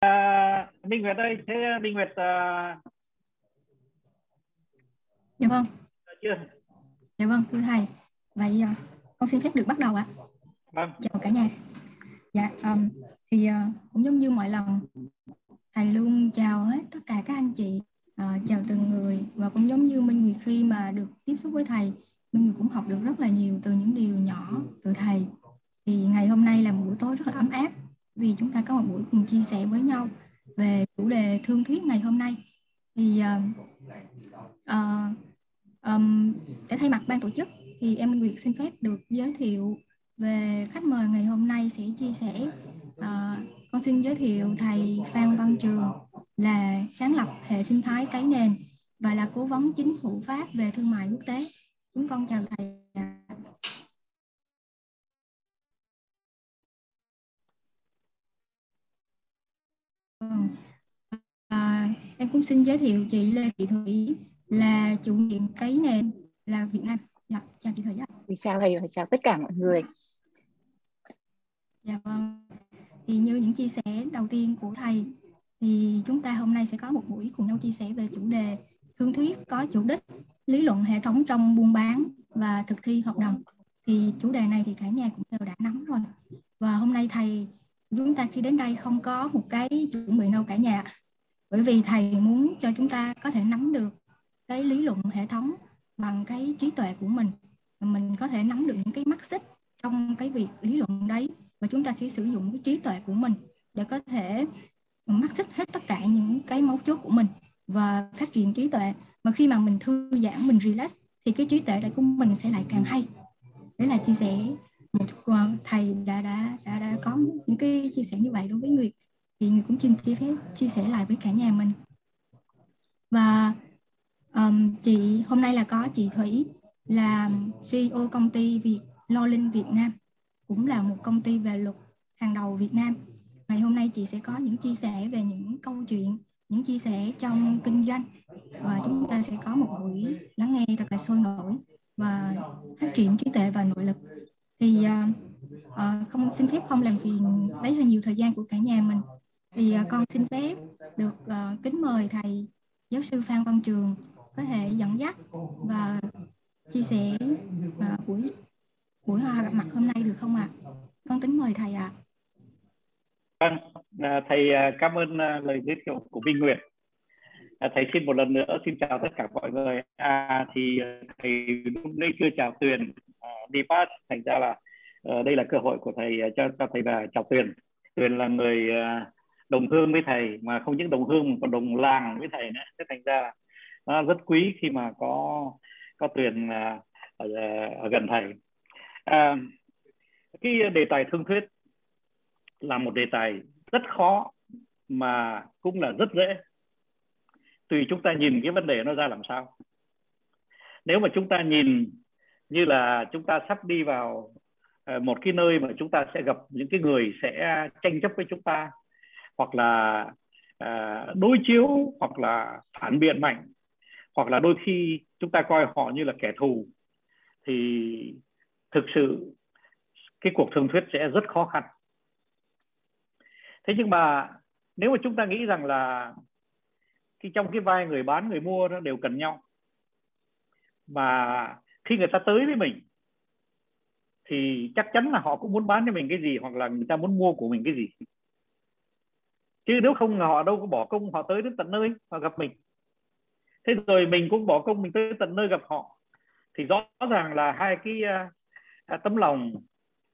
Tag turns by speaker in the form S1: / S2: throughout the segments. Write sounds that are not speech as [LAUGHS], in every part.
S1: à, Minh Nguyệt đây thế Minh Nguyệt à...
S2: dạ vâng.
S1: Chưa?
S2: Dạ vâng thưa thầy. Vậy uh, con xin phép được bắt đầu ạ.
S1: Vâng.
S2: Chào cả nhà. Dạ um, thì uh, cũng giống như mọi lần thầy luôn chào hết tất cả các anh chị uh, chào từng người. Và cũng giống như minh nguyệt khi mà được tiếp xúc với thầy minh nguyệt cũng học được rất là nhiều từ những điều nhỏ từ thầy. Thì ngày hôm nay là một buổi tối rất là ấm áp vì chúng ta có một buổi cùng chia sẻ với nhau về chủ đề thương thuyết ngày hôm nay thì uh, uh, um, để thay mặt ban tổ chức thì em Minh Nguyệt xin phép được giới thiệu về khách mời ngày hôm nay sẽ chia sẻ uh, con xin giới thiệu thầy Phan Văn Trường là sáng lập hệ sinh thái cái nền và là cố vấn chính phủ Pháp về thương mại quốc tế. Chúng con chào thầy. Cũng xin giới thiệu chị Lê Thị Thủy là chủ nhiệm cái nền là Việt Nam. Dạ, chào chị Thủy ạ.
S3: Chào thầy và chào tất cả mọi người.
S2: Dạ vâng. Thì như những chia sẻ đầu tiên của thầy thì chúng ta hôm nay sẽ có một buổi cùng nhau chia sẻ về chủ đề thương thuyết có chủ đích, lý luận hệ thống trong buôn bán và thực thi hợp đồng. Thì chủ đề này thì cả nhà cũng đều đã nắm rồi. Và hôm nay thầy chúng ta khi đến đây không có một cái chuẩn bị đâu cả nhà. Bởi vì thầy muốn cho chúng ta có thể nắm được cái lý luận hệ thống bằng cái trí tuệ của mình. Mình có thể nắm được những cái mắt xích trong cái việc lý luận đấy. Và chúng ta sẽ sử dụng cái trí tuệ của mình để có thể mắc xích hết tất cả những cái mấu chốt của mình và phát triển trí tuệ. Mà khi mà mình thư giãn, mình relax, thì cái trí tuệ đấy của mình sẽ lại càng hay. Đấy là chia sẻ một ờ, thầy đã đã đã đã có những cái chia sẻ như vậy đối với người thì người cũng xin chia phép chia sẻ lại với cả nhà mình và um, chị hôm nay là có chị Thủy là CEO công ty Việt Lo Linh Việt Nam cũng là một công ty về luật hàng đầu Việt Nam. Ngày hôm nay chị sẽ có những chia sẻ về những câu chuyện, những chia sẻ trong kinh doanh và chúng ta sẽ có một buổi lắng nghe thật là sôi nổi và phát triển trí tuệ và nội lực. Thì uh, uh, không xin phép không làm phiền lấy hơi nhiều thời gian của cả nhà mình. Thì à, con xin phép được uh, kính mời thầy giáo sư Phan Văn Trường có thể dẫn dắt và chia sẻ uh, buổi buổi hòa gặp mặt hôm nay được không ạ? À? Con kính mời thầy ạ.
S1: Vâng, à. Vâng, thầy à, cảm ơn lời giới thiệu của Vinh Nguyệt. Thầy xin một lần nữa xin chào tất cả mọi người. À, thì thầy lúc nãy chưa chào Tuyền à, đi phát thành ra là ờ, đây là cơ hội của thầy cho cho thầy và chào Tuyền. Tuyền là người à, đồng hương với thầy mà không những đồng hương mà còn đồng làng với thầy nữa. Thế thành ra nó rất quý khi mà có có Tuyền à, ở, à, ở gần thầy. À, cái đề tài thương thuyết là một đề tài rất khó mà cũng là rất dễ. Tùy chúng ta nhìn cái vấn đề nó ra làm sao. Nếu mà chúng ta nhìn như là chúng ta sắp đi vào à, một cái nơi mà chúng ta sẽ gặp những cái người sẽ tranh chấp với chúng ta hoặc là uh, đối chiếu hoặc là phản biện mạnh hoặc là đôi khi chúng ta coi họ như là kẻ thù thì thực sự cái cuộc thương thuyết sẽ rất khó khăn. Thế nhưng mà nếu mà chúng ta nghĩ rằng là khi trong cái vai người bán người mua nó đều cần nhau và khi người ta tới với mình thì chắc chắn là họ cũng muốn bán cho mình cái gì hoặc là người ta muốn mua của mình cái gì chứ nếu không họ đâu có bỏ công họ tới đến tận nơi họ gặp mình. Thế rồi mình cũng bỏ công mình tới tận nơi gặp họ. Thì rõ ràng là hai cái à, à, tấm lòng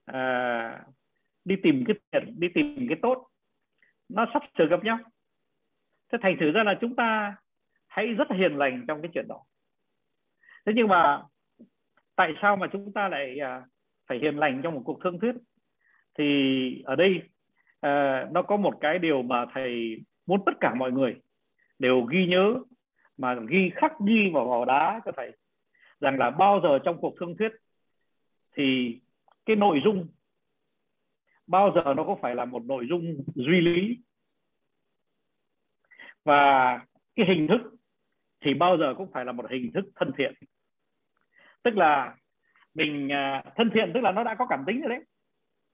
S1: à, đi tìm cái thiện đi tìm cái tốt nó sắp sửa gặp nhau. Thế thành thử ra là chúng ta hãy rất hiền lành trong cái chuyện đó. Thế nhưng mà tại sao mà chúng ta lại à, phải hiền lành trong một cuộc thương thuyết? Thì ở đây à, nó có một cái điều mà thầy muốn tất cả mọi người đều ghi nhớ mà ghi khắc ghi vào vào đá cho thầy rằng là bao giờ trong cuộc thương thuyết thì cái nội dung bao giờ nó có phải là một nội dung duy lý và cái hình thức thì bao giờ cũng phải là một hình thức thân thiện. Tức là mình à, thân thiện tức là nó đã có cảm tính rồi đấy.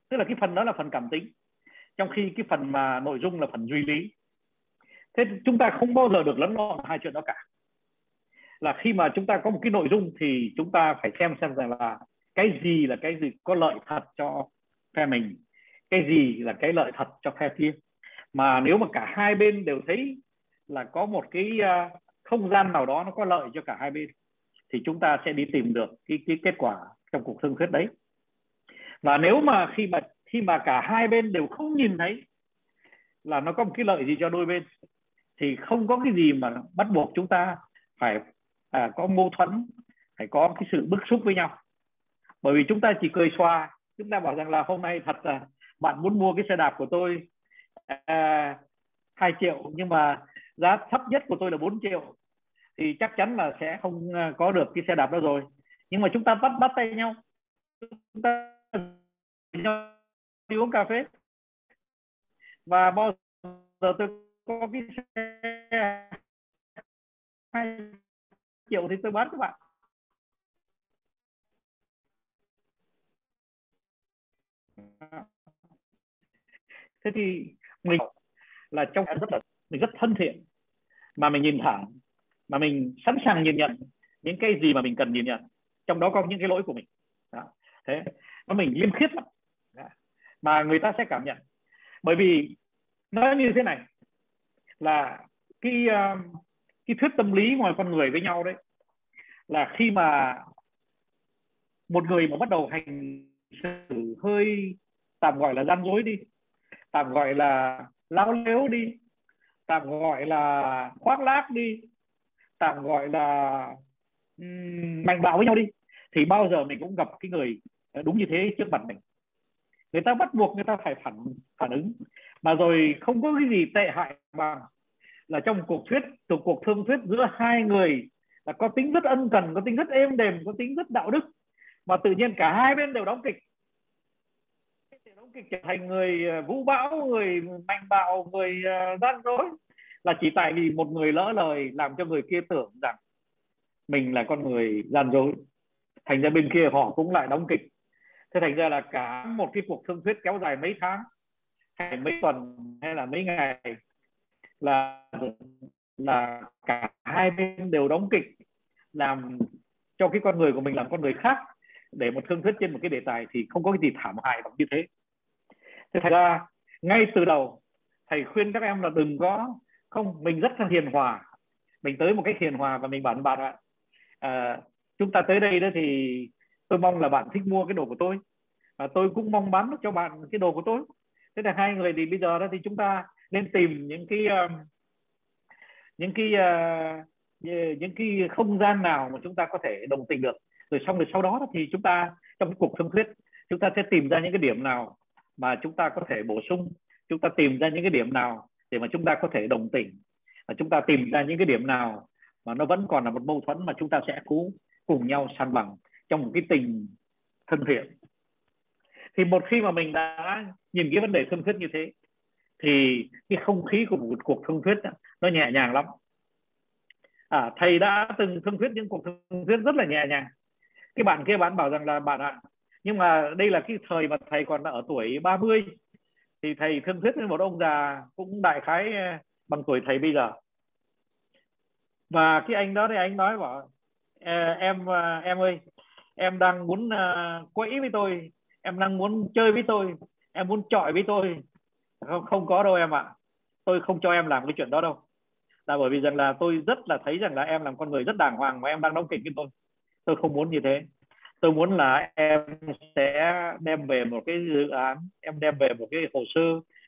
S1: Tức là cái phần đó là phần cảm tính trong khi cái phần mà nội dung là phần duy lý. Thế chúng ta không bao giờ được lẫn lộn hai chuyện đó cả. Là khi mà chúng ta có một cái nội dung thì chúng ta phải xem xem rằng là cái gì là cái gì có lợi thật cho phe mình, cái gì là cái lợi thật cho phe kia. Mà nếu mà cả hai bên đều thấy là có một cái à, không gian nào đó nó có lợi cho cả hai bên, thì chúng ta sẽ đi tìm được cái cái kết quả trong cuộc thương thuyết đấy. Và nếu mà khi mà khi mà cả hai bên đều không nhìn thấy là nó có một cái lợi gì cho đôi bên thì không có cái gì mà bắt buộc chúng ta phải à, có mâu thuẫn phải có cái sự bức xúc với nhau. Bởi vì chúng ta chỉ cười xoa chúng ta bảo rằng là hôm nay thật là bạn muốn mua cái xe đạp của tôi à, 2 triệu nhưng mà giá thấp nhất của tôi là 4 triệu thì chắc chắn là sẽ không à, có được cái xe đạp đó rồi. Nhưng mà chúng ta bắt bắt tay nhau. Chúng ta đi uống cà phê và bao giờ tôi có cái xe hai triệu thì tôi bán các bạn thế thì mình là trong rất là, mình rất thân thiện, mà mình nhìn thẳng, mà mình sẵn sàng nhìn nhận những cái gì mà mình cần nhìn nhận, trong đó có những cái lỗi của mình đó. thế nó mình liêm khiết lắm mà người ta sẽ cảm nhận. Bởi vì nó như thế này là cái ờ, cái thuyết tâm lý ngoài con người với nhau đấy là khi mà một người mà bắt đầu hành xử hơi tạm gọi là gian dối đi tạm gọi là lao lếu đi tạm gọi là khoác lác đi tạm gọi là um, mạnh bạo với nhau đi thì bao giờ mình cũng gặp cái người đúng như thế trước mặt mình người ta bắt buộc người ta phải phản phản ứng. Mà rồi không có cái gì tệ hại bằng là trong cuộc thuyết từ cuộc thương thuyết giữa hai người là có tính rất ân cần, có tính rất êm đềm, có tính rất đạo đức. Mà tự nhiên cả hai bên đều đóng kịch. Đóng kịch trở thành người ờ, vũ bão, người mạnh bạo, người ờ, gian dối. Là chỉ tại vì một người lỡ lời làm cho người kia tưởng rằng mình là con người gian dối. Thành ra bên kia họ cũng lại đóng kịch thế thành ra là cả một cái cuộc thương thuyết kéo dài mấy tháng hay mấy tuần hay là mấy ngày là là cả hai bên đều đóng kịch làm cho cái con người của mình làm con người khác. Để một thương thuyết trên một cái đề tài thì không có cái gì thảm hại bằng như thế. Thế thành ra ngay từ đầu thầy khuyên các em là đừng có không mình rất là hiền hòa. Mình tới một cách hiền hòa và mình bảo bạn ạ. À, chúng ta tới đây đó thì tôi mong là bạn thích mua cái đồ của tôi. Và tôi cũng mong bán cho bạn cái đồ của tôi. Thế là hai người thì bây giờ đó thì chúng ta nên tìm những cái ờ, những cái uh, những cái không gian nào mà chúng ta có thể đồng tình được. Rồi xong rồi sau đó thì chúng ta trong cái cuộc thương thuyết chúng ta sẽ tìm ra những cái điểm nào mà chúng ta có thể bổ sung. Chúng ta tìm ra những cái điểm nào để mà chúng ta có thể đồng tình. Và chúng ta tìm ra những cái điểm nào mà nó vẫn còn là một mâu thuẫn mà chúng ta sẽ cố cùng nhau san bằng trong một cái tình thân thiện. Thì một khi mà mình đã nhìn cái vấn đề thương thuyết như thế thì cái không khí của một cuộc thương thuyết nó nhẹ nhàng lắm. À, thầy đã từng thương thuyết những cuộc thương thuyết rất là nhẹ nhàng. Cái bạn kia bạn bảo rằng là bạn ạ nhưng mà đây là cái thời mà thầy còn ở tuổi 30 thì thầy thương thuyết với một ông già cũng đại khái ờ, bằng tuổi thầy bây giờ. Và cái anh đó thì anh nói bảo ờ, em ờ, em ơi em đang muốn uh, quẫy với tôi. Em đang muốn chơi với tôi. Em muốn chọi với tôi. Không không có đâu em ạ. Tôi không cho em làm cái chuyện đó đâu. Là bởi vì rằng là tôi rất là thấy rằng là em làm con người rất đàng hoàng mà em đang đóng kịch với tôi. Tôi không muốn như thế. Tôi muốn là em sẽ đem về một cái dự án em đem về một cái hồ sơ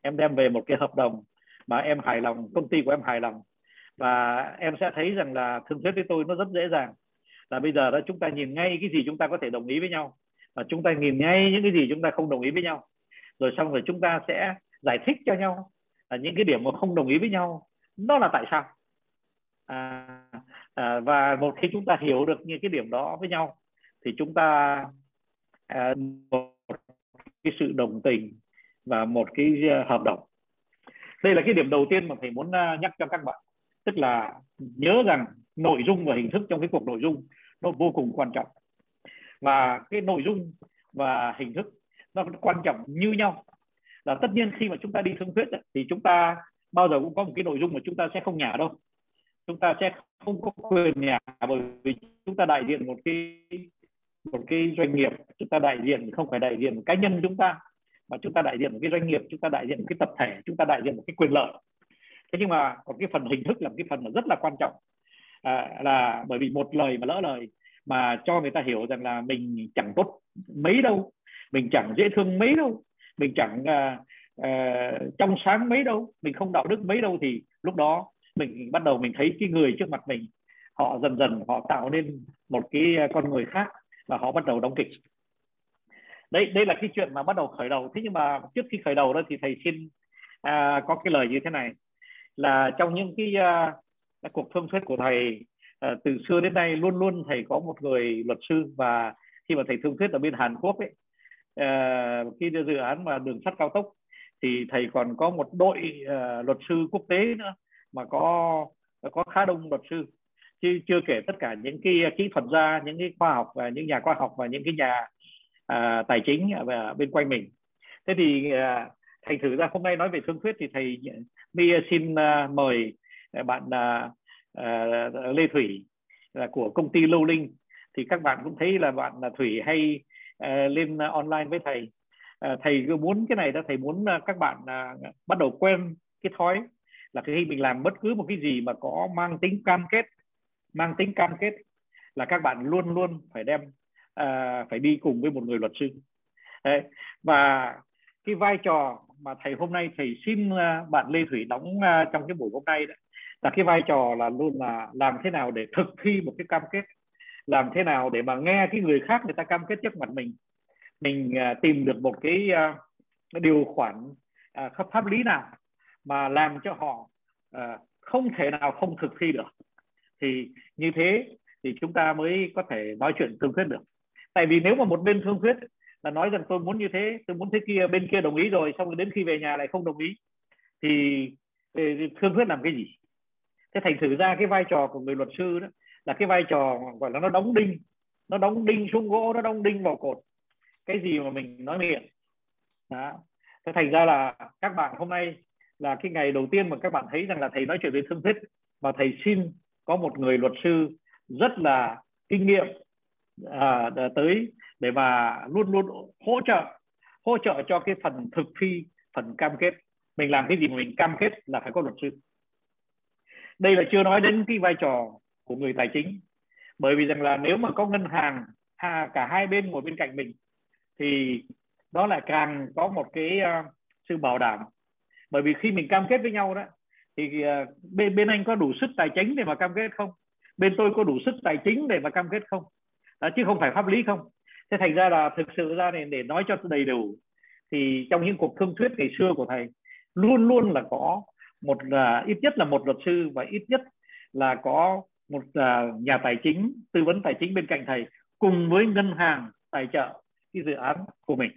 S1: em đem về một cái hợp đồng mà em hài lòng công ty của em hài lòng. Và em sẽ thấy rằng là thương thuyết với tôi nó rất dễ dàng là bây giờ đó chúng ta nhìn ngay cái gì chúng ta có thể đồng ý với nhau. Và chúng ta nhìn ngay những cái gì chúng ta không đồng ý với nhau. Rồi xong rồi chúng ta sẽ giải thích cho nhau là những cái điểm mà không đồng ý với nhau nó là tại sao? À, à, và một khi chúng ta hiểu được những cái điểm đó với nhau thì chúng ta à, một cái sự đồng tình và một cái à, hợp đồng. Đây là cái điểm đầu tiên mà thầy muốn à, nhắc cho các bạn. Tức là nhớ rằng nội dung và hình thức trong cái cuộc nội dung nó vô cùng quan trọng. Và cái nội dung và hình thức nó quan trọng như nhau. Là tất nhiên khi mà chúng ta đi thương thuyết thì chúng ta bao giờ cũng có một cái nội dung mà chúng ta sẽ không nhả đâu. Chúng ta sẽ không có quyền nhả, bởi vì chúng ta đại diện một cái một cái doanh nghiệp, chúng ta đại diện, không phải đại diện một cá nhân chúng ta, mà chúng ta đại diện một cái doanh nghiệp, chúng ta đại diện một cái tập thể, chúng ta đại diện một cái quyền lợi. Thế nhưng mà còn cái phần hình thức là một cái phần mà rất là quan trọng à, là bởi vì một lời mà lỡ lời mà cho người ta hiểu rằng là mình chẳng tốt mấy đâu mình chẳng dễ thương mấy đâu mình chẳng à, à, trong sáng mấy đâu mình không đạo đức mấy đâu thì lúc đó mình bắt đầu mình thấy cái người trước mặt mình họ dần dần họ tạo nên một cái con người khác và họ bắt đầu đóng kịch. Đây đây là cái chuyện mà bắt đầu khởi đầu. Thế nhưng mà trước khi khởi đầu đó thì thầy xin à, có cái lời như thế này. Là trong những cái các cuộc thương thuyết của thầy à, từ xưa đến nay luôn luôn thầy có một người luật sư và khi mà thầy thương thuyết ở bên Hàn Quốc ấy à, khi dự án mà đường sắt cao tốc thì thầy còn có một đội à, luật sư quốc tế nữa mà có có khá đông luật sư. Chứ chưa kể tất cả những cái kỹ thuật gia những cái khoa học và những nhà khoa học và những cái nhà à, tài chính và bên quanh mình. Thế thì à, thành thử ra hôm nay nói về thương thuyết thì thầy mi xin à, mời bạn à, à, lê thủy là của công ty lâu linh thì các bạn cũng thấy là bạn là thủy hay à, lên online với thầy à, thầy muốn cái này đó thầy muốn à, các bạn à, bắt đầu quen cái thói là khi mình làm bất cứ một cái gì mà có mang tính cam kết mang tính cam kết là các bạn luôn luôn phải đem à, phải đi cùng với một người luật sư Đấy. và cái vai trò mà thầy hôm nay thầy xin à, bạn Lê Thủy đóng à, trong cái buổi hôm nay đó là cái vai trò là luôn là làm thế nào để thực thi một cái cam kết làm thế nào để mà nghe cái người khác người ta cam kết trước mặt mình. Mình uh, tìm được một cái uh, điều khoản uh, pháp lý nào mà làm cho họ uh, không thể nào không thực thi được. Thì như thế thì chúng ta mới có thể nói chuyện thương thuyết được. Tại vì nếu mà một bên thương thuyết là nói rằng tôi muốn như thế tôi muốn thế kia bên kia đồng ý rồi xong rồi đến khi về nhà lại không đồng ý thì, thì thương thuyết làm cái gì? Thế thành thử ra cái vai trò của người luật sư đó là cái vai trò gọi là nó đóng đinh nó đóng đinh xuống gỗ nó đóng đinh vào cột. Cái gì mà mình nói miệng. Đó. Thế thành ra là các bạn hôm nay là cái ngày đầu tiên mà các bạn thấy rằng là thầy nói chuyện về thương thuyết và thầy xin có một người luật sư rất là kinh nghiệm à, tới để mà luôn luôn hỗ trợ hỗ trợ cho cái phần thực thi phần cam kết. Mình làm cái gì mà mình cam kết là phải có luật sư đây là chưa nói đến cái vai trò của người tài chính. Bởi vì rằng là nếu mà có ngân hàng ha, cả hai bên ngồi bên cạnh mình thì đó là càng có một cái uh, sự bảo đảm. Bởi vì khi mình cam kết với nhau đó thì uh, bên bên anh có đủ sức tài chính để mà cam kết không? Bên tôi có đủ sức tài chính để mà cam kết không? Đó, chứ không phải pháp lý không? Thế thành ra là thực sự ra này để nói cho đầy đủ thì trong những cuộc thương thuyết ngày xưa của thầy luôn luôn là có một uh, ít nhất là một luật sư và ít nhất là có một uh, nhà tài chính tư vấn tài chính bên cạnh thầy cùng với ngân hàng tài trợ cái dự án của mình.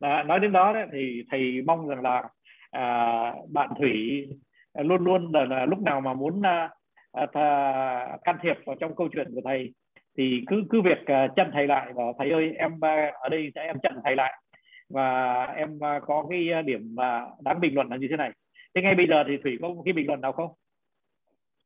S1: Và nói đến đó đấy, thì thầy mong rằng là à, bạn thủy luôn luôn là, là lúc nào mà muốn à, à, can thiệp vào trong câu chuyện của thầy thì cứ cứ việc uh, chặn thầy lại và thầy ơi em uh, ở đây sẽ em chặn thầy lại và em uh, có cái điểm uh, đáng bình luận là như thế này thế ngay bây giờ thì thủy có cái bình luận nào không?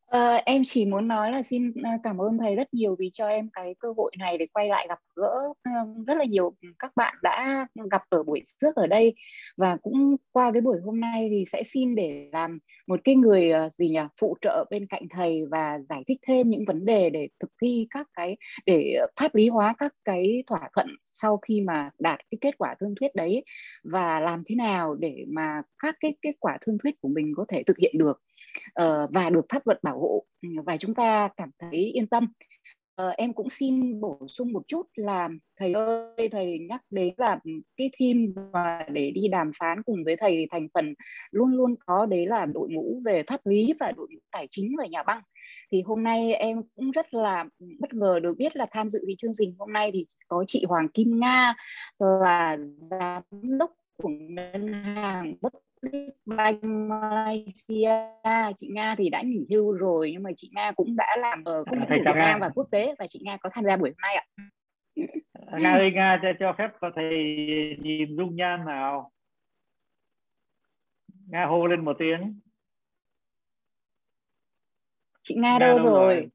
S3: À, em chỉ muốn nói là xin ờ, cảm ơn thầy rất nhiều vì cho em cái cơ hội này để quay lại gặp gỡ ờ, rất là nhiều các bạn đã gặp ở buổi trước ở đây. Và cũng qua cái buổi hôm nay thì sẽ xin để làm một cái người gì nhỉ phụ trợ bên cạnh thầy và giải thích thêm những vấn đề để thực thi các cái để pháp lý hóa các cái thỏa thuận sau khi mà đạt cái kết quả thương thuyết đấy. Và làm thế nào để mà các cái kết quả thương thuyết của mình có thể thực hiện được? Ờ, và được pháp luật bảo hộ. Và chúng ta cảm thấy yên tâm. Ờ, em cũng xin bổ sung một chút là, thầy ơi, thầy nhắc đến là cái team mà để đi đàm phán cùng với thầy thì thành phần luôn luôn có đấy là đội ngũ về pháp lý và đội ngũ tài chính và nhà băng. Thì hôm nay em cũng rất là bất ngờ được biết là tham dự cái chương trình hôm nay thì có chị Hoàng Kim Nga là giám đốc của ngân hàng bất Bank Malaysia. Chị Nga thì đã nghỉ hưu rồi nhưng mà chị Nga cũng đã làm ở công ty Việt Nam và quốc tế và chị Nga có tham gia buổi hôm nay ạ.
S1: Nga ơi Nga cho, cho phép có thể nhìn dung nhan nào. Nga hô lên một tiếng.
S3: Chị nga, nga đâu, đâu rồi? rồi?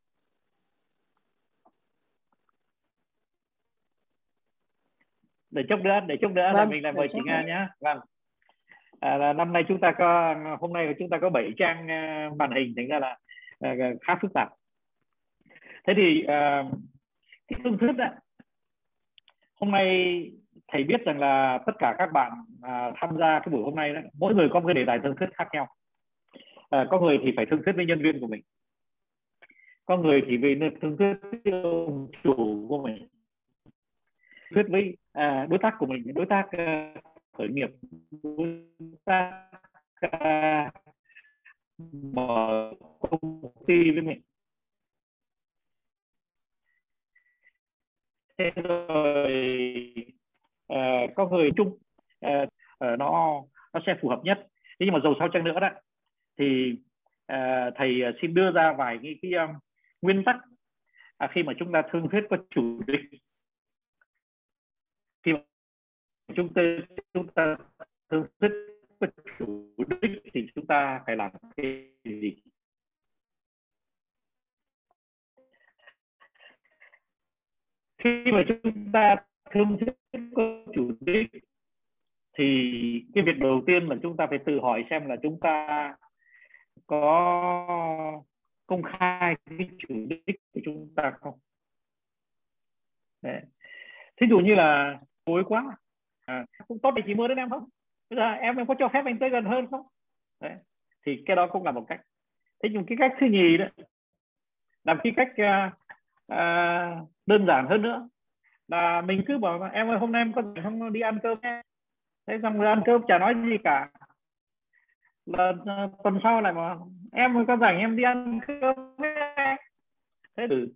S1: Để chút nữa để chút nữa vâng, là mình lại mời chị nga nhé vâng à, năm nay chúng ta có hôm nay chúng ta có 7 trang à, màn hình thành ra là à, khá phức tạp. Thế thì à, cái phương thức đó hôm nay thầy biết rằng là tất cả các bạn à, tham gia cái buổi hôm nay đó, mỗi người có một cái đề tài thương thuyết khác nhau. À, có người thì phải thương thuyết với nhân viên của mình. Có người thì về thương thuyết với ông chủ của mình. Thuyết với à, đối tác của mình đối tác uh, khởi nghiệp đối mở công ty với mình thế rồi uh, có người chung uh, uh, nó nó sẽ phù hợp nhất. Thế nhưng mà dầu sao chăng nữa đó thì uh, thầy xin đưa ra vài cái, cái um, nguyên tắc. À, khi mà chúng ta thương thuyết có chủ đích khi mà chúng ta chúng ta thương thích có chủ đích thì chúng ta phải làm cái gì? Khi mà chúng ta thương thích có chủ đích thì cái việc đầu tiên là chúng ta phải tự hỏi xem là chúng ta có công khai cái chủ đích của chúng ta không? Đấy. thí dụ như là tối quá à, cũng tốt để chị mưa đến em không? Bây giờ em em có cho phép anh tới gần hơn không? Đấy. thì cái đó cũng là một cách. Thế nhưng cái cách thứ nhì đó làm cái cách uh, uh, đơn giản hơn nữa. Là mình cứ bảo em ơi hôm nay em có không? Đi ăn cơm em thế xong rồi ăn cơm chả nói gì cả. Là à, tuần sau lại mà em có rảnh em đi ăn cơm thế từ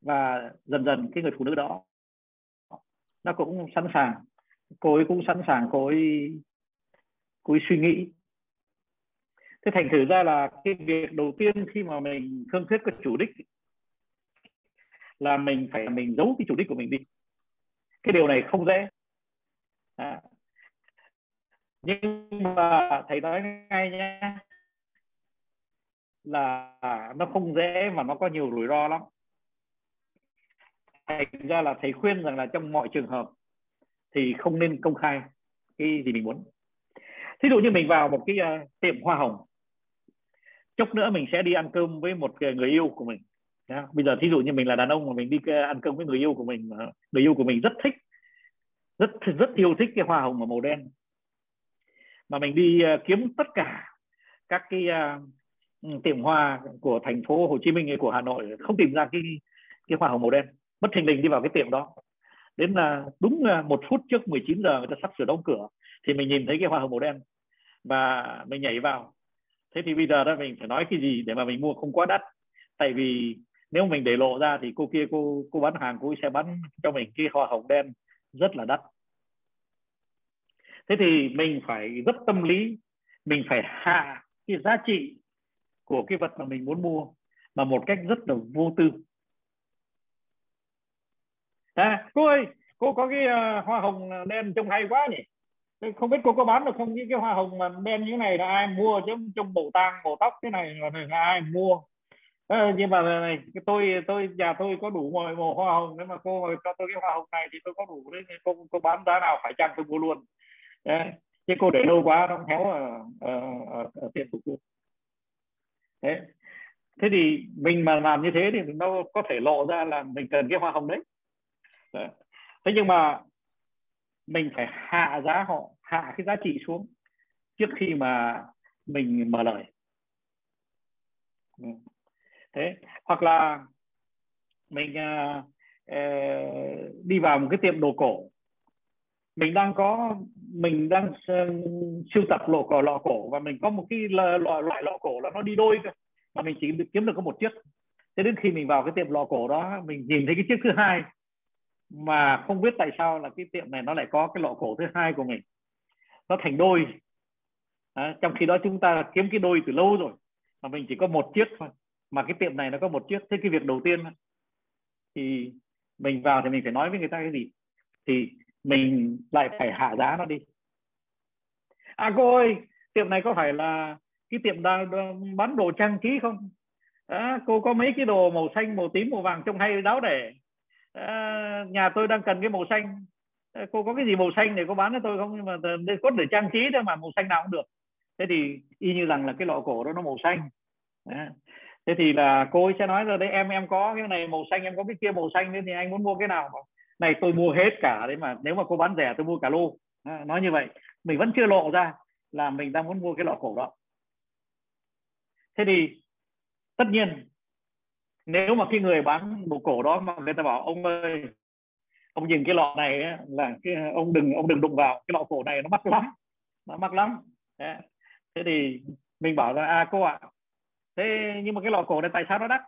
S1: và dần dần cái người phụ nữ đó nó cũng sẵn sàng cô ấy cũng sẵn sàng cô ấy cô ấy suy nghĩ. Thế thành thử ra là cái việc đầu tiên khi mà mình thương thuyết cái chủ đích là mình phải mình giấu cái chủ đích của mình đi. Cái điều này không dễ. À. nhưng mà thầy nói ngay nhé là nó không dễ mà nó có nhiều rủi ro lắm. Thành ra là thầy khuyên rằng là trong mọi trường hợp thì không nên công khai cái gì mình muốn. Thí dụ như mình vào một cái uh, tiệm hoa hồng chốc nữa mình sẽ đi ăn cơm với một người yêu của mình yeah. bây giờ thí dụ như mình là đàn ông mà mình đi ờ, ăn cơm với người yêu của mình ờ, người yêu của mình rất thích rất rất yêu thích cái hoa hồng màu đen mà mình đi uh, kiếm tất cả các cái uh, tiệm hoa của thành phố Hồ Chí Minh hay của Hà Nội không tìm ra cái cái hoa hồng màu đen. Bất thình lình đi vào cái tiệm đó đến là đúng à, một phút trước 19 giờ người ta sắp sửa đóng cửa, thì mình nhìn thấy cái hoa hồng màu đen và mình nhảy vào. Thế thì bây giờ đó, mình phải nói cái gì để mà mình mua không quá đắt? Tại vì nếu mình để lộ ra thì cô kia, cô cô bán hàng cô sẽ bán cho mình cái hoa hồng đen rất là đắt. Thế thì mình phải rất tâm lý, mình phải hạ cái giá trị của cái vật mà mình muốn mua, mà một cách rất là vô tư à, cô ơi cô có cái uh, hoa hồng ờ, đen trông hay quá nhỉ? Không biết cô có bán được không? Những cái hoa hồng mà đen như thế này là ai mua chứ? Trong bộ tang bộ tóc thế này là, là ai mua? À, nhưng mà này tôi tôi nhà tôi có đủ mọi màu hoa hồng. Nếu mà cô mà cho tôi cái hoa hồng này thì tôi có đủ đấy. Cô cô bán giá nào phải chăng tôi mua luôn. Đấy. chứ cô để lâu quá nó héo ở, ở, ở, ở tiệm của cô thế thế thì mình mà làm như thế thì nó có thể lộ ra là mình cần cái hoa hồng đấy. Đấy. thế nhưng mà mình phải hạ giá họ hạ cái giá trị xuống trước khi mà mình mở lời. Thế hoặc là mình uh, uh, đi vào một cái tiệm đồ cổ. Mình đang có mình đang uh, sưu tập lọ cổ lọ cổ và mình có một cái loại loại lọ cổ là nó đi đôi cơ mà mình chỉ kiếm được có một chiếc. Thế đến khi mình vào cái tiệm lọ cổ đó mình nhìn thấy cái chiếc thứ hai mà không biết tại sao là cái tiệm này nó lại có cái lọ cổ thứ hai của mình. Nó thành đôi. À, trong khi đó chúng ta kiếm cái đôi từ lâu rồi mà mình chỉ có một chiếc thôi. Mà cái tiệm này nó có một chiếc. Thế cái việc đầu tiên thì mình vào thì mình phải nói với người ta cái gì? Thì mình lại phải hạ giá nó đi. À cô ơi tiệm này có phải là cái tiệm đang bán đồ trang trí không? À, cô có mấy cái đồ màu xanh màu tím màu vàng trông hay đáo để à, nhà tôi đang cần cái màu xanh. Ờ, cô có cái gì màu xanh để cô bán cho tôi không? Nhưng mà cốt để trang trí thôi mà màu xanh nào cũng được. Thế thì y như rằng là cái lọ cổ đó nó màu xanh. À, thế thì là cô ấy sẽ nói rồi đấy em em có cái này màu xanh em có cái kia màu xanh nữa thì anh muốn mua cái nào? Này tôi mua hết cả đấy mà nếu mà cô bán rẻ tôi mua cả lô. À, nói như vậy. Mình vẫn chưa lộ ra là mình đang muốn mua cái lọ cổ đó. Thế thì tất nhiên nếu mà cái người bán bộ cổ đó mà người ta bảo ông ơi ông nhìn cái lọ này ấy, là cái ông đừng ông đừng đụng vào cái lọ cổ này nó mắc lắm nó mắc lắm. Thế thì mình bảo là à cô ạ thế nhưng mà cái lọ cổ này tại sao nó đắt?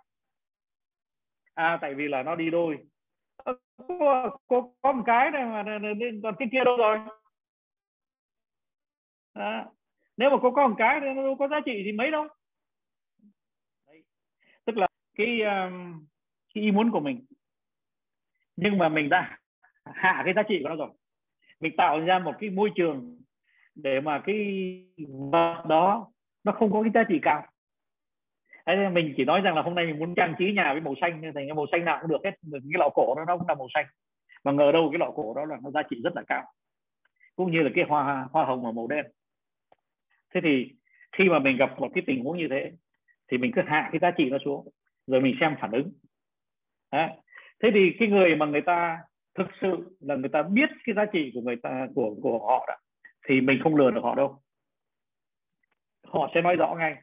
S1: À tại vì là nó đi đôi. Cô, cô có một cái này mà còn cái kia đâu rồi? À, nếu mà cô có một cái thì nó có giá trị thì mấy đâu cái um, cái ý muốn của mình. Nhưng mà mình đã hạ cái giá trị của nó rồi. Mình tạo ra một cái môi trường để mà cái vật đó nó không có cái giá trị cao. Thế mình chỉ nói rằng là hôm nay mình muốn trang trí nhà với màu xanh thành cái màu xanh nào cũng được hết. Cái lọ cổ nó nó cũng là màu xanh. Mà ngờ đâu cái lọ cổ đó là nó giá trị rất là cao. Cũng như là cái hoa hoa hồng và màu đen. Thế thì khi mà mình gặp một cái tình huống như thế thì mình cứ hạ cái giá trị nó xuống rồi mình xem phản ứng. Đấy. thế thì cái người mà người ta thực sự là người ta biết cái giá trị của người ta của của họ đó, thì mình không lừa được họ đâu. Họ sẽ nói rõ ngay.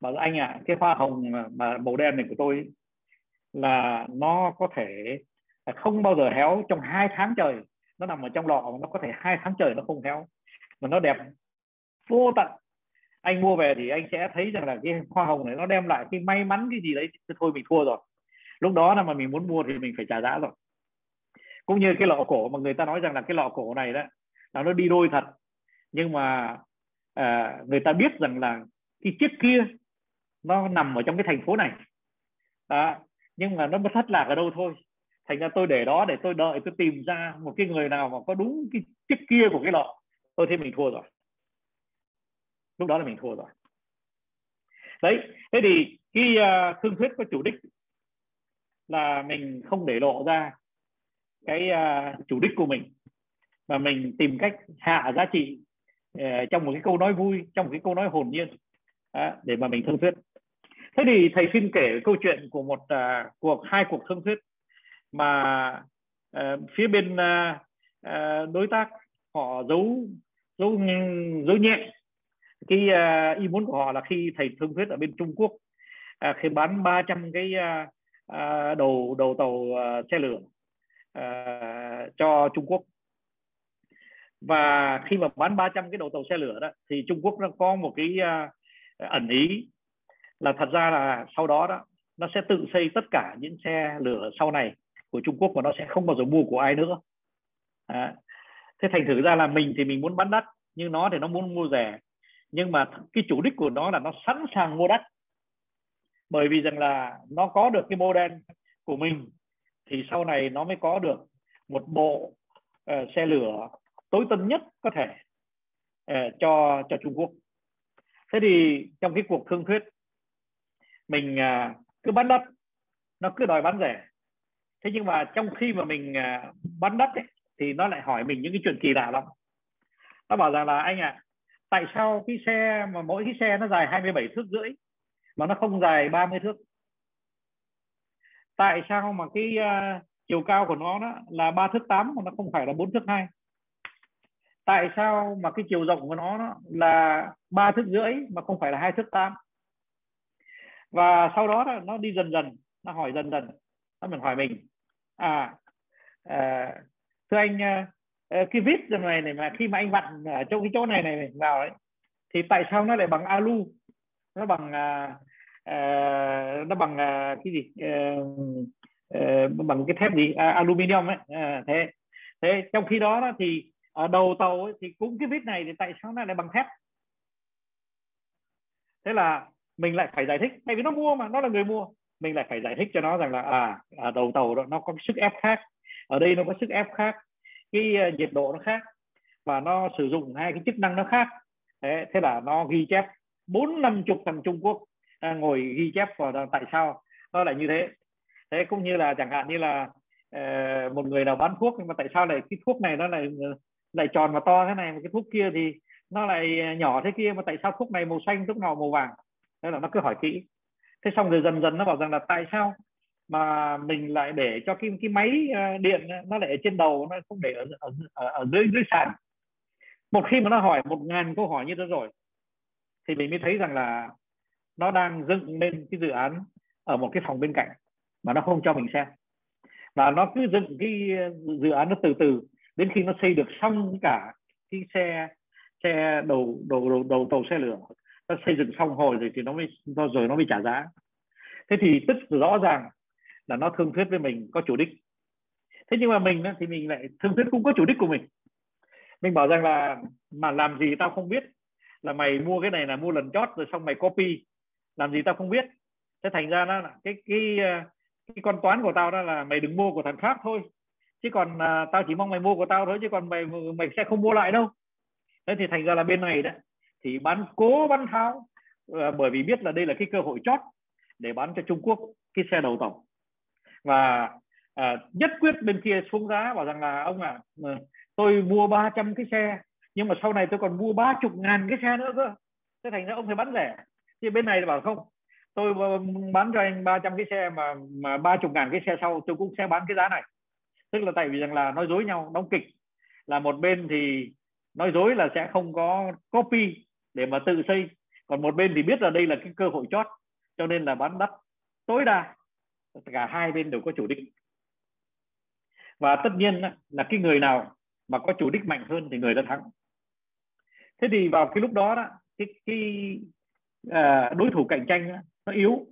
S1: Bảo anh ạ à, cái hoa hồng mà, màu đen này của tôi là nó có thể không bao giờ héo trong hai tháng trời. Nó nằm ở trong lọ nó có thể hai tháng trời nó không héo. Mà nó đẹp vô tận anh mua về thì anh sẽ thấy rằng là cái hoa hồng này nó đem lại cái may mắn cái gì đấy thôi mình thua rồi. Lúc đó là mà mình muốn mua thì mình phải trả giá rồi. Cũng như cái lọ cổ mà người ta nói rằng là cái lọ cổ này đó là nó đi đôi thật. Nhưng mà à, người ta biết rằng là cái chiếc kia nó nằm ở trong cái thành phố này. Đó. nhưng mà nó thất lạc ở đâu thôi. Thành ra tôi để đó để tôi đợi tôi tìm ra một cái người nào mà có đúng cái chiếc kia của cái lọ tôi thấy mình thua rồi lúc đó là mình thua rồi. Đấy thế thì cái uh, thương thuyết có chủ đích là mình không để lộ ra cái uh, chủ đích của mình mà mình tìm cách hạ giá trị uh, trong một cái câu nói vui trong một cái câu nói hồn nhiên uh, để mà mình thương thuyết. Thế thì thầy xin kể câu chuyện của một uh, cuộc hai cuộc thương thuyết mà uh, phía bên uh, uh, đối tác họ giấu giấu giấu nhẹ cái uh, ý muốn của họ là khi thầy thương thuyết ở bên Trung Quốc uh, khi bán 300 cái uh, uh, đầu đầu tàu uh, xe lửa uh, cho Trung Quốc và khi mà bán 300 cái đầu tàu xe lửa đó thì Trung Quốc nó có một cái uh, ẩn ý là thật ra là sau đó đó nó sẽ tự xây tất cả những xe lửa sau này của Trung Quốc và nó sẽ không bao giờ mua của ai nữa à. thế thành thử ra là mình thì mình muốn bán đắt nhưng nó thì nó muốn mua rẻ nhưng mà cái chủ đích của nó là nó sẵn sàng mua đắt. Bởi vì rằng là nó có được cái model của mình thì sau này nó mới có được một bộ uh, xe lửa tối tân nhất có thể uh, cho cho Trung Quốc. Thế thì trong cái cuộc thương thuyết mình uh, cứ bán đắt nó cứ đòi bán rẻ. Thế nhưng mà trong khi mà mình uh, bán đắt ấy, thì nó lại hỏi mình những cái chuyện kỳ lạ lắm. Nó bảo rằng là anh ạ à, tại sao cái xe mà mỗi cái xe nó dài 27 thước rưỡi mà nó không dài 30 thước? Tại sao mà cái uh, chiều cao của nó đó là 3 thước 8 mà nó không phải là 4 thước 2 tại sao mà cái chiều rộng của nó đó là 3 thước rưỡi mà không phải là 2 thước 8 và sau đó đó nó đi dần dần nó hỏi dần dần nó mình hỏi mình à, à thưa anh à, Ờ, cái vít này này mà khi mà anh vặn ở trong cái chỗ này này vào đấy thì tại sao nó lại bằng alu? Nó bằng uh, uh, nó bằng uh, cái gì? Uh, uh, bằng cái thép gì? Uh, aluminium ấy. Uh, thế thế trong khi đó, đó thì ở đầu tàu ấy, thì cũng cái vít này thì tại sao nó lại bằng thép? Thế là mình lại phải giải thích tại vì nó mua mà nó là người mua. Mình lại phải giải thích cho nó rằng là à ở đầu tàu đó nó có sức ép khác ở đây nó có sức ép khác cái ờ, nhiệt độ nó khác và nó sử dụng hai cái chức năng nó khác. Thế, thế là nó ghi chép bốn năm chục thằng Trung Quốc à, ngồi ghi chép vào tại sao nó lại như thế. Thế cũng như là chẳng hạn như là uh, một người nào bán thuốc nhưng mà tại sao lại cái thuốc này nó lại ờ, lại tròn và to thế này mà cái thuốc kia thì nó lại nhỏ thế kia mà tại sao thuốc này màu xanh thuốc nào màu vàng? Thế là nó cứ hỏi kỹ. Thế xong rồi dần dần nó bảo rằng là tại sao mà mình lại để cho cái cái máy ờ, điện nó lại ở trên đầu nó không để ở ở, ở, ở dưới dưới sàn. Một khi mà nó hỏi một ngàn câu hỏi như thế rồi thì mình mới thấy rằng là nó đang dựng lên cái dự án ở một cái phòng bên cạnh mà nó không cho mình xem. Và nó cứ dựng cái ờ, dự án nó từ từ đến khi nó xây được xong cả cái xe xe đầu đầu đầu, đầu tàu xe lửa nó xây dựng xong hồi rồi thì nó mới rồi nó mới trả giá. Thế thì tức rõ ràng là nó thương thuyết với mình có chủ đích. Thế nhưng mà mình thì mình lại thương thuyết cũng có chủ đích của mình. Mình bảo rằng là mà làm gì tao không biết? Là mày mua cái này là mua lần chót rồi xong mày copy. Làm gì tao không biết? Thế thành ra nó là cái cái ờ, cái con toán của tao đó là mày đừng mua của thằng khác thôi. Chứ còn à, tao chỉ mong mày mua của tao thôi chứ còn mày mày sẽ không mua lại đâu. Thế thì thành ra là bên này đấy thì bán cố bán tháo à, bởi vì biết là đây là cái cơ hội chót để bán cho Trung Quốc cái xe đầu tổng và à, nhất quyết bên kia xuống giá bảo rằng là ông ạ à, tôi mua 300 cái xe nhưng mà sau này tôi còn mua ba chục ngàn cái xe nữa cơ. Thế thành ra ông phải bán rẻ. Thì bên này bảo không tôi ờ, bán cho anh 300 cái xe mà mà ba chục ngàn cái xe sau tôi cũng sẽ bán cái giá này. Tức là tại vì rằng là nói dối nhau đóng kịch. Là một bên thì nói dối là sẽ không có copy để mà tự xây. Còn một bên thì biết là đây là cái cơ hội chót cho nên là bán đắt tối đa cả hai bên đều có chủ đích. Và tất nhiên là cái người nào mà có chủ đích mạnh hơn thì người đã thắng. Thế thì vào cái lúc đó đó cái cái à, đối thủ cạnh tranh nó yếu.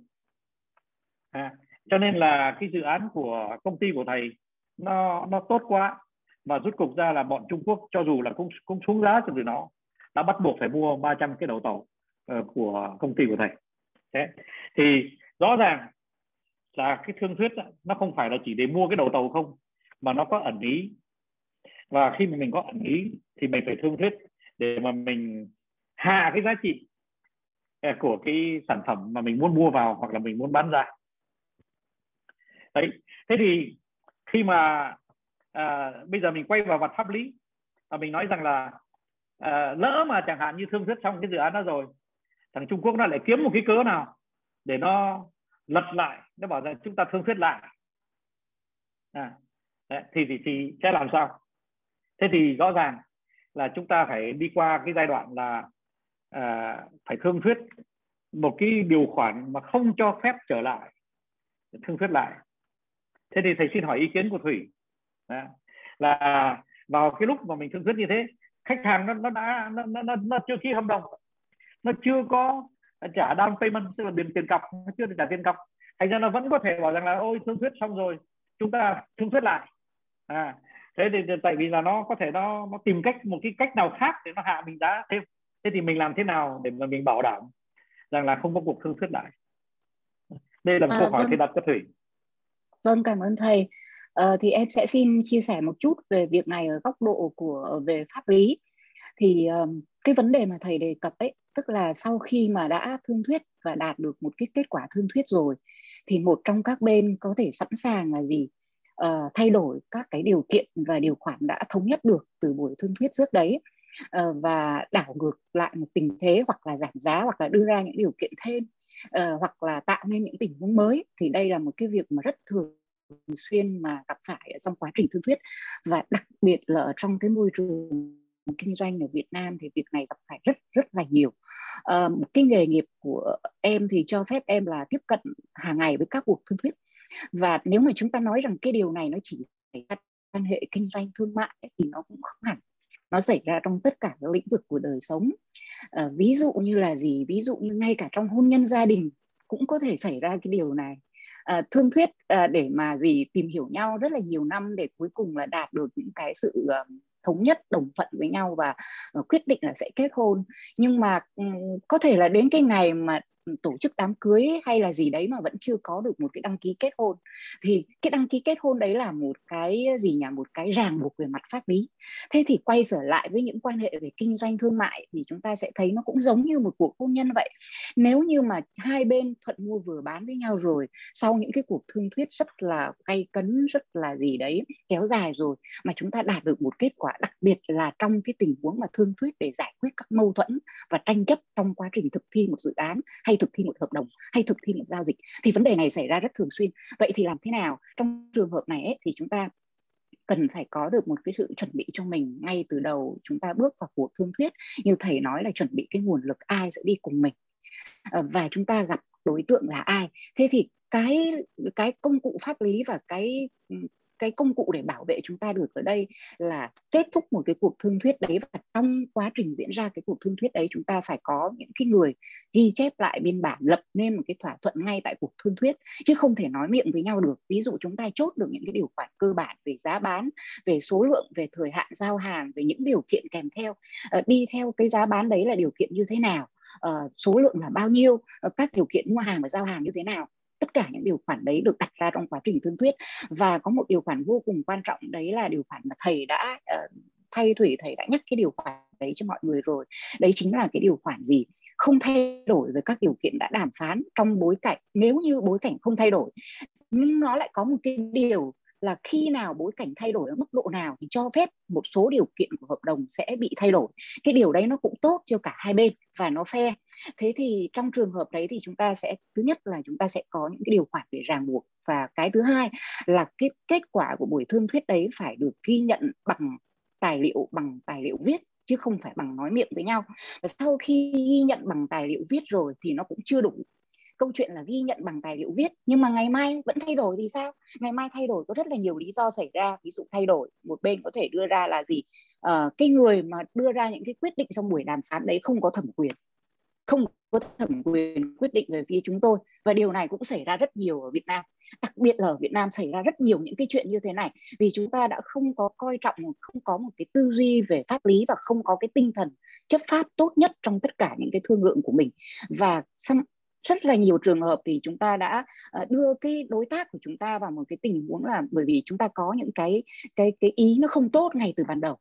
S1: À, cho nên là cái dự án của công ty của thầy nó nó tốt quá. Và rút cục ra là bọn Trung Quốc cho dù là cũng cũng xuống giá cho từ nó đã bắt buộc phải mua 300 cái đầu tàu uh, của công ty của thầy. Thế thì rõ ràng là cái thương thuyết nó không phải là chỉ để mua cái đầu tàu không mà nó có ẩn ý. Và khi mà mình có ẩn ý thì mình phải thương thuyết để mà mình hạ cái giá trị à, của cái sản phẩm mà mình muốn mua vào hoặc là mình muốn bán ra. Đấy thế thì khi mà à, bây giờ mình quay vào mặt pháp lý và mình nói rằng là à, lỡ mà chẳng hạn như thương thuyết xong cái dự án đó rồi thằng Trung Quốc nó lại kiếm một cái cớ nào để nó lật lại nó bảo rằng chúng ta thương thuyết lại à, đấy, thì, thì thì sẽ làm sao? Thế thì rõ ràng là chúng ta phải đi qua cái giai đoạn là à, phải thương thuyết một cái điều khoản mà không cho phép trở lại thương thuyết lại. Thế thì thầy xin hỏi ý kiến của thủy. À, là vào cái lúc mà mình thương thuyết như thế khách hàng nó nó đã nó nó, nó chưa ký hợp đồng nó chưa có trả down payment tức là tiền tiền cọc nó chưa được trả tiền cọc thành ra nó vẫn có thể bảo rằng là ôi thương thuyết xong rồi chúng ta thương thuyết lại. À thế thì tại vì là nó có thể nó nó tìm cách một cái cách nào khác để nó hạ mình giá thêm. Thế thì mình làm thế nào để mà mình bảo đảm rằng là không có cuộc thương thuyết lại? Đây là một à, câu hỏi vâng. thầy đặt cho thủy.
S3: Vâng cảm ơn thầy. À, thì em sẽ xin chia sẻ một chút về việc này ở góc độ của về pháp lý thì um, cái vấn đề mà thầy đề cập ấy tức là sau khi mà đã thương thuyết và đạt được một cái kết quả thương thuyết rồi thì một trong các bên có thể sẵn sàng là gì? Uh, thay đổi các cái điều kiện và điều khoản đã thống nhất được từ buổi thương thuyết trước đấy uh, và đảo ngược lại một tình thế hoặc là giảm giá hoặc là đưa ra những điều kiện thêm uh, hoặc là tạo nên những tình huống mới. Thì đây là một cái việc mà rất thường xuyên mà gặp phải trong quá trình thương thuyết và đặc biệt là ở trong cái môi trường kinh doanh ở Việt Nam thì việc này gặp phải rất rất là nhiều. À, một cái nghề nghiệp của em thì cho phép em là tiếp cận hàng ngày với các cuộc thương thuyết. Và nếu mà chúng ta nói rằng cái điều này nó chỉ xảy ra quan hệ kinh doanh thương mại thì nó cũng không hẳn. Nó xảy ra trong tất cả các lĩnh vực của đời sống. À, ví dụ như là gì? Ví dụ như ngay cả trong hôn nhân gia đình cũng có thể xảy ra cái điều này. À, thương thuyết à, để mà gì? Tìm hiểu nhau rất là nhiều năm để cuối cùng là đạt được những cái sự uh, thống nhất, đồng thuận với nhau và ờ, quyết định là sẽ kết hôn. Nhưng mà có thể là đến cái ngày mà tổ chức đám cưới hay là gì đấy mà vẫn chưa có được một cái đăng ký kết hôn. Thì cái đăng ký kết hôn đấy là một cái, gì nhỉ, một cái ràng buộc về mặt pháp lý. Thế thì quay trở lại với những quan hệ về kinh doanh thương mại thì chúng ta sẽ thấy nó cũng giống như một cuộc hôn nhân vậy. Nếu như mà hai bên thuận mua vừa bán với nhau rồi, sau những cái cuộc thương thuyết rất là gay cấn, rất là gì đấy, kéo dài rồi, mà chúng ta đạt được một kết quả đặc biệt là trong cái tình huống mà thương thuyết để giải quyết các mâu thuẫn và tranh chấp trong quá trình thực thi một dự án, hay hay thực thi một hợp đồng hay thực thi một giao dịch thì vấn đề này xảy ra rất thường xuyên. Vậy thì làm thế nào? Trong trường hợp này ấy, thì chúng ta cần phải có được một cái sự chuẩn bị cho mình ngay từ đầu chúng ta bước vào cuộc thương thuyết. Như thầy nói là chuẩn bị cái nguồn lực ai sẽ đi cùng mình ờ, và chúng ta gặp đối tượng là ai. Thế thì cái cái công cụ pháp lý và cái ừ, cái công cụ để bảo vệ chúng ta được ở đây là kết thúc một cái cuộc thương thuyết đấy và trong quá trình diễn ra cái cuộc thương thuyết đấy chúng ta phải có những cái người ghi chép lại biên bản lập nên một cái thỏa thuận ngay tại cuộc thương thuyết chứ không thể nói miệng với nhau được. Ví dụ chúng ta chốt được những cái điều khoản cơ bản về giá bán về số lượng về thời hạn giao hàng về những điều kiện kèm theo ờ, đi theo cái giá bán đấy là điều kiện như thế nào uh, số lượng là bao nhiêu uh, các điều kiện mua hàng và giao hàng như thế nào tất cả những điều khoản đấy được đặt ra trong quá trình thương thuyết. Và có một điều khoản vô cùng quan trọng đấy là điều khoản mà thầy đã uh, thay thủy thầy đã nhắc cái điều khoản đấy cho mọi người rồi. Đấy chính là cái điều khoản gì? Không thay đổi về các điều kiện đã đàm phán trong bối cảnh nếu như bối cảnh không thay đổi nhưng nó lại có một cái điều là khi nào bối cảnh thay đổi ở mức độ nào thì cho phép một số điều kiện của hợp đồng sẽ bị thay đổi. Cái điều đấy nó cũng tốt cho cả hai bên và nó fair. Thế thì trong trường hợp đấy thì chúng ta sẽ, thứ nhất là chúng ta sẽ có những cái điều khoản để ràng buộc và cái thứ hai là cái kết quả của buổi thương thuyết đấy phải được ghi nhận bằng tài liệu, bằng tài liệu viết chứ không phải bằng nói miệng với nhau. Và sau khi ghi nhận bằng tài liệu viết rồi thì nó cũng chưa đủ câu chuyện là ghi nhận bằng tài liệu viết nhưng mà ngày mai vẫn thay đổi thì sao? Ngày mai thay đổi có rất là nhiều lý do xảy ra ví dụ thay đổi một bên có thể đưa ra là gì? À, cái người mà đưa ra những cái quyết định trong buổi đàm phán đấy không có thẩm quyền không có thẩm quyền quyết định về phía chúng tôi. Và điều này cũng xảy ra rất nhiều ở Việt Nam đặc biệt là ở Việt Nam xảy ra rất nhiều những cái chuyện như thế này vì chúng ta đã không có coi trọng không có một cái tư duy về pháp lý và không có cái tinh thần chấp pháp tốt nhất trong tất cả những cái thương lượng của mình. Và rất là nhiều trường hợp thì chúng ta đã ờ, đưa cái đối tác của chúng ta vào một cái tình huống là bởi vì chúng ta có những cái cái cái ý nó không tốt ngay từ ban đầu.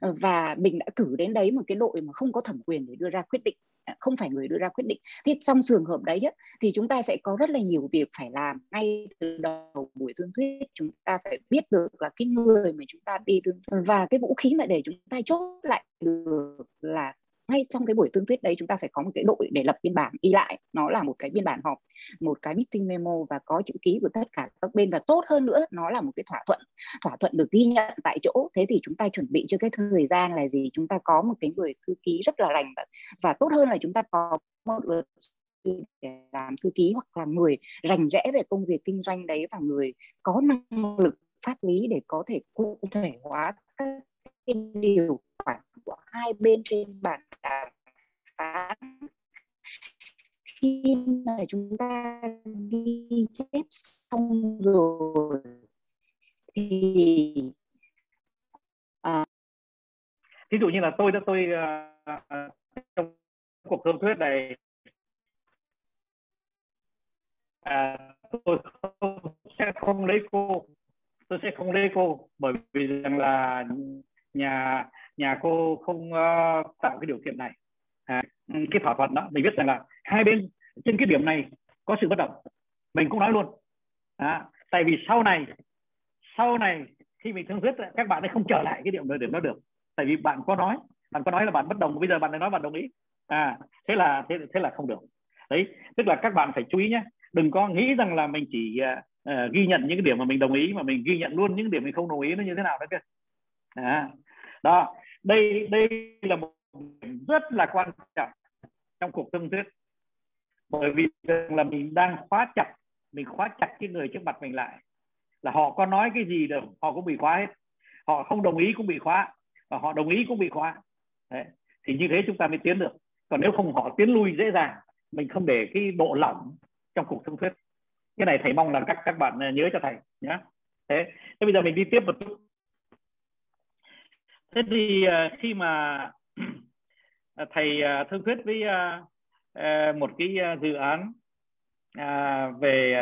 S3: Ờ, và mình đã cử đến đấy một cái đội mà không có thẩm quyền để đưa ra quyết định à, không phải người đưa ra quyết định. Thì trong trường hợp đấy ấy, thì chúng ta sẽ có rất là nhiều việc phải làm ngay từ đầu buổi thương thuyết. Chúng ta phải biết được là cái người mà chúng ta đi thương thuyết và cái vũ khí mà để chúng ta chốt lại được là ngay trong cái buổi tương thuyết đấy chúng ta phải có một cái đội để lập biên bản ghi lại nó là một cái biên bản họp một cái meeting memo và có chữ ký của tất cả các bên. Và tốt hơn nữa nó là một cái thỏa thuận thỏa thuận được ghi nhận tại chỗ. Thế thì chúng ta chuẩn bị cho cái thời gian là gì? Chúng ta có một cái người thư ký rất là lành và, và tốt hơn là chúng ta có một để làm thư ký hoặc là người rành rẽ về công việc kinh doanh đấy và người có năng lực pháp lý để có thể cụ thể hóa các điều khoản của hai bên trên bàn đàm phán. Khi mà chúng ta ghi chép xong rồi thì
S1: à, ví dụ như là tôi đã tôi uh, trong cuộc thương thuyết này à, tôi không, sẽ không lấy cô tôi sẽ không lấy cô bởi vì rằng là nhà nhà cô không uh, tạo cái điều kiện này. À, ừ, cái thỏa thuận đó mình biết rằng là hai bên trên cái điểm này có sự bất đồng. Mình cũng nói luôn. À, tại vì sau này sau này khi mình thương thuyết các bạn ấy không trở lại cái điểm đó để nó được. Tại vì bạn có nói bạn có nói là bạn bất đồng bây giờ bạn lại nói bạn đồng ý. À thế là thế thế là không được. Đấy tức là các bạn phải chú ý nhé. Đừng có nghĩ rằng là mình chỉ uh, ghi nhận những cái điểm mà mình đồng ý mà mình ghi nhận luôn những điểm mình không đồng ý nó như thế nào đó kia à, đó đây đây là một điểm rất là quan trọng trong cuộc thương thuyết. Bởi vì là mình đang khóa chặt mình khóa chặt cái người trước mặt mình lại. Là họ có nói cái gì được họ cũng bị khóa hết. Họ không đồng ý cũng bị khóa và họ đồng ý cũng bị khóa. Đấy. thì như thế chúng ta mới tiến được. Còn nếu không họ tiến lui dễ dàng mình không để cái độ lỏng trong cuộc thương thuyết. Cái này thầy mong là các các bạn nhớ cho thầy nhé thế thế bây giờ mình đi tiếp một chút thế thì ờ, khi mà à, thầy ờ, thương thuyết với ờ, một cái dự án à, về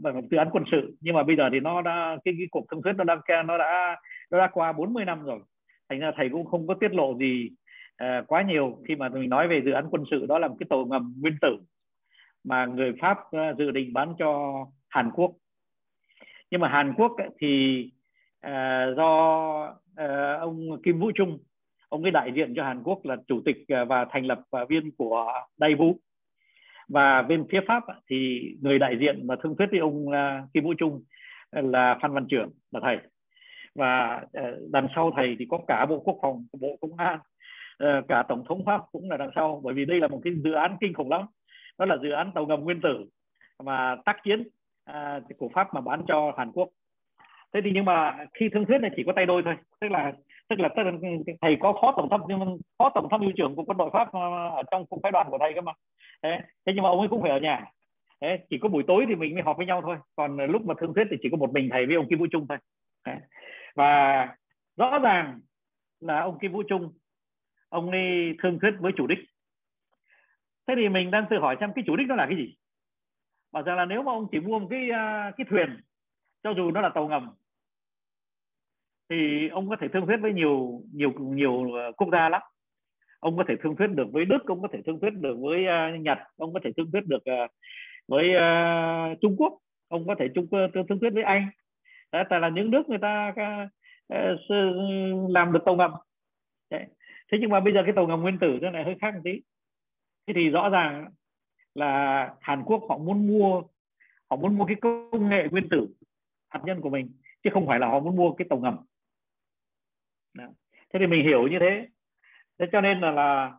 S1: một dự án quân sự nhưng mà bây giờ thì nó đã cái, cái cuộc thương thuyết nó đang nó đã nó đã qua 40 năm rồi. Thành ra thầy cũng không có tiết lộ gì uh, quá nhiều khi mà mình nói về dự án quân sự đó là một cái tàu ngầm nguyên tử mà người Pháp uh, dự định bán cho Hàn Quốc. Nhưng mà Hàn Quốc ấy, thì uh, do uh, ông Kim Vũ Trung ông ấy đại diện cho Hàn Quốc là chủ tịch ờ, và thành lập ờ, viên của Daewoo và bên phía Pháp thì người đại diện mà thương thuyết với ông Kim Vũ Trung là Phan Văn Trưởng là thầy. Và đằng sau thầy thì có cả bộ quốc phòng bộ công an cả tổng thống pháp cũng là đằng sau. Bởi vì đây là một cái dự án kinh khủng lắm. Đó là dự án tàu ngầm nguyên tử mà tác chiến của pháp mà bán cho hàn quốc thế thì nhưng mà khi thương thuyết này chỉ có tay đôi thôi. Tức là tức là, tức là thầy có phó tổng tham nhưng phó tổng tham mưu trưởng của quân đội pháp ờ, ở trong phái đoàn của thầy cơ mà. Thế, thế nhưng mà ông ấy cũng phải ở nhà. Thế, chỉ có buổi tối thì mình mới họp với nhau thôi. Còn lúc mà thương thuyết thì chỉ có một mình thầy với ông kim vũ trung thôi. Thế. và rõ ràng là ông kim vũ trung ông ấy thương thuyết với chủ đích. Thế thì mình đang tự hỏi xem cái chủ đích nó là cái gì? Bảo rằng là nếu mà ông chỉ mua một cái ờ, cái thuyền cho dù nó là tàu ngầm thì ông có thể thương thuyết với nhiều nhiều nhiều ờ, quốc gia lắm. Ông có thể thương thuyết được với đức ông có thể thương thuyết được với uh, nhật ông có thể thương thuyết được uh, với uh, trung quốc ông có thể trung thương thuyết với anh. Đấy, tại là những nước người ta uh, làm được tàu ngầm. Đấy. thế nhưng mà bây giờ cái tàu ngầm nguyên tử nó lại hơi khác một tí. Thế thì rõ ràng là Hàn Quốc họ muốn mua họ muốn mua cái công nghệ nguyên tử hạt nhân của mình chứ không phải là họ muốn mua cái tàu ngầm. Đó. thế thì mình hiểu như thế. Thế cho nên là là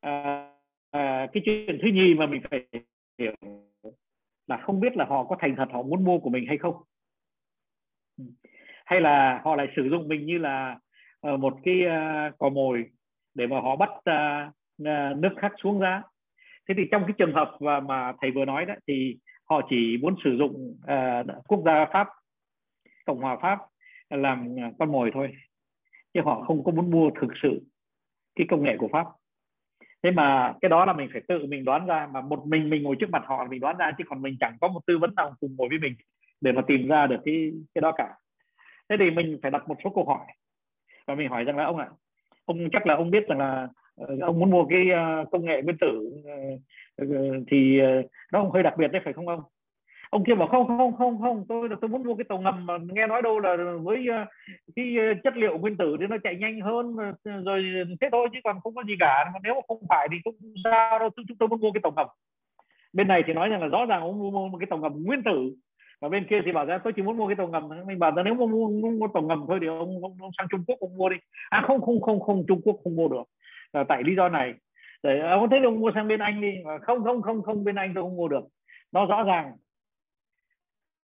S1: à, à, cái chuyện thứ nhì mà mình phải hiểu là không biết là họ có thành thật họ muốn mua của mình hay không. Hay là họ lại sử dụng mình như là uh, một cái uh, cò mồi để mà họ bắt uh, uh, nước khác xuống giá. Thế thì trong cái trường hợp mà, mà thầy vừa nói đó thì họ chỉ muốn sử dụng uh, quốc gia pháp cộng hòa pháp làm con mồi thôi chứ họ không có muốn mua thực sự cái công nghệ của pháp. Thế mà cái đó là mình phải tự mình đoán ra, mà một mình mình ngồi trước mặt họ mình đoán ra, chứ còn mình chẳng có một tư vấn nào cùng ngồi với mình để mà tìm ra được cái cái đó cả. Thế thì mình phải đặt một số câu hỏi. Và mình hỏi rằng là, ông ạ, ông chắc là ông biết rằng là ờ, ông muốn mua cái ờ, công nghệ nguyên tử ờ, thì nó hơi đặc biệt đấy, phải không ông? Ông kia bảo không không không không tôi tôi muốn mua cái tàu ngầm mà nghe nói đâu là với ờ, cái ờ, chất liệu nguyên tử thì nó chạy nhanh hơn ờ, rồi thế thôi chứ còn không có gì cả. Mà nếu mà không phải thì cũng sao đâu chúng tôi muốn mua cái tàu ngầm. Bên này thì nói rằng là rõ ràng ông mua một cái tàu ngầm nguyên tử. Và bên kia thì bảo ra tôi chỉ muốn mua cái tàu ngầm. Mình bảo ra nếu mà mua, mua, mua tàu ngầm thôi thì ông, ông, ông sang Trung Quốc ông mua đi. À không không không không Trung Quốc không mua được. À, tại lý do này. Để ông thấy ông mua sang bên anh đi. Mà không không không không bên anh tôi không mua được. Nó rõ ràng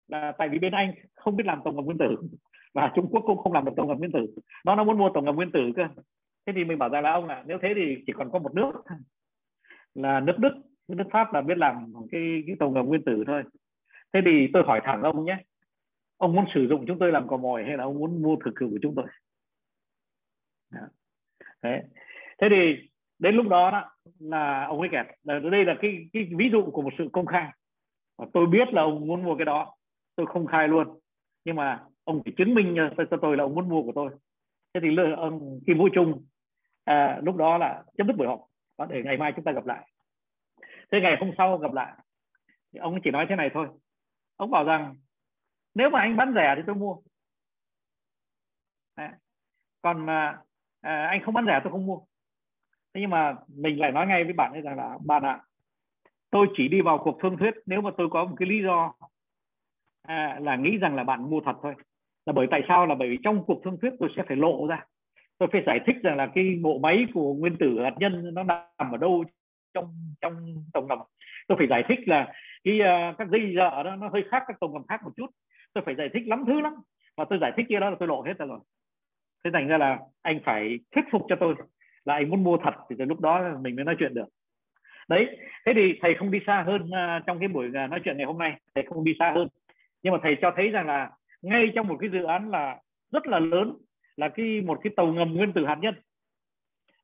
S1: là tại vì bên anh không biết làm tổng hợp nguyên tử và Trung Quốc cũng không làm được tổng hợp nguyên tử. Nó nó muốn mua tổng hợp nguyên tử cơ. Thế thì mình bảo ra là ông là nếu thế thì chỉ còn có một nước là nước Đức nước Pháp là biết làm cái cái tổng hợp nguyên tử thôi. Thế thì tôi hỏi thẳng ông nhé ông muốn sử dụng chúng tôi làm cò mồi hay là ông muốn mua thực sự của chúng tôi? Đấy. Thế thì đến lúc đó, đó là ông ấy kẹt đây là cái cái ví dụ của một sự công khai. Và tôi biết là ông muốn mua cái đó tôi không khai luôn. Nhưng mà ông phải chứng minh ờ, cho tôi là ông muốn mua của tôi. Thế thì ông Kim Vũ Trung à, lúc đó là chấm dứt buổi họp. Và để ngày mai chúng ta gặp lại. Thế ngày hôm sau gặp lại thì ông chỉ nói thế này thôi. Ông bảo rằng nếu mà anh bán rẻ thì tôi mua. À, còn mà à, anh không bán rẻ tôi không mua. Thế nhưng mà mình lại nói ngay với bạn ấy rằng là bạn ạ tôi chỉ đi vào cuộc thương thuyết nếu mà tôi có một cái lý do à, là nghĩ rằng là bạn mua thật thôi. Là bởi tại sao? Là bởi vì trong cuộc thương thuyết tôi sẽ phải lộ ra. Tôi phải giải thích rằng là cái bộ máy của nguyên tử hạt nhân nó nằm ở đâu trong trong tổng đồng. Tôi phải giải thích là cái uh, các dây dợ đó nó hơi khác các tổng đồng khác một chút. Tôi phải giải thích lắm thứ lắm. Và tôi giải thích kia đó là tôi lộ hết ra rồi. Thế thành ra là anh phải thuyết phục cho tôi là anh muốn mua thật thì từ lúc đó mình mới nói chuyện được. Đấy thế thì thầy không đi xa hơn uh, trong cái buổi uh, nói chuyện ngày hôm nay. Thầy không đi xa hơn nhưng mà thầy cho thấy rằng là ngay trong một cái dự án là rất là lớn là cái một cái tàu ngầm nguyên tử hạt nhân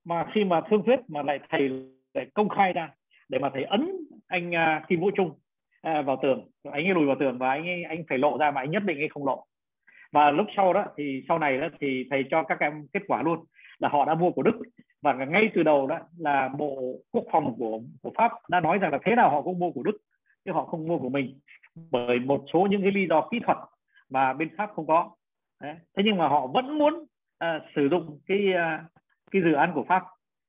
S1: mà khi mà thương thuyết mà lại thầy lại công khai ra để mà thầy ấn anh uh, Kim Vũ Trung uh, vào tường anh ấy lùi vào tường và anh ấy anh phải lộ ra mà anh nhất định anh không lộ. Và lúc sau đó thì sau này đó thì thầy cho các em kết quả luôn là họ đã mua của Đức. Và ngay từ đầu đó là bộ quốc phòng của của Pháp đã nói rằng là thế nào họ cũng mua của Đức chứ họ không mua của mình bởi một số những cái lý do kỹ thuật mà bên Pháp không có. Đấy. thế nhưng mà họ vẫn muốn uh, sử dụng cái uh, cái dự án của Pháp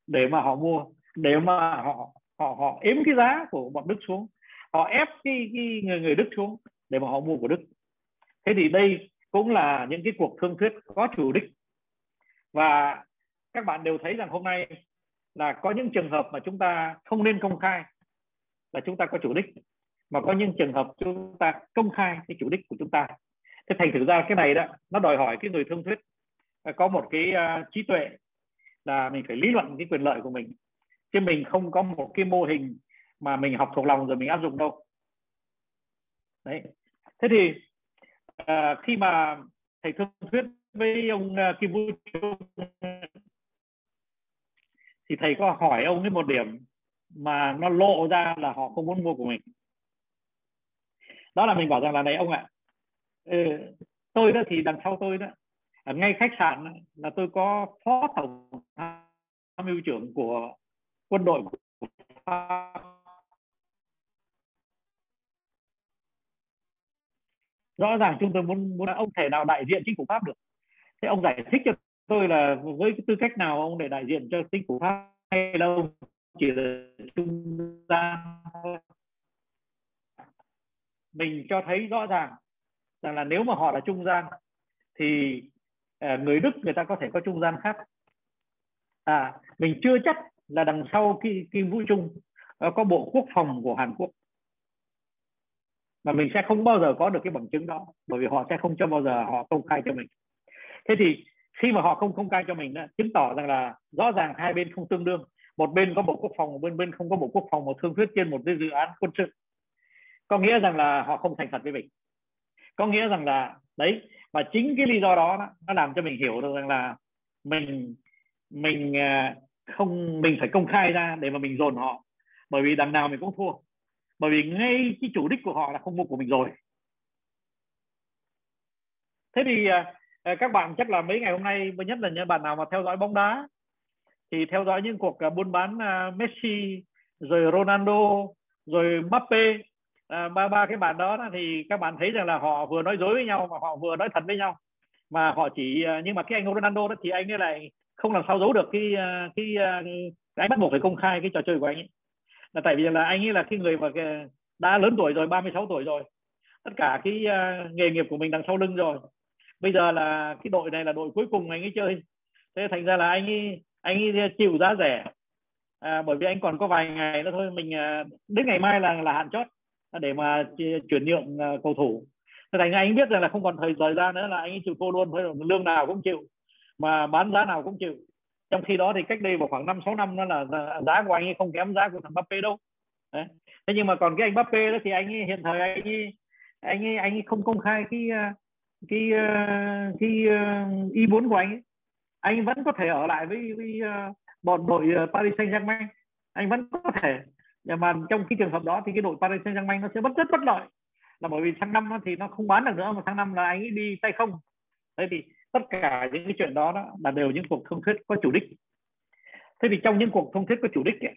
S1: để mà họ mua để mà họ họ họ ếm cái giá của bọn Đức xuống. Họ ép cái, cái người người Đức xuống để mà họ mua của Đức. Thế thì đây cũng là những cái cuộc thương thuyết có chủ đích. Và các bạn đều thấy rằng hôm nay là có những trường hợp mà chúng ta không nên công khai là chúng ta có chủ đích mà có những trường hợp chúng ta công khai cái chủ đích của chúng ta. Thế thành thử ra cái này đó nó đòi hỏi cái người thương thuyết à, có một cái uh, trí tuệ là mình phải lý luận cái quyền lợi của mình. Chứ mình không có một cái mô hình mà mình học thuộc lòng rồi mình áp dụng đâu. Đấy. Thế thì uh, khi mà thầy thương thuyết với ông uh, Kim Vũ Trung thì thầy có hỏi ông ấy một điểm mà nó lộ ra là họ không muốn mua của mình đó là mình bảo rằng là này ông ạ. Ừ, tôi đó thì đằng sau tôi đó ở ngay khách sạn là tôi có phó tổng tham mưu trưởng của quân đội của rõ ràng chúng tôi muốn muốn ông thể nào đại diện chính phủ pháp được. Thế ông giải thích cho tôi là với cái tư cách nào ông để đại diện cho chính phủ pháp hay đâu chỉ là trung gian mình cho thấy rõ ràng rằng là nếu mà họ là trung gian thì uh, người Đức người ta có thể có trung gian khác. À mình chưa chắc là đằng sau cái kim vũ trung uh, có bộ quốc phòng của Hàn Quốc. Mà mình sẽ không bao giờ có được cái bằng chứng đó bởi vì họ sẽ không cho bao giờ họ công khai cho mình. Thế thì khi mà họ không công khai cho mình đó, chứng tỏ rằng là rõ ràng hai bên không tương đương. Một bên có bộ quốc phòng một bên bên không có bộ quốc phòng một thương thuyết trên một cái dự án quân sự có nghĩa rằng là họ không thành thật với mình. Có nghĩa rằng là, đấy, và chính cái lý do đó nó làm cho mình hiểu được rằng là mình mình à, không, mình phải công khai ra để mà mình dồn họ. Bởi vì đằng nào mình cũng thua. Bởi vì ngay cái chủ đích của họ là không mua của mình rồi. Thế thì à, à, các bạn chắc là mấy ngày hôm nay nhất là những bạn nào mà theo dõi bóng đá, thì theo dõi những cuộc buôn bán Messi, rồi Ronaldo, rồi Mbappe à, ba ba cái bạn đó thì các bạn thấy rằng là họ vừa nói dối với nhau mà họ vừa nói thật với nhau. Mà họ chỉ à, nhưng mà cái anh Ronaldo đó thì anh ấy lại không làm sao giấu được cái à, cái, à, cái, anh bắt buộc phải công khai cái trò chơi của anh ấy. Là tại vì là anh ấy là cái người mà đã lớn tuổi rồi 36 tuổi rồi. Tất cả cái nghề nghiệp của mình đằng sau lưng rồi. Bây giờ là cái đội này là đội cuối cùng anh ấy chơi. Thế thành ra là anh ấy anh ấy chịu giá rẻ. À, bởi vì anh còn có vài ngày nữa thôi. Mình đến ngày mai là là hạn chót. À, để mà chuyển nhượng à, cầu thủ. Thành anh biết rằng là không còn thời thời gian nữa là anh ấy chịu thua luôn thôi lương nào cũng chịu mà bán giá nào cũng chịu. Trong khi đó thì cách đây vào khoảng 5 6 năm nó là giá của anh ấy không kém giá của thằng Mbappe đâu. Đấy. thế nhưng mà còn cái anh Mbappe đó thì anh ấy hiện thời anh ấy anh ấy anh ấy không công khai cái à, cái cái, cái ý muốn của anh ấy. Anh vẫn có thể ở lại với, với bọn đội Paris Saint-Germain. Anh vẫn có thể mà trong cái trường hợp đó thì cái đội Paris Saint-Germain nó sẽ bất rất bất lợi. Là bởi vì sang năm thì nó không bán được nữa mà sang năm là anh ấy đi tay không. Thế thì tất cả những cái chuyện đó, đó là đều những cuộc thông thuyết có chủ đích. Thế thì trong những cuộc thông thuyết có chủ đích ấy,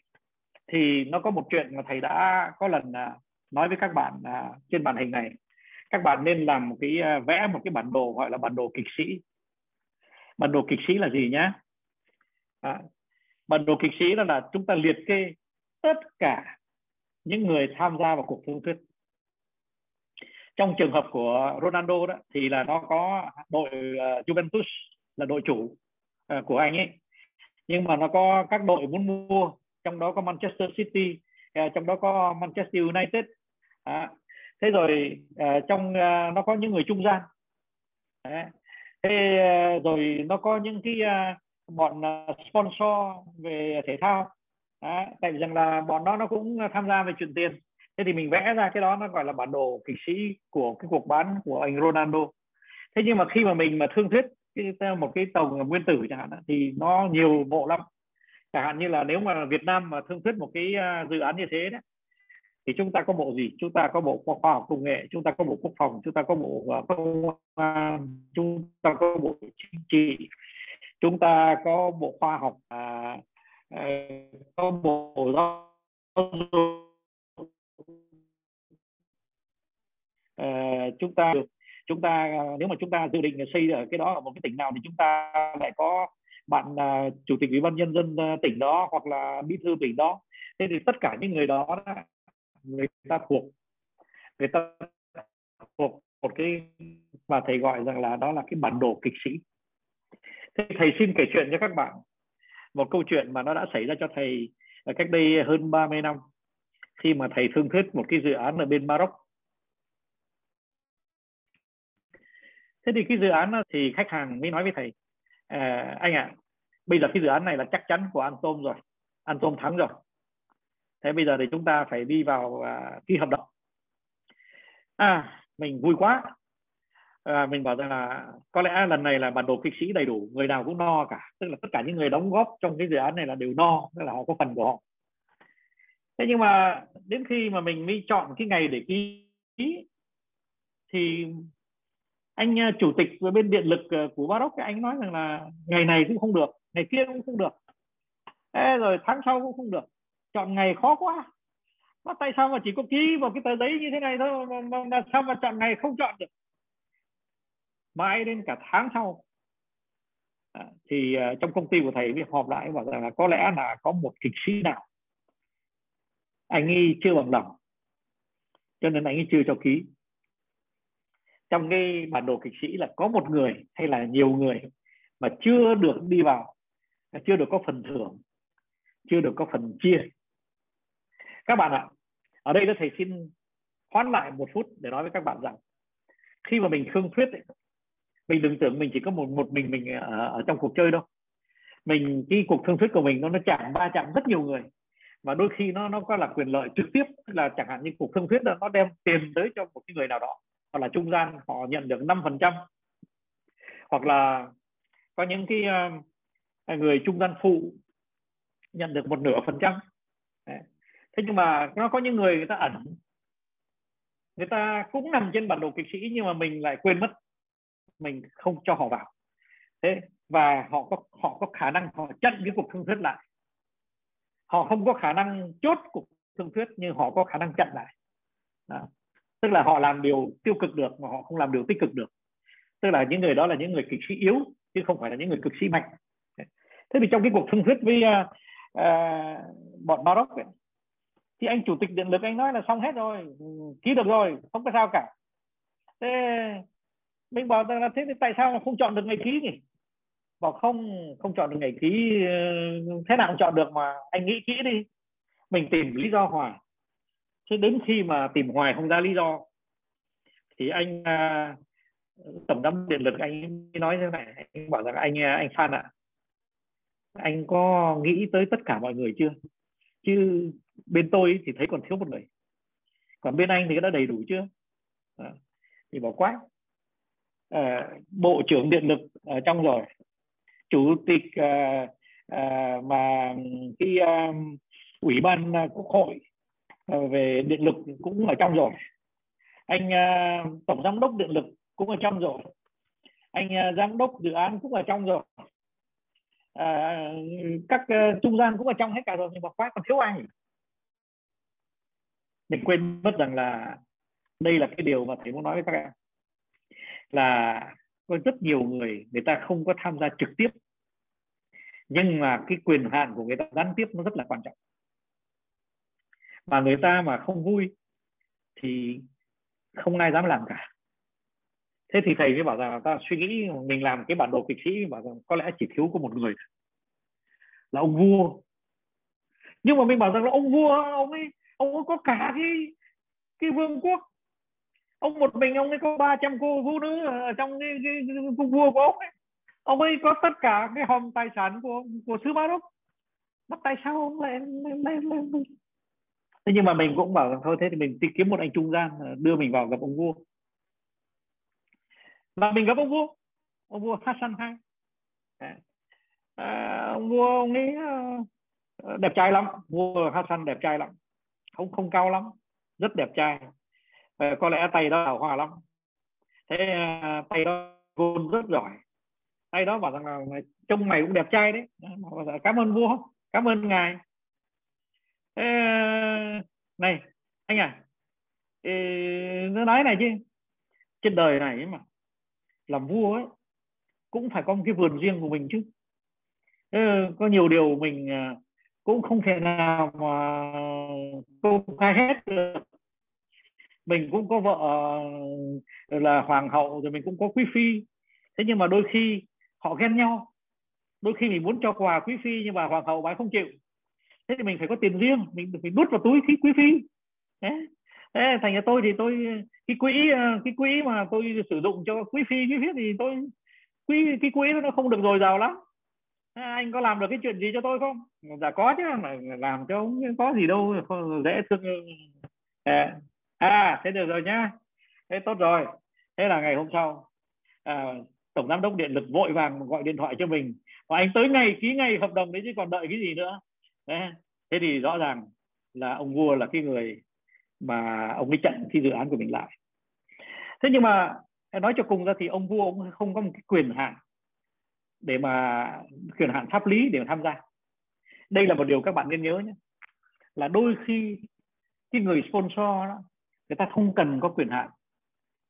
S1: thì nó có một chuyện mà thầy đã có lần à, nói với các bạn à, trên màn hình này. Các bạn nên làm một cái à, vẽ một cái bản đồ gọi là bản đồ kịch sĩ. Bản đồ kịch sĩ là gì nhá? À, bản đồ kịch sĩ là, là chúng ta liệt kê tất cả những người tham gia vào cuộc thương thuyết trong trường hợp của Ronaldo đó thì là nó có đội uh, Juventus là đội chủ uh, của anh ấy. Nhưng mà nó có các đội muốn mua trong đó có Manchester City uh, trong đó có Manchester United. À, thế rồi uh, trong uh, nó có những người trung gian. Uh, thế uh, rồi nó có những cái uh, bọn uh, sponsor về thể thao. Đấy, tại vì rằng là bọn đó nó cũng tham gia về chuyện tiền. Thế thì mình vẽ ra cái đó nó gọi là bản đồ kịch sĩ của cái cuộc bán của anh Ronaldo. Thế nhưng mà khi mà mình mà thương thuyết cái, một cái tàu nguyên tử chẳng hạn thì nó nhiều bộ lắm. Chẳng hạn như là nếu mà Việt Nam mà thương thuyết một cái à, dự án như thế đấy thì chúng ta có bộ gì? Chúng ta có bộ khoa học công nghệ chúng ta có bộ quốc phòng chúng ta có bộ à, công an chúng ta có bộ chính trị chúng ta có bộ khoa học à, Ờ, có bộ giáo dục. Uh, chúng ta chúng ta nếu mà chúng ta dự định xây ở cái đó ở một cái tỉnh nào thì chúng ta lại có bạn uh, chủ tịch ủy ban nhân dân uh, tỉnh đó hoặc là bí thư tỉnh đó. Thế thì tất cả những người đó người ta thuộc người ta thuộc một cái mà thầy gọi rằng là đó là cái bản đồ kịch sĩ. Thế thầy xin kể chuyện cho các bạn một câu chuyện mà nó đã xảy ra cho thầy cách đây hơn 30 năm khi mà thầy thương thuyết một cái dự án ở bên Maroc. Thế thì cái dự án đó, thì khách hàng mới nói với thầy à, anh ạ à, bây giờ cái dự án này là chắc chắn của An Tôm rồi An Tôm thắng rồi. Thế bây giờ thì chúng ta phải đi vào à, ký hợp đồng. À mình vui quá à, mình bảo rằng là có lẽ lần này là bản đồ kịch sĩ đầy đủ người nào cũng no cả. Tức là tất cả những người đóng góp trong cái dự án này là đều no tức là họ có phần của họ. Thế nhưng mà đến khi mà mình mới chọn cái ngày để ký thì anh à, chủ tịch với bên điện lực à, của Baroque anh nói rằng là ngày này cũng không được ngày kia cũng không được. Ê, rồi tháng sau cũng không được. Chọn ngày khó quá. Mà tại sao mà chỉ có ký vào cái tờ giấy như thế này thôi mà, mà, mà sao mà chọn ngày không chọn được? Mãi đến cả tháng sau. À, thì uh, trong công ty của thầy mới họp lại bảo rằng là có lẽ là có một kịch sĩ nào anh ấy chưa bằng lòng. Cho nên anh ấy chưa cho ký. Trong cái bản đồ kịch sĩ là có một người hay là nhiều người mà chưa được đi vào chưa được có phần thưởng chưa được có phần chia. Các bạn ạ ở đây thầy xin khoán lại một phút để nói với các bạn rằng khi mà mình thương thuyết ấy, mình đừng tưởng mình chỉ có một một mình mình ở, ở trong cuộc chơi đâu. Mình cái cuộc thương thuyết của mình nó nó chạm ba chạm rất nhiều người. Và đôi khi nó nó có là quyền lợi trực tiếp là chẳng hạn như cuộc thương thuyết đó nó đem tiền tới cho một cái người nào đó hoặc là trung gian họ nhận được 5% hoặc là có những cái uh, người trung gian phụ nhận được một nửa phần trăm. Thế nhưng mà nó có những người người ta ẩn. Người ta cũng nằm trên bản đồ kịch sĩ nhưng mà mình lại quên mất mình không cho họ vào. Thế và họ có họ có khả năng họ chặn cái cuộc thương thuyết lại. Họ không có khả năng chốt cuộc thương thuyết nhưng họ có khả năng chặn lại. Đó. tức là họ làm điều tiêu cực được mà họ không làm điều tích cực được. Tức là những người đó là những người kịch sĩ yếu chứ không phải là những người cực sĩ mạnh. Thế thì trong cái cuộc thương thuyết với uh, uh, bọn Maroc ấy, thì anh chủ tịch điện lực anh nói là xong hết rồi ký được rồi không có sao cả. Thế mình bảo rằng là thế thì tại sao mà không chọn được ngày ký nhỉ? Bảo không không chọn được ngày ký ờ, thế nào cũng chọn được mà anh nghĩ kỹ đi. Mình tìm lý do hoài. Chứ đến khi mà tìm hoài không ra lý do thì anh uh, tổng giám điện lực anh nói như này anh bảo rằng anh à, anh Phan ạ à, anh có nghĩ tới tất cả mọi người chưa? Chứ bên tôi thì thấy còn thiếu một người còn bên anh thì đã đầy đủ chưa? À, thì bỏ quá. Ờ, bộ trưởng điện lực ở trong rồi. Chủ tịch uh, uh, mà cái uh, ủy ban quốc hội uh, về điện lực cũng ở trong rồi. Anh uh, tổng giám đốc điện lực cũng ở trong rồi. Anh uh, giám đốc dự án cũng ở trong rồi. À, các uh, trung gian cũng ở trong hết cả rồi nhưng mà quá còn thiếu ai mình quên mất rằng là đây là cái điều mà thầy muốn nói với các em là có rất nhiều người người ta không có tham gia trực tiếp. Nhưng mà cái quyền hạn của người ta gián tiếp nó rất là quan trọng. Mà người ta mà không vui thì không ai dám làm cả. Thế thì thầy mới bảo rằng ta suy nghĩ mình làm cái bản đồ kịch sĩ, bảo rằng có lẽ chỉ thiếu có một người là ông vua. Nhưng mà mình bảo rằng là ông vua, ông ấy ông ấy có cả cái cái vương quốc ông một mình ông ấy có 300 cô vũ nữ ở trong cái, cái, cái, cái vua của ông ấy. Ông ấy có tất cả cái hòm tài sản của của xứ Maroc. Mà tại sao ông lại lại, lại, lại... thế nhưng mà mình cũng bảo rằng thôi thế thì mình tìm kiếm một anh trung gian ờ, đưa mình vào gặp ông vua. Và mình gặp ông vua. Ông vua Hassan II à, ờ, ông vua ông ấy ờ, đẹp trai lắm. Vua Hassan đẹp trai lắm. Không không cao lắm. Rất đẹp trai. Ờ, có lẽ tay đó hào hoa lắm. Thế ờ, tay đó gôn rất giỏi. Tay đó bảo rằng là trông mày cũng đẹp trai đấy. Cảm ơn vua cảm ơn ngài. Thế, ờ, này anh à nó nói này chứ. Trên đời này mà làm vua ấy cũng phải có một cái vườn riêng của mình chứ. Có nhiều điều mình cũng không thể nào mà công khai hết được mình cũng có vợ ờ, là hoàng hậu rồi mình cũng có quý phi. Thế nhưng mà đôi khi họ ghen nhau. Đôi khi mình muốn cho quà quý phi nhưng mà hoàng hậu bà không chịu. Thế thì mình phải có tiền riêng mình phải đút vào túi quý phi. Thế, thế thành ra tôi thì tôi cái quỹ ờ, cái quỹ mà tôi sử dụng cho quý phi quý phi thì tôi quỹ cái quỹ nó không được dồi dào lắm. Anh có làm được cái chuyện gì cho tôi không? Dạ có chứ mà làm cho ông có gì đâu dễ thương à, à thế được rồi nhá. Thế tốt rồi. Thế là ngày hôm sau à, tổng giám đốc điện lực vội vàng gọi điện thoại cho mình. Và anh tới ngày ký ngày hợp đồng đấy chứ còn đợi cái gì nữa. Đấy. thế thì rõ ràng là ông vua là cái người mà ông ấy chặn cái dự án của mình lại. Thế nhưng mà nói cho cùng ra thì ông vua ông không có một cái quyền hạn để mà quyền hạn pháp lý để mà tham gia. Đây là một điều các bạn nên nhớ nhé là đôi khi cái người sponsor đó, người ta không cần có quyền hạn.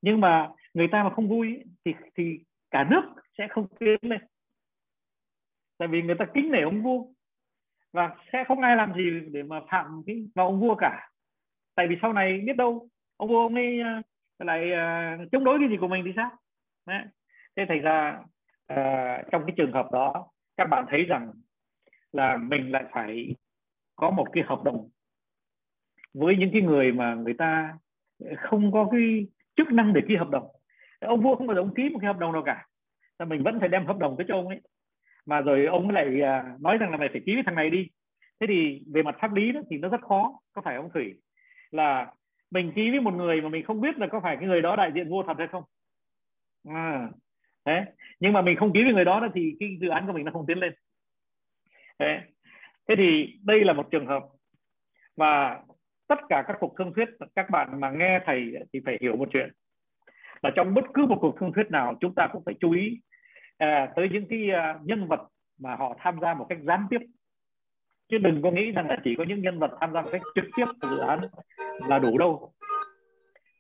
S1: Nhưng mà người ta mà không vui thì thì cả nước sẽ không tiến lên. Tại vì người ta kính nể ông vua. Và sẽ không ai làm gì để mà phạm cái vào ông vua cả. Tại vì sau này biết đâu ông vua ông ấy ờ, lại uh, chống đối cái gì của mình thì sao? Đấy. thế thành ra uh, trong cái trường hợp đó các bạn thấy rằng là mình lại phải có một cái hợp đồng với những cái người mà người ta không có cái chức năng để ký hợp đồng. Ông vua không bao giờ ông ký một cái hợp đồng nào cả. Là mình vẫn phải đem hợp đồng tới cho ông ấy. Mà rồi ông lại à, nói rằng là mày phải ký với thằng này đi. Thế thì về mặt pháp lý đó thì nó rất khó có phải ông thủy? Là mình ký với một người mà mình không biết là có phải cái người đó đại diện vua thật hay không. À, thế nhưng mà mình không ký với người đó thì cái dự án của mình nó không tiến lên. Thế, thế thì đây là một trường hợp và tất cả các cuộc thương thuyết các bạn mà nghe thầy thì phải hiểu một chuyện. Là trong bất cứ một cuộc thương thuyết nào chúng ta cũng phải chú ý à, tới những cái uh, nhân vật mà họ tham gia một cách gián tiếp. Chứ đừng có nghĩ rằng là chỉ có những nhân vật tham gia một cách trực tiếp của dự án là đủ đâu.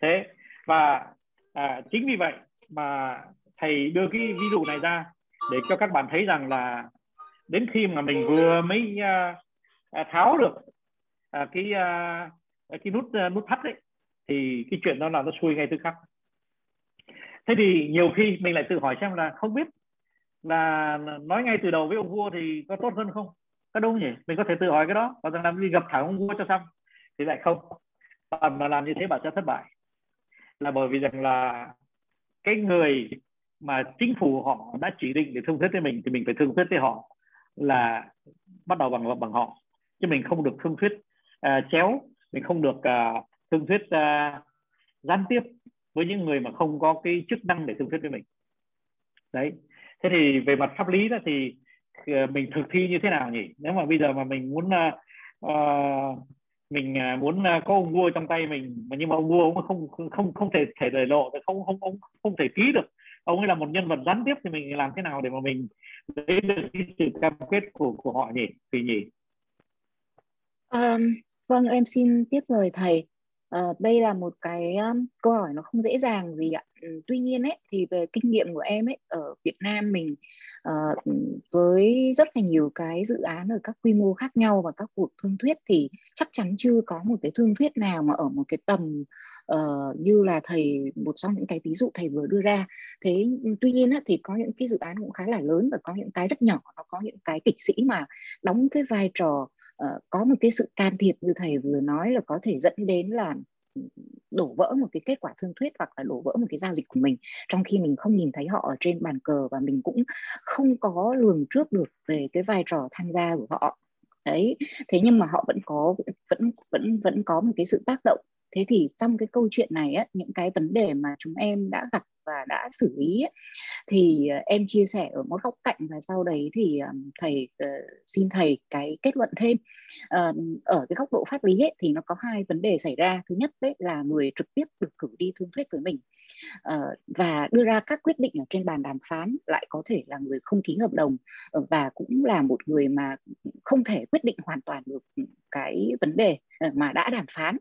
S1: Thế và à, chính vì vậy mà thầy đưa cái ví dụ này ra để cho các bạn thấy rằng là đến khi mà mình vừa mới uh, tháo được à, cái à, cái nút à, nút thắt đấy thì cái chuyện đó là nó xuôi ngay tức khắc. Thế thì nhiều khi mình lại tự hỏi xem là không biết là nói ngay từ đầu với ông vua thì có tốt hơn không? Có đúng nhỉ? Mình có thể tự hỏi cái đó và rằng làm đi gặp thẳng ông vua cho xong thì lại không. Bạn mà làm như thế bạn sẽ thất bại. Là bởi vì rằng là cái người mà chính phủ họ đã chỉ định để thương thuyết với mình thì mình phải thương thuyết với họ là bắt đầu bằng bằng họ chứ mình không được thương thuyết uh, chéo mình không được à, uh, thương thuyết uh, gián tiếp với những người mà không có cái chức năng để thương thuyết với mình. Đấy. Thế thì về mặt pháp lý đó thì uh, mình thực thi như thế nào nhỉ? Nếu mà bây giờ mà mình muốn uh, uh, mình muốn có ông vua trong tay mình mà nhưng mà ông vua ông không không không thể thể lời lộ không không không không thể ký được. Ông ấy là một nhân vật gián tiếp thì mình làm thế nào để mà mình lấy được cái sự cam kết của của họ nhỉ? Thì nhỉ?
S3: Um, vâng em xin tiếp lời thầy. Uh, đây là một cái um, câu hỏi nó không dễ dàng gì ạ. Ừ, tuy nhiên ấy thì về kinh nghiệm của em ấy ở Việt Nam mình uh, với rất là nhiều cái dự án ở các quy mô khác nhau và các cuộc thương thuyết thì chắc chắn chưa có một cái thương thuyết nào mà ở một cái tầm uh, như là thầy một trong những cái ví dụ thầy vừa đưa ra. Thế ừ, tuy nhiên á, thì có những cái dự án cũng khá là lớn và có những cái rất nhỏ nó có những cái kịch sĩ mà đóng cái vai trò uh, có một cái sự can thiệp như thầy vừa nói là có thể dẫn đến là ừ, đổ vỡ một cái kết quả thương thuyết hoặc là đổ vỡ một cái giao dịch của mình trong khi mình không nhìn thấy họ ở trên bàn cờ và mình cũng không có lường trước được về cái vai trò tham gia của họ. Đấy thế nhưng mà họ vẫn có vẫn vẫn vẫn có một cái sự tác động. Thế thì trong cái câu chuyện này á những cái vấn đề mà chúng em đã gặp và đã xử lý ấy, thì ờ, em chia sẻ ở một góc cạnh và sau đấy thì ờ, thầy ờ, xin thầy cái kết luận thêm. Ở cái góc độ pháp lý ấy, thì nó có hai vấn đề xảy ra. Thứ nhất đấy là người trực tiếp được cử đi thương thuyết với mình và đưa ra các quyết định ở trên bàn đàm phán lại có thể là người không ký hợp đồng và cũng là một người mà không thể quyết định hoàn toàn được cái vấn đề mà đã đàm phán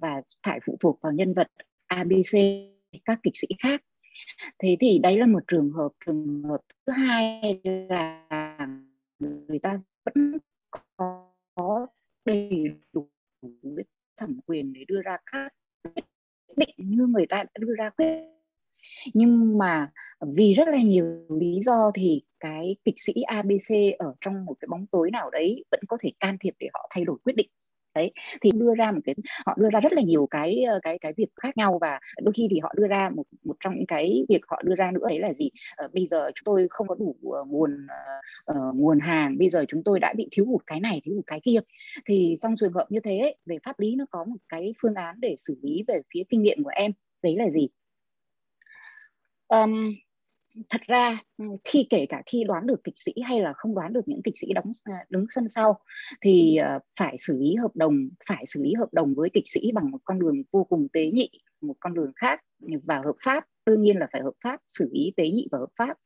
S3: và phải phụ thuộc vào nhân vật ABC các kịch sĩ khác thế thì đấy là một trường hợp trường hợp thứ hai là người ta vẫn có đầy đủ thẩm quyền để đưa ra các quyết định như người ta đã đưa ra quyết. Nhưng mà vì rất là nhiều lý do thì cái kịch sĩ ABC ở trong một cái bóng tối nào đấy vẫn có thể can thiệp để họ thay đổi quyết định đấy thì đưa ra một cái họ đưa ra rất là nhiều cái ờ, cái cái việc khác nhau và đôi khi thì họ đưa ra một một trong những cái việc họ đưa ra nữa đấy là gì? Uh, bây giờ chúng tôi không có đủ uh, nguồn uh, nguồn hàng bây giờ chúng tôi đã bị thiếu hụt cái này thiếu hụt cái kia. Thì trong trường hợp như thế về pháp lý nó có một cái phương án để xử lý về phía kinh nghiệm của em đấy là gì? Um, thật ra ừ, khi kể cả khi đoán được kịch sĩ hay là không đoán được những kịch sĩ đóng ờ, đứng sân sau thì ờ, phải xử lý hợp đồng, phải xử lý hợp đồng với kịch sĩ bằng một con đường vô cùng tế nhị, một con đường khác và hợp pháp đương nhiên là phải hợp pháp xử lý tế nhị và hợp pháp.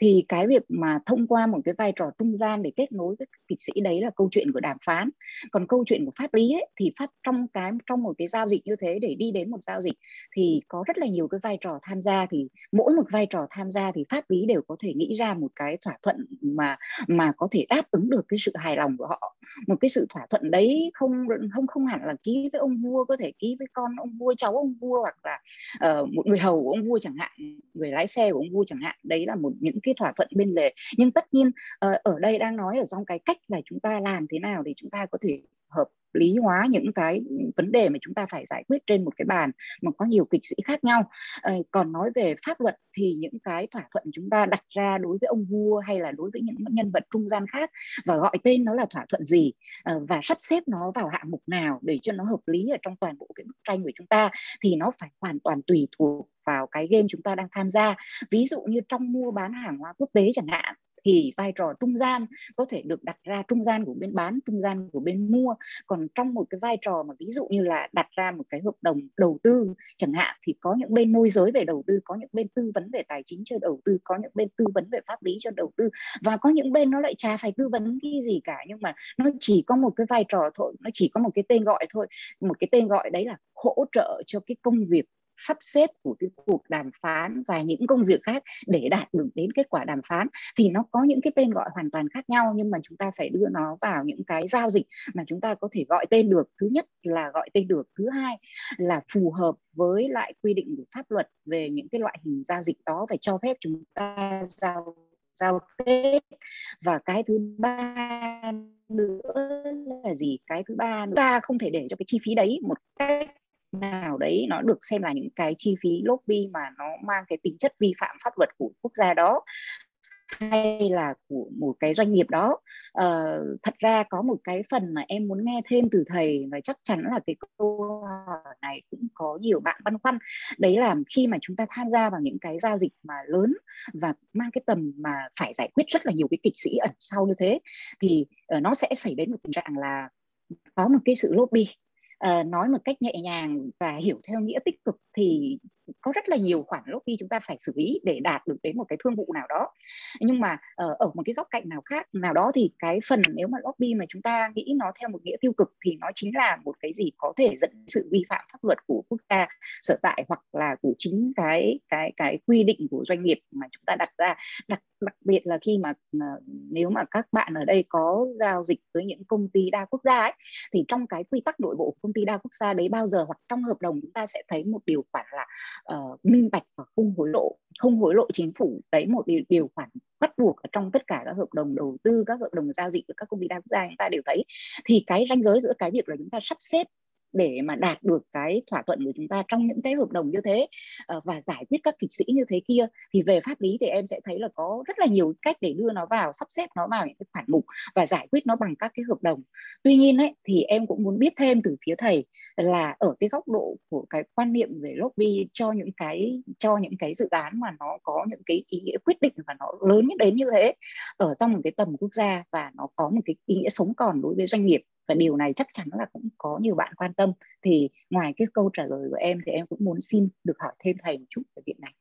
S3: Thì cái việc mà thông qua một cái vai trò trung gian để kết nối với kịch sĩ đấy là câu chuyện của đàm phán. Còn câu chuyện của pháp lý ấy, thì pháp trong cái trong một cái giao dịch như thế để đi đến một giao dịch thì có rất là nhiều cái vai trò tham gia. Thì mỗi một vai trò tham gia thì pháp lý đều có thể nghĩ ra một cái thỏa thuận mà mà có thể đáp ứng được cái sự hài lòng của họ. Một cái sự thỏa thuận đấy không không không hẳn là ký với ông vua có thể ký với con ông vua cháu ông vua hoặc là uh, một người hầu của ông vua chẳng hạn người lái xe của ông vua chẳng hạn đấy là một những cái thỏa thuận bên lề. Nhưng tất nhiên ờ, ở đây đang nói ở trong cái cách là chúng ta làm thế nào để chúng ta có thể hợp lý hóa những cái vấn đề mà chúng ta phải giải quyết trên một cái bàn mà có nhiều kịch sĩ khác nhau. À, còn nói về pháp luật thì những cái thỏa thuận chúng ta đặt ra đối với ông vua hay là đối với những nhân vật trung gian khác và gọi tên nó là thỏa thuận gì à, và sắp xếp nó vào hạng mục nào để cho nó hợp lý ở trong toàn bộ cái bức tranh của chúng ta thì nó phải hoàn toàn tùy thuộc vào cái game chúng ta đang tham gia. Ví dụ như trong mua bán hàng hóa quốc tế chẳng hạn, thì vai trò trung gian có thể được đặt ra trung gian của bên bán, trung gian của bên mua. Còn trong một cái vai trò mà ví dụ như là đặt ra một cái hợp đồng đầu tư chẳng hạn, thì có những bên môi giới về đầu tư, có những bên tư vấn về tài chính cho đầu tư, có những bên tư vấn về pháp lý cho đầu tư. Và có những bên nó lại chả phải tư vấn cái gì cả, nhưng mà nó chỉ có một cái vai trò thôi, nó chỉ có một cái tên gọi thôi. Một cái tên gọi đấy là hỗ trợ cho cái công việc sắp xếp của cái cuộc đàm phán và những công việc khác để đạt được đến kết quả đàm phán thì nó có những cái tên gọi hoàn toàn khác nhau, nhưng mà chúng ta phải đưa nó vào những cái giao dịch mà chúng ta có thể gọi tên được. Thứ nhất là gọi tên được, thứ hai là phù hợp với lại quy định của pháp luật về những cái loại hình giao dịch đó, phải cho phép chúng ta giao giao kết. Và cái thứ ba nữa là gì? Cái thứ ba nữa ta không thể để cho cái chi phí đấy một cách nào đấy nó được xem là những cái chi phí lobby mà nó mang cái tính chất vi phạm pháp luật của quốc gia đó hay là của một cái doanh nghiệp đó. Uh, thật ra có một cái phần mà em muốn nghe thêm từ thầy và chắc chắn là cái câu hỏi này cũng có nhiều bạn băn khoăn. Đấy là khi mà chúng ta tham gia vào những cái giao dịch mà lớn và mang cái tầm mà phải giải quyết rất là nhiều cái kịch sĩ ẩn sau như thế thì ờ, nó sẽ xảy đến một tình trạng là có một cái sự lobby uh, nói một cách nhẹ nhàng và hiểu theo nghĩa tích cực thì có rất là nhiều khoản lobby chúng ta phải xử lý để đạt được đến một cái thương vụ nào đó. Nhưng mà uh, ở một cái góc cạnh nào khác nào đó thì cái phần nếu mà lobby mà chúng ta nghĩ nó theo một nghĩa tiêu cực thì nó chính là một cái gì có thể dẫn sự vi phạm pháp luật của quốc gia sở tại hoặc là của chính cái cái cái quy định của doanh nghiệp mà chúng ta đặt ra. Đặc đặc biệt là khi mà ờ, nếu mà các bạn ở đây có giao dịch với những công ty đa quốc gia ấy thì trong cái quy tắc nội bộ của công ty đa quốc gia đấy bao giờ hoặc trong hợp đồng chúng ta sẽ thấy một điều khoản là uh, minh bạch và không hối lộ không hối lộ chính phủ. Đấy một điều, điều khoản bắt buộc ở trong tất cả các hợp đồng đầu tư các hợp đồng giao dịch của các công ty đa quốc gia chúng ta đều thấy. Thì cái ranh giới giữa cái việc là chúng ta sắp xếp để mà đạt được cái thỏa thuận của chúng ta trong những cái hợp đồng như thế ờ, và giải quyết các kịch sĩ như thế kia, thì về pháp lý thì em sẽ thấy là có rất là nhiều cách để đưa nó vào, sắp xếp nó vào những cái khoản mục và giải quyết nó bằng các cái hợp đồng. Tuy nhiên ấy, thì em cũng muốn biết thêm từ phía thầy là ở cái góc độ của cái quan niệm về lobby cho những cái, cho những cái dự án mà nó có những cái ý nghĩa quyết định và nó lớn đến như thế, ở trong một cái tầm quốc gia và nó có một cái ý nghĩa sống còn đối với doanh nghiệp và điều này chắc chắn là cũng có nhiều bạn quan tâm. Thì ngoài cái câu trả lời của em thì em cũng muốn xin được hỏi thêm thầy một chút về việc này.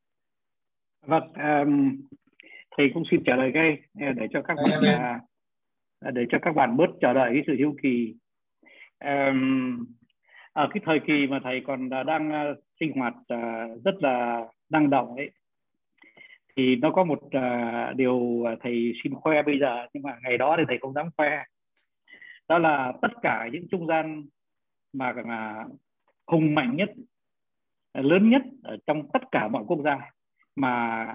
S1: Vâng um, thầy cũng xin trả lời ngay à, để cho các bạn à, à, để cho các bạn bớt chờ đợi cái sự hiếu kỳ. Um, ở cái thời kỳ mà thầy còn đang sinh hoạt rất là năng động ấy thì nó có một uh, điều thầy xin khoe bây giờ nhưng mà ngày đó thì thầy không dám khoe đó là tất cả những trung gian mà là hùng mạnh nhất à, lớn nhất ở trong tất cả mọi quốc gia mà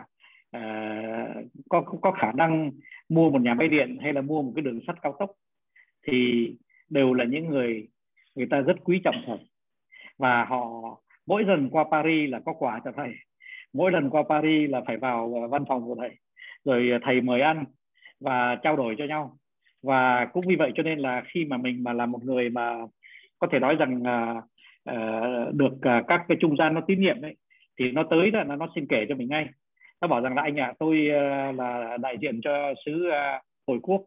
S1: uh, có có khả năng mua một nhà máy điện hay là mua một cái đường sắt cao tốc thì đều là những người người ta rất quý trọng thật. Và họ mỗi lần qua Paris là có quà cho thầy mỗi lần qua Paris là phải vào à, văn phòng của thầy rồi thầy mời ăn và trao đổi cho nhau và cũng vì vậy cho nên là khi mà mình mà là một người mà có thể nói rằng uh, uh, được uh, các cái trung gian nó tín nhiệm đấy thì nó tới là nó xin kể cho mình ngay. Nó bảo rằng là anh ạ à, tôi uh, là đại diện cho sứ uh, hồi quốc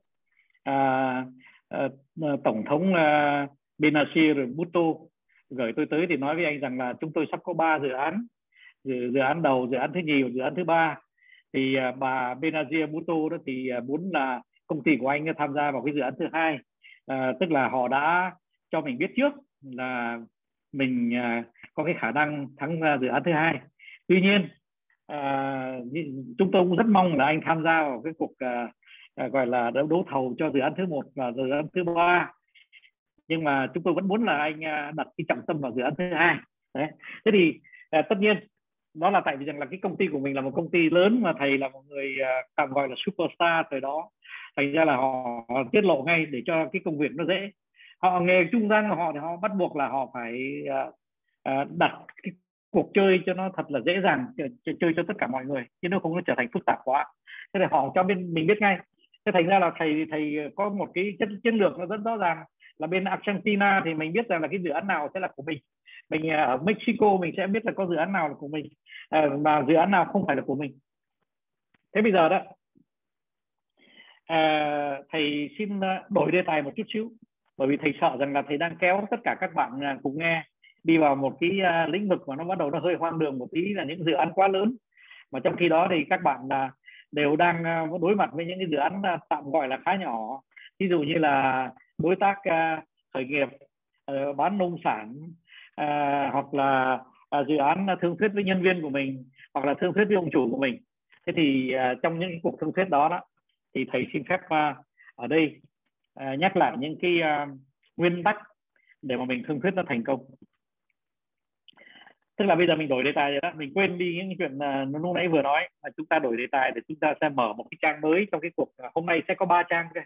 S1: uh, uh, tổng thống uh, Benazir Bhutto. Gửi tôi tới thì nói với anh rằng là chúng tôi sắp có ba dự án dự, dự án đầu dự án thứ nhì và dự án thứ ba. Thì uh, bà Benazir Bhutto đó thì uh, muốn là công ty của anh tham gia vào cái dự án thứ hai. À, tức là họ đã cho mình biết trước là mình à, có cái khả năng thắng ờ, dự án thứ hai. Tuy nhiên à, chúng tôi cũng rất mong là anh tham gia vào cái cuộc à, à, gọi là đấu, đấu thầu cho dự án thứ một và dự án thứ ba. Nhưng mà chúng tôi vẫn muốn là anh à, đặt cái trọng tâm vào dự án thứ hai. Đấy. Thế thì à, tất nhiên đó là tại vì rằng là cái công ty của mình là một công ty lớn mà thầy là một người à, tạm gọi là superstar thời đó thành ra là họ, họ tiết lộ ngay để cho cái công việc nó dễ. Họ nghề trung gian của họ thì họ bắt buộc là họ phải uh, uh, đặt cái cuộc chơi cho nó thật là dễ dàng chơi, chơi cho tất cả mọi người chứ nó không có trở thành phức tạp quá. Thế thì họ cho bên mình biết ngay. Thế thành ra là thầy thầy có một cái chiến, chiến lược nó rất rõ ràng là bên Argentina thì mình biết rằng là cái dự án nào sẽ là của mình. Mình à, ở Mexico mình sẽ biết là có dự án nào là của mình và mà dự án nào không phải là của mình. Thế bây giờ đó à, thầy xin ờ, đổi đề tài một chút xíu bởi vì thầy sợ rằng là thầy đang kéo tất cả các bạn à, cùng nghe đi vào một cái à, lĩnh vực mà nó bắt đầu nó hơi hoang đường một tí là những dự án quá lớn. Mà trong khi đó thì các bạn là đều đang à, đối mặt với những cái dự án tạm gọi là khá nhỏ. Ví dụ như là đối tác khởi nghiệp ờ, bán nông sản hoặc là dự án thương thuyết với nhân viên của mình hoặc là thương thuyết với ông chủ của mình. Thế thì trong những cuộc thương thuyết đó đó thì thầy xin phép à, ở đây à, nhắc lại những cái à, nguyên tắc để mà mình thương thuyết nó thành công. Tức là bây giờ mình đổi đề tài rồi đó. Mình quên đi những chuyện uh, lúc nãy vừa nói mà chúng ta đổi đề tài để chúng ta sẽ mở một cái trang mới trong cái cuộc uh, hôm nay sẽ có ba trang cơ.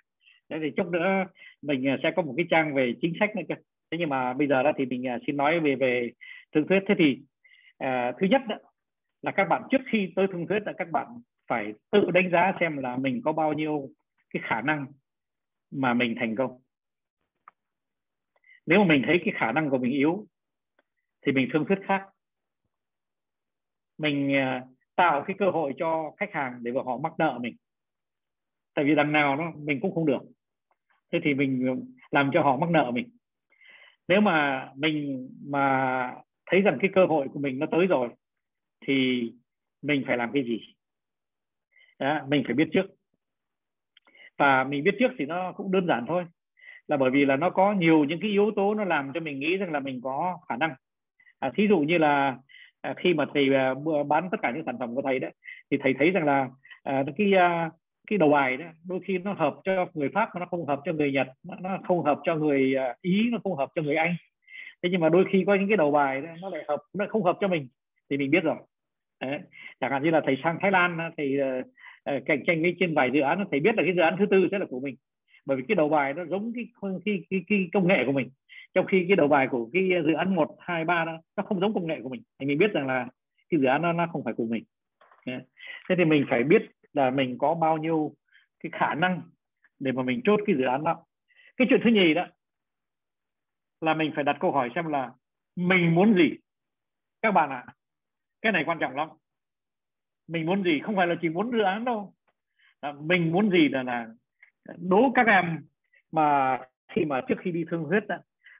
S1: Thế thì chút nữa mình uh, sẽ có một cái trang về chính sách nữa cơ. Thế nhưng mà bây giờ đó thì mình uh, xin nói về về thương thuyết. Thế thì uh, thứ nhất đó, là các bạn trước khi tới thương thuyết là các bạn phải tự đánh giá xem là mình có bao nhiêu cái khả năng mà mình thành công. Nếu mà mình thấy cái khả năng của mình yếu, thì mình thương thuyết khác. Mình ờ, tạo cái cơ hội cho khách hàng để họ mắc nợ mình. Tại vì đằng nào nó, mình cũng không được. Thế thì mình ờ, làm cho họ mắc nợ mình. Nếu mà mình, mà thấy rằng cái cơ hội của mình nó tới rồi, thì mình phải làm cái gì? Đó, mình phải biết trước. Và mình biết trước thì nó cũng đơn giản thôi. Là bởi vì là nó có nhiều những cái yếu tố nó làm cho mình nghĩ rằng là mình có khả năng. À, thí dụ như là à, khi mà thầy à, bán tất cả những sản phẩm của thầy đấy thì thầy thấy rằng là à, cái à, cái đầu bài đó đôi khi nó hợp cho người pháp mà nó không hợp cho người nhật nó, không hợp cho người à, ý nó không hợp cho người anh. Thế nhưng mà đôi khi có những cái đầu bài đó, nó lại hợp nó không hợp cho mình thì mình biết rồi. Đấy. chẳng hạn như là thầy sang Thái Lan thì à, Ờ, cạnh tranh với trên vài dự án thầy biết là cái dự án thứ tư sẽ là của mình. Bởi vì cái đầu bài nó giống cái cái, cái, cái công nghệ của mình. Trong khi cái đầu bài của cái dự án một hai ba đó nó không giống công nghệ của mình. Thì mình biết rằng là cái dự án nó nó không phải của mình. Thế thì mình phải biết là mình có bao nhiêu cái khả năng để mà mình chốt cái dự án đó. Cái chuyện thứ nhì đó là mình phải đặt câu hỏi xem là mình muốn gì? Các bạn ạ à, cái này quan trọng lắm mình muốn gì? Không phải là chỉ muốn dự án đâu. À, mình muốn gì là là đố các em mà khi mà trước khi đi thương huyết đó,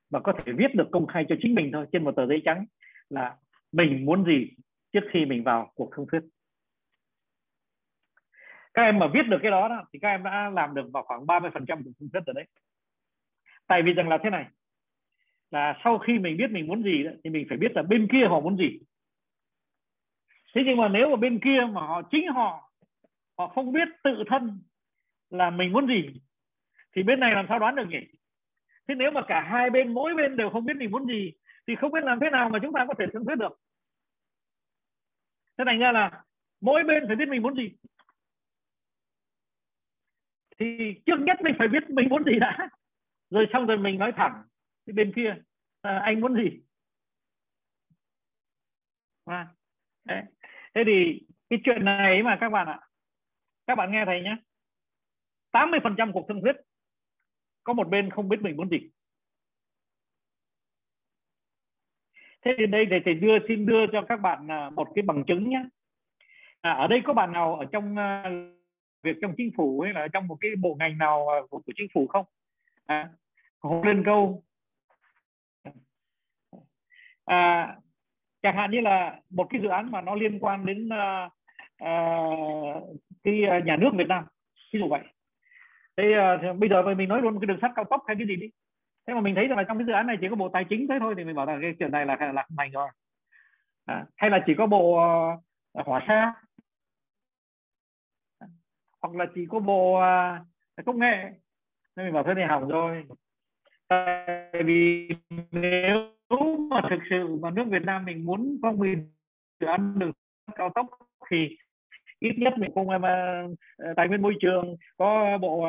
S1: mà có thể viết được công khai cho chính mình thôi trên một tờ giấy trắng là mình muốn gì trước khi mình vào cuộc thương thuyết các em mà viết được cái đó, đó thì các em đã làm được vào khoảng 30 phần trăm của thương thuyết rồi đấy. Tại vì rằng là thế này là sau khi mình biết mình muốn gì đó, thì mình phải biết là bên kia họ muốn gì thế nhưng mà nếu mà bên kia mà họ chính họ họ không biết tự thân là mình muốn gì thì bên này làm sao đoán được nhỉ? Thế nếu mà cả hai bên mỗi bên đều không biết mình muốn gì thì không biết làm thế nào mà chúng ta có thể thương thuyết được. Thế thành ra là mỗi bên phải biết mình muốn gì. Thì trước nhất mình phải biết mình muốn gì đã. Rồi xong rồi mình nói thẳng thì bên kia à, anh muốn gì? À, đấy thế thì cái chuyện này mà các bạn ạ các bạn nghe thầy nhé 80% cuộc thương thuyết có một bên không biết mình muốn gì. Thế thì đây để thầy đưa xin đưa cho các bạn à, một cái bằng chứng nhé à, ở đây có bạn nào ở trong uh, việc trong chính phủ hay là trong một cái bộ ngành nào à, của, của chính phủ không? À, lên câu. À, chẳng hạn như là một cái dự án mà nó liên quan đến uh, uh, cái ờ, nhà nước Việt Nam ví dụ vậy. Thế uh, bây giờ mình nói luôn cái đường sắt cao tốc hay cái gì đi. Thế mà mình thấy rằng là trong cái dự án này chỉ có bộ tài chính thế thôi thì mình bảo là cái chuyện này là là thành rồi. À, hay là chỉ có bộ uh, hỏa xa? Hoặc là chỉ có bộ uh, công nghệ? Nên mình bảo thế này hỏng rồi. Tại vì nếu nếu mà thực sự mà nước Việt Nam mình muốn có một dự án đường cao tốc thì ít nhất mình cũng mà ờ, tài nguyên môi trường có bộ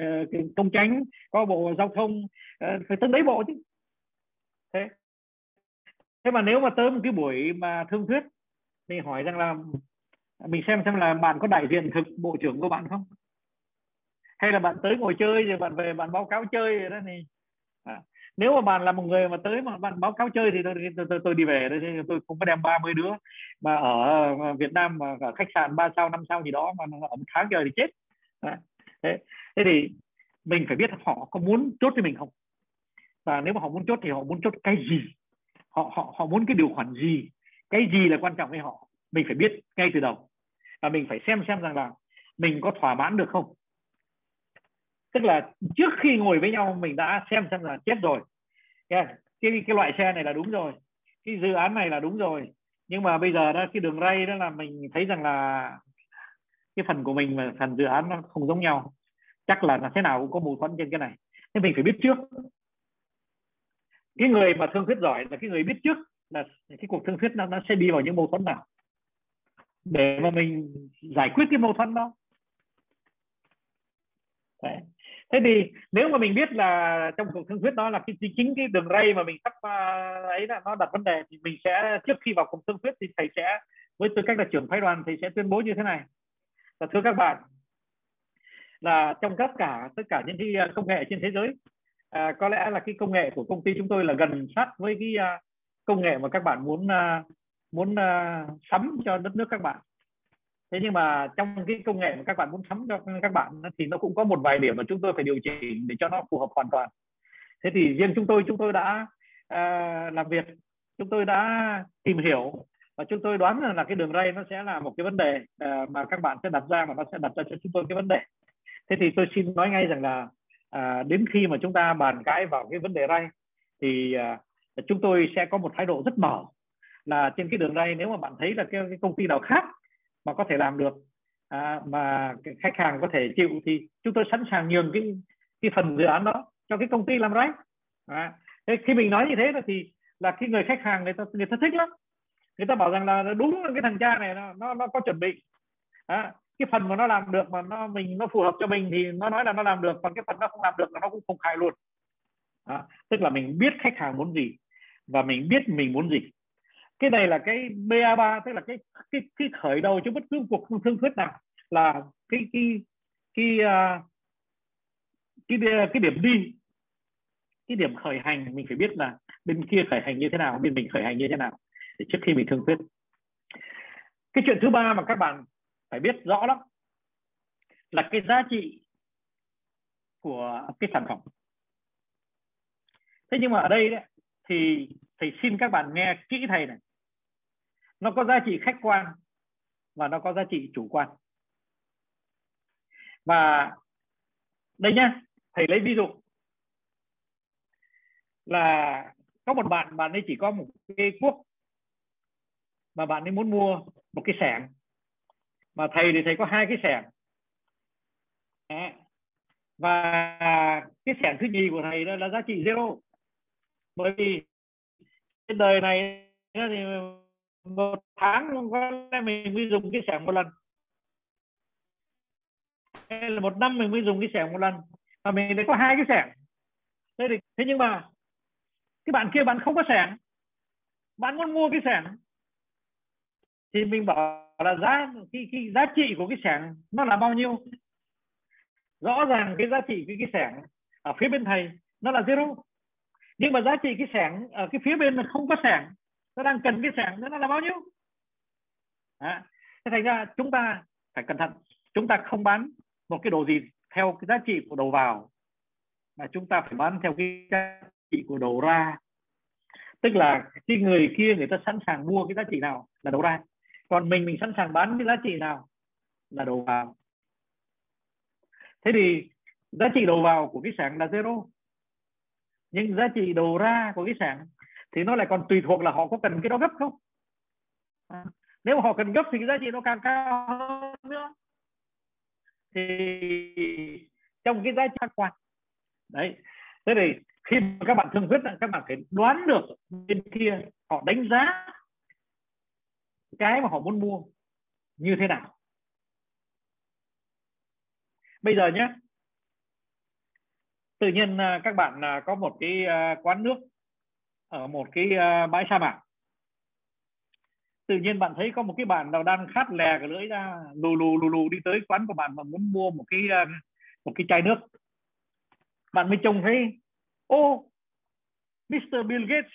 S1: uh, công tránh có bộ giao thông uh, phải từng đấy bộ chứ. Thế thế mà nếu mà tới một cái buổi mà thương thuyết mình hỏi rằng là mình xem xem là bạn có đại diện thực bộ trưởng của bạn không? Hay là bạn tới ngồi chơi rồi bạn về bạn báo cáo chơi rồi đó thì à, nếu mà bạn là một người mà tới mà bạn báo cáo chơi thì tôi tôi, tôi, tôi đi về. Tôi, tôi không có đem 30 đứa mà ở ờ, Việt Nam mà ở khách sạn ba sao năm sao gì đó mà ở một tháng trời thì chết. Thế, thế thì mình phải biết họ có muốn chốt cho mình không? Và nếu mà họ muốn chốt thì họ muốn chốt cái gì? Họ họ họ muốn cái điều khoản gì? Cái gì là quan trọng với họ? Mình phải biết ngay từ đầu. Và mình phải xem xem rằng là mình có thỏa mãn được không? Tức là trước khi ngồi với nhau mình đã xem xem là chết rồi. Cái cái, cái loại xe này là đúng rồi. Cái dự án này là đúng rồi. Nhưng mà bây giờ đó cái đường ray đó là mình thấy rằng là cái phần của mình và phần dự án nó không giống nhau. Chắc là, là thế nào cũng có mâu thuẫn trên cái này. Nên mình phải biết trước. Cái người mà thương thuyết giỏi là cái người biết trước là cái cuộc thương thuyết nó, nó sẽ đi vào những mâu thuẫn nào. Để mà mình giải quyết cái mâu thuẫn đó. Đấy thế thì nếu mà mình biết là trong cuộc thương thuyết đó là cái chính chính cái đường ray mà mình sắp uh, ấy là nó đặt vấn đề thì mình sẽ trước khi vào cuộc thương thuyết thì thầy sẽ với tư cách là trưởng phái đoàn thầy sẽ tuyên bố như thế này. Là thưa các bạn là trong tất cả tất cả những cái à, công nghệ trên thế giới à, có lẽ là cái công nghệ của công ty chúng tôi là gần sát với cái uh, công nghệ mà các bạn muốn uh, muốn uh, sắm cho đất nước các bạn thế nhưng mà trong cái công nghệ mà các bạn muốn sắm cho các bạn thì nó cũng có một vài điểm mà chúng tôi phải điều chỉnh để cho nó phù hợp hoàn toàn. Thế thì riêng chúng tôi chúng tôi đã uh, làm việc chúng tôi đã tìm hiểu và chúng tôi đoán là, là cái đường ray nó sẽ là một cái vấn đề uh, mà các bạn sẽ đặt ra mà nó sẽ đặt ra cho chúng tôi cái vấn đề. Thế thì tôi xin nói ngay rằng là uh, đến khi mà chúng ta bàn cãi vào cái vấn đề ray thì uh, chúng tôi sẽ có một thái độ rất mở là trên cái đường ray nếu mà bạn thấy là cái, cái công ty nào khác mà có thể làm được. À, mà khách hàng có thể chịu thì chúng tôi sẵn sàng nhường cái cái phần dự án đó cho cái công ty làm đấy. à, thế khi mình nói như thế là thì là khi người khách hàng người ta người ta thích lắm. Người ta bảo rằng là đúng cái thằng cha này nó nó, nó có chuẩn bị. À, cái phần mà nó làm được mà nó mình nó phù hợp cho mình thì nó nói là nó làm được còn cái phần nó không làm được là nó cũng không khai luôn. À, tức là mình biết khách hàng muốn gì và mình biết mình muốn gì cái này là cái BA3 tức là cái cái cái khởi đầu cho bất cứ cuộc thương thuyết nào. Là cái cái cái à, cái cái cái điểm đi cái điểm khởi hành mình phải biết là bên kia khởi hành như thế nào bên mình khởi hành như thế nào để trước khi mình thương thuyết. Cái chuyện thứ ba mà các bạn phải biết rõ lắm là cái giá trị của cái sản phẩm. Thế nhưng mà ở đây đấy, thì thầy xin các bạn nghe kỹ thầy này nó có giá trị khách quan và nó có giá trị chủ quan. Và đây nhá, thầy lấy ví dụ là có một bạn bạn ấy chỉ có một cái cuốc mà bạn ấy muốn mua một cái sẻng. Mà thầy thì thầy có hai cái sẻng. Và cái sẻng thứ nhì của thầy đó là giá trị zero. Bởi vì trên đời này thì một tháng có lẽ mình mới dùng cái sẻng một lần. Hay là một năm mình mới dùng cái sẻng một lần. Mà mình lại có hai cái sẻng thế thì thế nhưng mà cái bạn kia bạn không có sẻng bạn muốn mua cái sẻng thì mình bảo là giá cái, cái giá trị của cái sẻng nó là bao nhiêu? Rõ ràng cái giá trị cái cái sẻng ở phía bên thầy nó là zero. Nhưng mà giá trị cái sẻng ở cái phía bên là không có sẻng nó đang cần cái sẻng nó là bao nhiêu? À, thế thành ra chúng ta phải cẩn thận. Chúng ta không bán một cái đồ gì theo cái giá trị của đầu vào mà chúng ta phải bán theo cái giá trị của đầu ra. Tức là cái người kia người ta sẵn sàng mua cái giá trị nào là đầu ra. Còn mình mình sẵn sàng bán cái giá trị nào là đầu vào. Thế thì giá trị đầu vào của cái sản là zero. Nhưng giá trị đầu ra của cái sản thì nó lại còn tùy thuộc là họ có cần cái đó gấp không? À, nếu mà họ cần gấp thì cái giá trị nó càng cao hơn nữa. Thì trong cái giá trị quan. Đấy. Thế thì khi mà các bạn thương thuyết các bạn phải đoán được bên kia họ đánh giá cái mà họ muốn mua như thế nào. Bây giờ nhé. Tự nhiên à, các bạn à, có một cái quán nước ở một cái ờ, bãi sa mạc. Tự nhiên bạn thấy có một cái bạn nào đang khát lè cái lưỡi ra lù lù lù lù đi tới quán của bạn và muốn mua một cái ờ, một cái chai nước. Bạn mới trông thấy ô oh, Mr. Bill Gates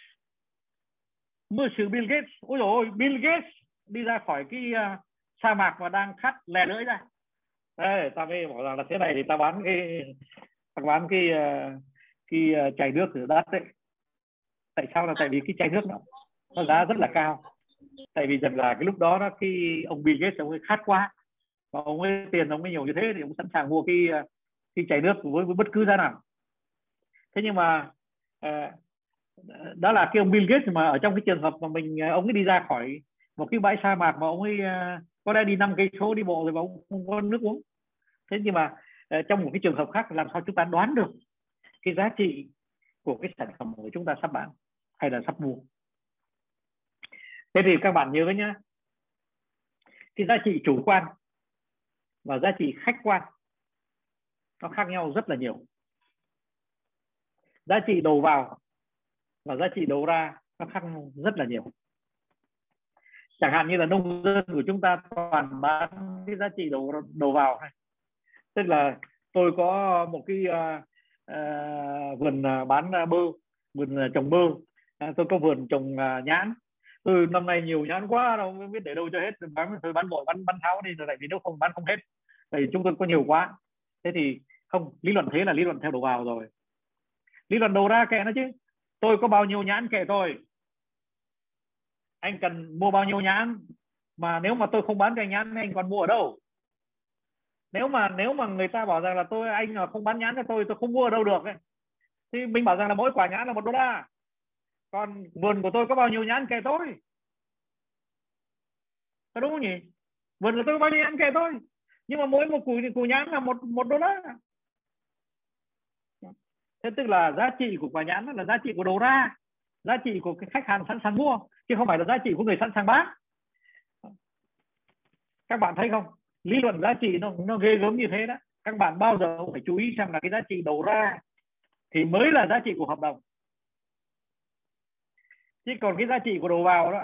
S1: Monsieur Bill Gates. Ôi dồi ôi Bill Gates đi ra khỏi cái uh, sa mạc và đang khát lè lưỡi ra. Ê, ta mới bảo rằng là thế này thì ta bán cái ta bán cái uh, cái uh, chai nước thì đắt đấy tại sao là tại vì cái chai nước nó, nó giá rất là cao. Tại vì rằng là cái lúc đó đó khi ông Bill Gates ông ấy khát quá. Và ông ấy tiền ông ấy nhiều như thế thì ông sẵn sàng mua cái cái chai nước với, với bất cứ giá nào. Thế nhưng mà ờ, đó là cái ông Bill Gates mà ở trong cái trường hợp mà mình ờ, ông ấy đi ra khỏi một cái bãi sa mạc mà ông ấy ờ, có lẽ đi năm cây số đi bộ rồi mà ông không có nước uống. Thế nhưng mà trong một cái trường hợp khác làm sao chúng ta đoán được cái giá trị của cái sản phẩm của chúng ta sắp bán? Hay là sắp mua? Thế thì các bạn nhớ nhé cái giá trị chủ quan và giá trị khách quan nó khác nhau rất là nhiều. Giá trị đầu vào và giá trị đầu ra nó khác nhau rất là nhiều. Chẳng hạn như là nông dân của chúng ta toàn bán cái giá trị đầu đầu vào hay tức là tôi có một cái uh, uh, vườn ờ, bán bơ vườn trồng bơ à, tôi có vườn trồng à, nhãn. Tôi năm nay nhiều nhãn quá đâu không biết để đâu cho hết. Bán tôi bán vội bán bán tháo đi rồi tại vì nếu không bán không hết. Thì chúng tôi có nhiều quá. Thế thì không lý luận thế là lý luận theo đầu vào rồi. Lý luận đầu ra kệ nó chứ. Tôi có bao nhiêu nhãn kệ tôi? Anh cần mua bao nhiêu nhãn? Mà nếu mà tôi không bán cho anh nhãn anh còn mua ở đâu? Nếu mà nếu mà người ta bảo rằng là tôi anh không bán nhãn cho tôi tôi không mua ở đâu được ấy. thì mình bảo rằng là mỗi quả nhãn là một đô la còn vườn của tôi có bao nhiêu nhãn kệ tôi? Có đúng không nhỉ? Vườn của tôi có bao nhiêu nhãn kệ tôi? Nhưng mà mỗi một củ củ nhãn là một một đô la. Thế tức là giá trị của quả nhãn là giá trị của đầu ra, giá trị của cái khách hàng sẵn sàng mua, chứ không phải là giá trị của người sẵn sàng bán. Các bạn thấy không? Lý luận giá trị nó nó ghê gớm như thế đó. Các bạn bao giờ phải chú ý xem là cái giá trị đầu ra thì mới là giá trị của hợp đồng chứ còn cái giá trị của đầu vào đó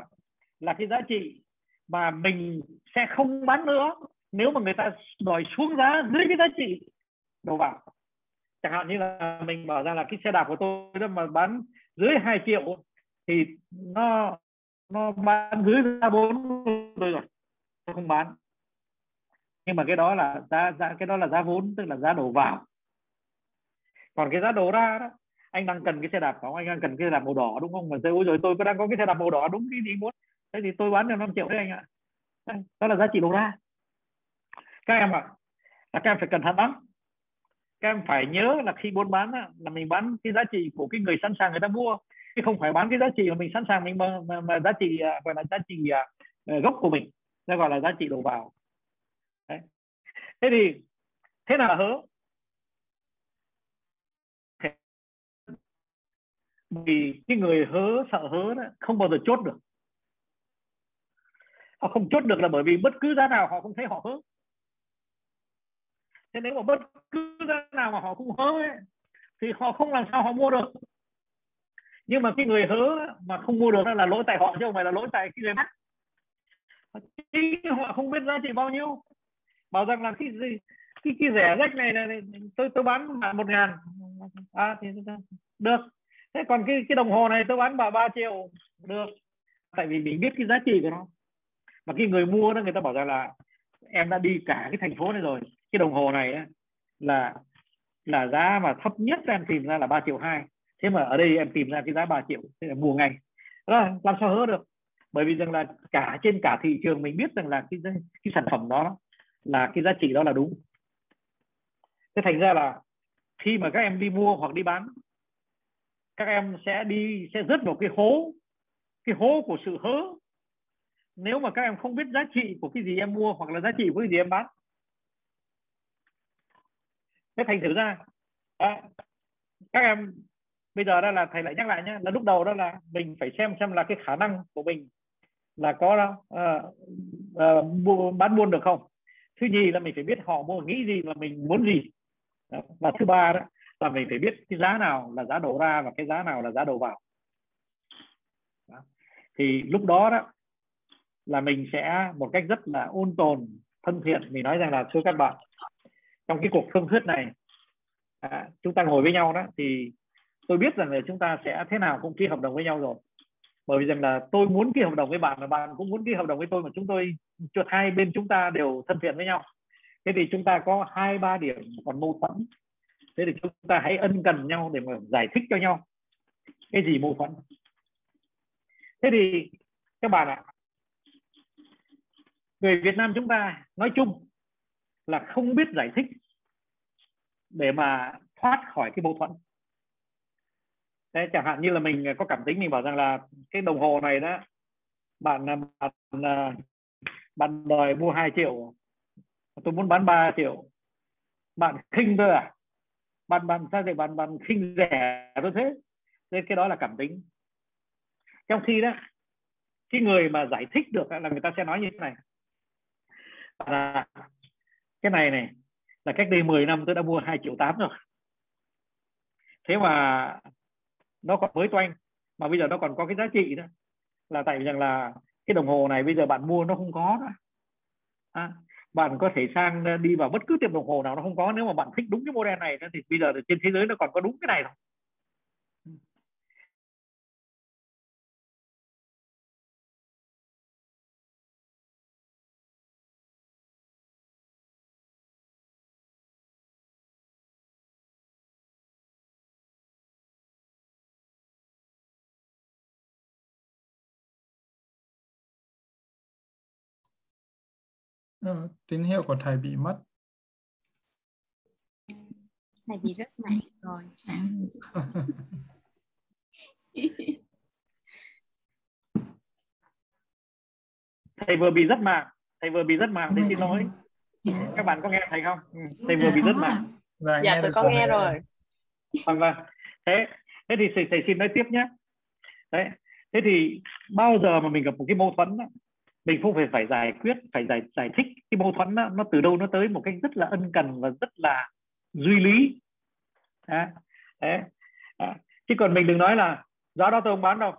S1: là cái giá trị mà mình sẽ không bán nữa nếu mà người ta đòi xuống giá dưới cái giá trị đầu vào. Chẳng hạn như là mình bảo rằng là cái xe đạp của tôi đó mà bán dưới 2 triệu thì nó nó bán dưới giá bốn rồi rồi tôi không bán. Nhưng mà cái đó là giá, giá cái đó là giá vốn tức là giá đầu vào. Còn cái giá đầu ra đó anh đang cần cái xe đạp không anh đang cần cái xe đạp màu đỏ đúng không? Mà tôi rồi tôi có đang có cái xe đạp màu đỏ đúng cái gì muốn. Thế thì tôi bán được 5 triệu đấy anh ạ. Đó là giá trị đầu ra. Các em ạ à, các em phải cẩn thận lắm. Các em phải nhớ là khi buôn bán là mình bán cái giá trị của cái người sẵn sàng người ta mua. Chứ không phải bán cái giá trị mà mình sẵn sàng mình mà, mà, mà giá trị à, gọi là giá trị uh, gốc của mình. Nó gọi là giá trị đầu vào. Đấy. thế thì thế nào hớ? Vì cái người hớ sợ hớ đó không bao giờ chốt được. Họ không chốt được là bởi vì bất cứ giá nào họ không thấy họ hớ. Thế nếu mà bất cứ giá nào mà họ không hớ ấy, thì họ không làm sao họ mua được. Nhưng mà cái người hớ mà không mua được là lỗi tại họ chứ không phải là lỗi tại cái người bắt chính họ không biết giá trị bao nhiêu. Bảo rằng là cái gì cái cái rẻ rách này, này tôi tôi bán bạn một ngàn à thì được thế còn cái cái đồng hồ này tôi bán bà 3 triệu được tại vì mình biết cái giá trị của nó. Và cái người mua đó người ta bảo rằng là em đã đi cả cái thành phố này rồi cái đồng hồ này ấy, là là giá mà thấp nhất em tìm ra là 3 triệu hai. Thế mà ở đây em tìm ra cái giá 3 triệu thế là mua ngay. Đó làm sao hứa được? Bởi vì rằng là cả trên cả thị trường mình biết rằng là cái cái sản phẩm đó là cái giá trị đó là đúng. Thế thành ra là khi mà các em đi mua hoặc đi bán các em sẽ đi sẽ rớt vào cái hố cái hố của sự hớ. Nếu mà các em không biết giá trị của cái gì em mua hoặc là giá trị của cái gì em bán. Thế thành thử ra à, các em bây giờ đó là thầy lại nhắc lại nhé là lúc đầu đó là mình phải xem xem là cái khả năng của mình là có uh, uh, mua, bán buôn được không. Thứ nhì là mình phải biết họ mua nghĩ gì và mình muốn gì. Và thứ ba đó là mình phải biết cái giá nào là giá đầu ra và cái giá nào là giá đầu vào. Đó. thì lúc đó đó là mình sẽ một cách rất là ôn tồn thân thiện. Mình nói rằng là thưa các bạn trong cái cuộc thương thuyết này à, chúng ta ngồi với nhau đó thì tôi biết rằng là chúng ta sẽ thế nào cũng ký hợp đồng với nhau rồi. Bởi vì rằng là tôi muốn ký hợp đồng với bạn và bạn cũng muốn ký hợp đồng với tôi mà chúng tôi chuột hai bên chúng ta đều thân thiện với nhau. Thế thì chúng ta có hai ba điểm còn mâu thuẫn thế thì chúng ta hãy ân cần nhau để mà giải thích cho nhau. Cái gì mâu thuẫn? Thế thì, các bạn ạ, người Việt Nam chúng ta nói chung là không biết giải thích để mà thoát khỏi cái mâu thuẫn. Thế chẳng hạn như là mình có cảm tính, mình bảo rằng là cái đồng hồ này đó, bạn à, bạn à, bạn đòi mua 2 triệu, tôi muốn bán 3 triệu. Bạn khinh tôi à? Bạn bạn sao thì bạn bạn khinh rẻ tôi thế? Nên cái đó là cảm tính. Trong khi đó cái người mà giải thích được là người ta sẽ nói như thế này. Là cái này này là cách đây 10 năm tôi đã mua 2 triệu 8 rồi. Thế mà nó còn mới toanh mà bây giờ nó còn có cái giá trị đó là tại vì rằng là cái đồng hồ này bây giờ bạn mua nó không có đó à, bạn có thể sang ờ, đi vào bất cứ tiệm đồng hồ nào nó không có. Nếu mà bạn thích đúng cái model này, thì bây giờ trên thế giới nó còn có đúng cái này thôi.
S4: Ờ, tín hiệu của thầy bị mất.
S5: Thầy bị rất mạng rồi. [LAUGHS]
S1: thầy vừa bị rất mạng, thầy vừa bị rất mạng, thầy xin lỗi. Dạ. Các bạn có nghe thầy không? Ừ, thầy vừa bị rất mạng.
S3: Dạ, dạ tôi có nghe rồi.
S1: Vâng vâng. Thế thế thì thầy, thầy xin nói tiếp nhé. Đấy. Thế thì bao giờ mà mình gặp một cái mâu thuẫn đó, mình không phải phải giải quyết phải giải giải thích cái mâu thuẫn đó, nó từ đâu nó tới một cách rất là ân cần và rất là duy lý Đấy. Đấy. à, chứ còn mình đừng nói là giá đó tôi không bán đâu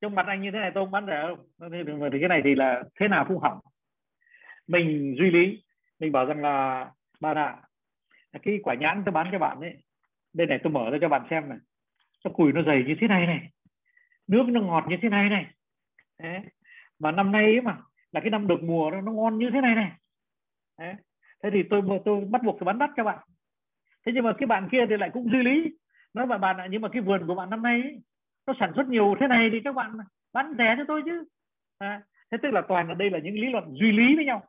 S1: trong mặt anh như thế này tôi không bán rẻ đâu thì cái này thì là thế nào cũng hỏng mình duy lý mình bảo rằng là bạn ạ à, cái quả nhãn tôi bán cho bạn ấy đây này tôi mở ra cho bạn xem này nó cùi nó dày như thế này này nước nó ngọt như thế này này Đấy mà năm nay ấy mà là cái năm được mùa nó, nó ngon như thế này này. Đấy. thế thì tôi tôi bắt buộc phải bán đắt cho bạn. Thế nhưng mà cái bạn kia thì lại cũng duy lý. Nói bạn bạn ạ nhưng mà cái vườn của bạn năm nay ấy, nó sản xuất nhiều thế này thì các bạn bán rẻ cho tôi chứ. À, thế tức là toàn ở đây là những lý luận duy lý với nhau.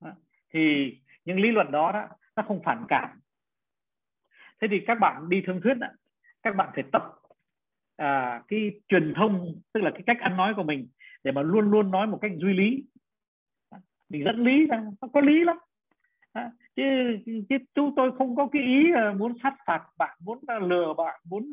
S1: À, thì những lý luận đó, đó nó không phản cảm. Thế thì các bạn đi thương thuyết đó, các bạn phải tập à, cái truyền thông tức là cái cách ăn nói của mình để mà luôn luôn nói một cách duy lý. Mình dẫn lý rằng nó có lý lắm. À, chứ chứ chúng tôi không có cái ý à, muốn sát phạt bạn muốn à, lừa bạn muốn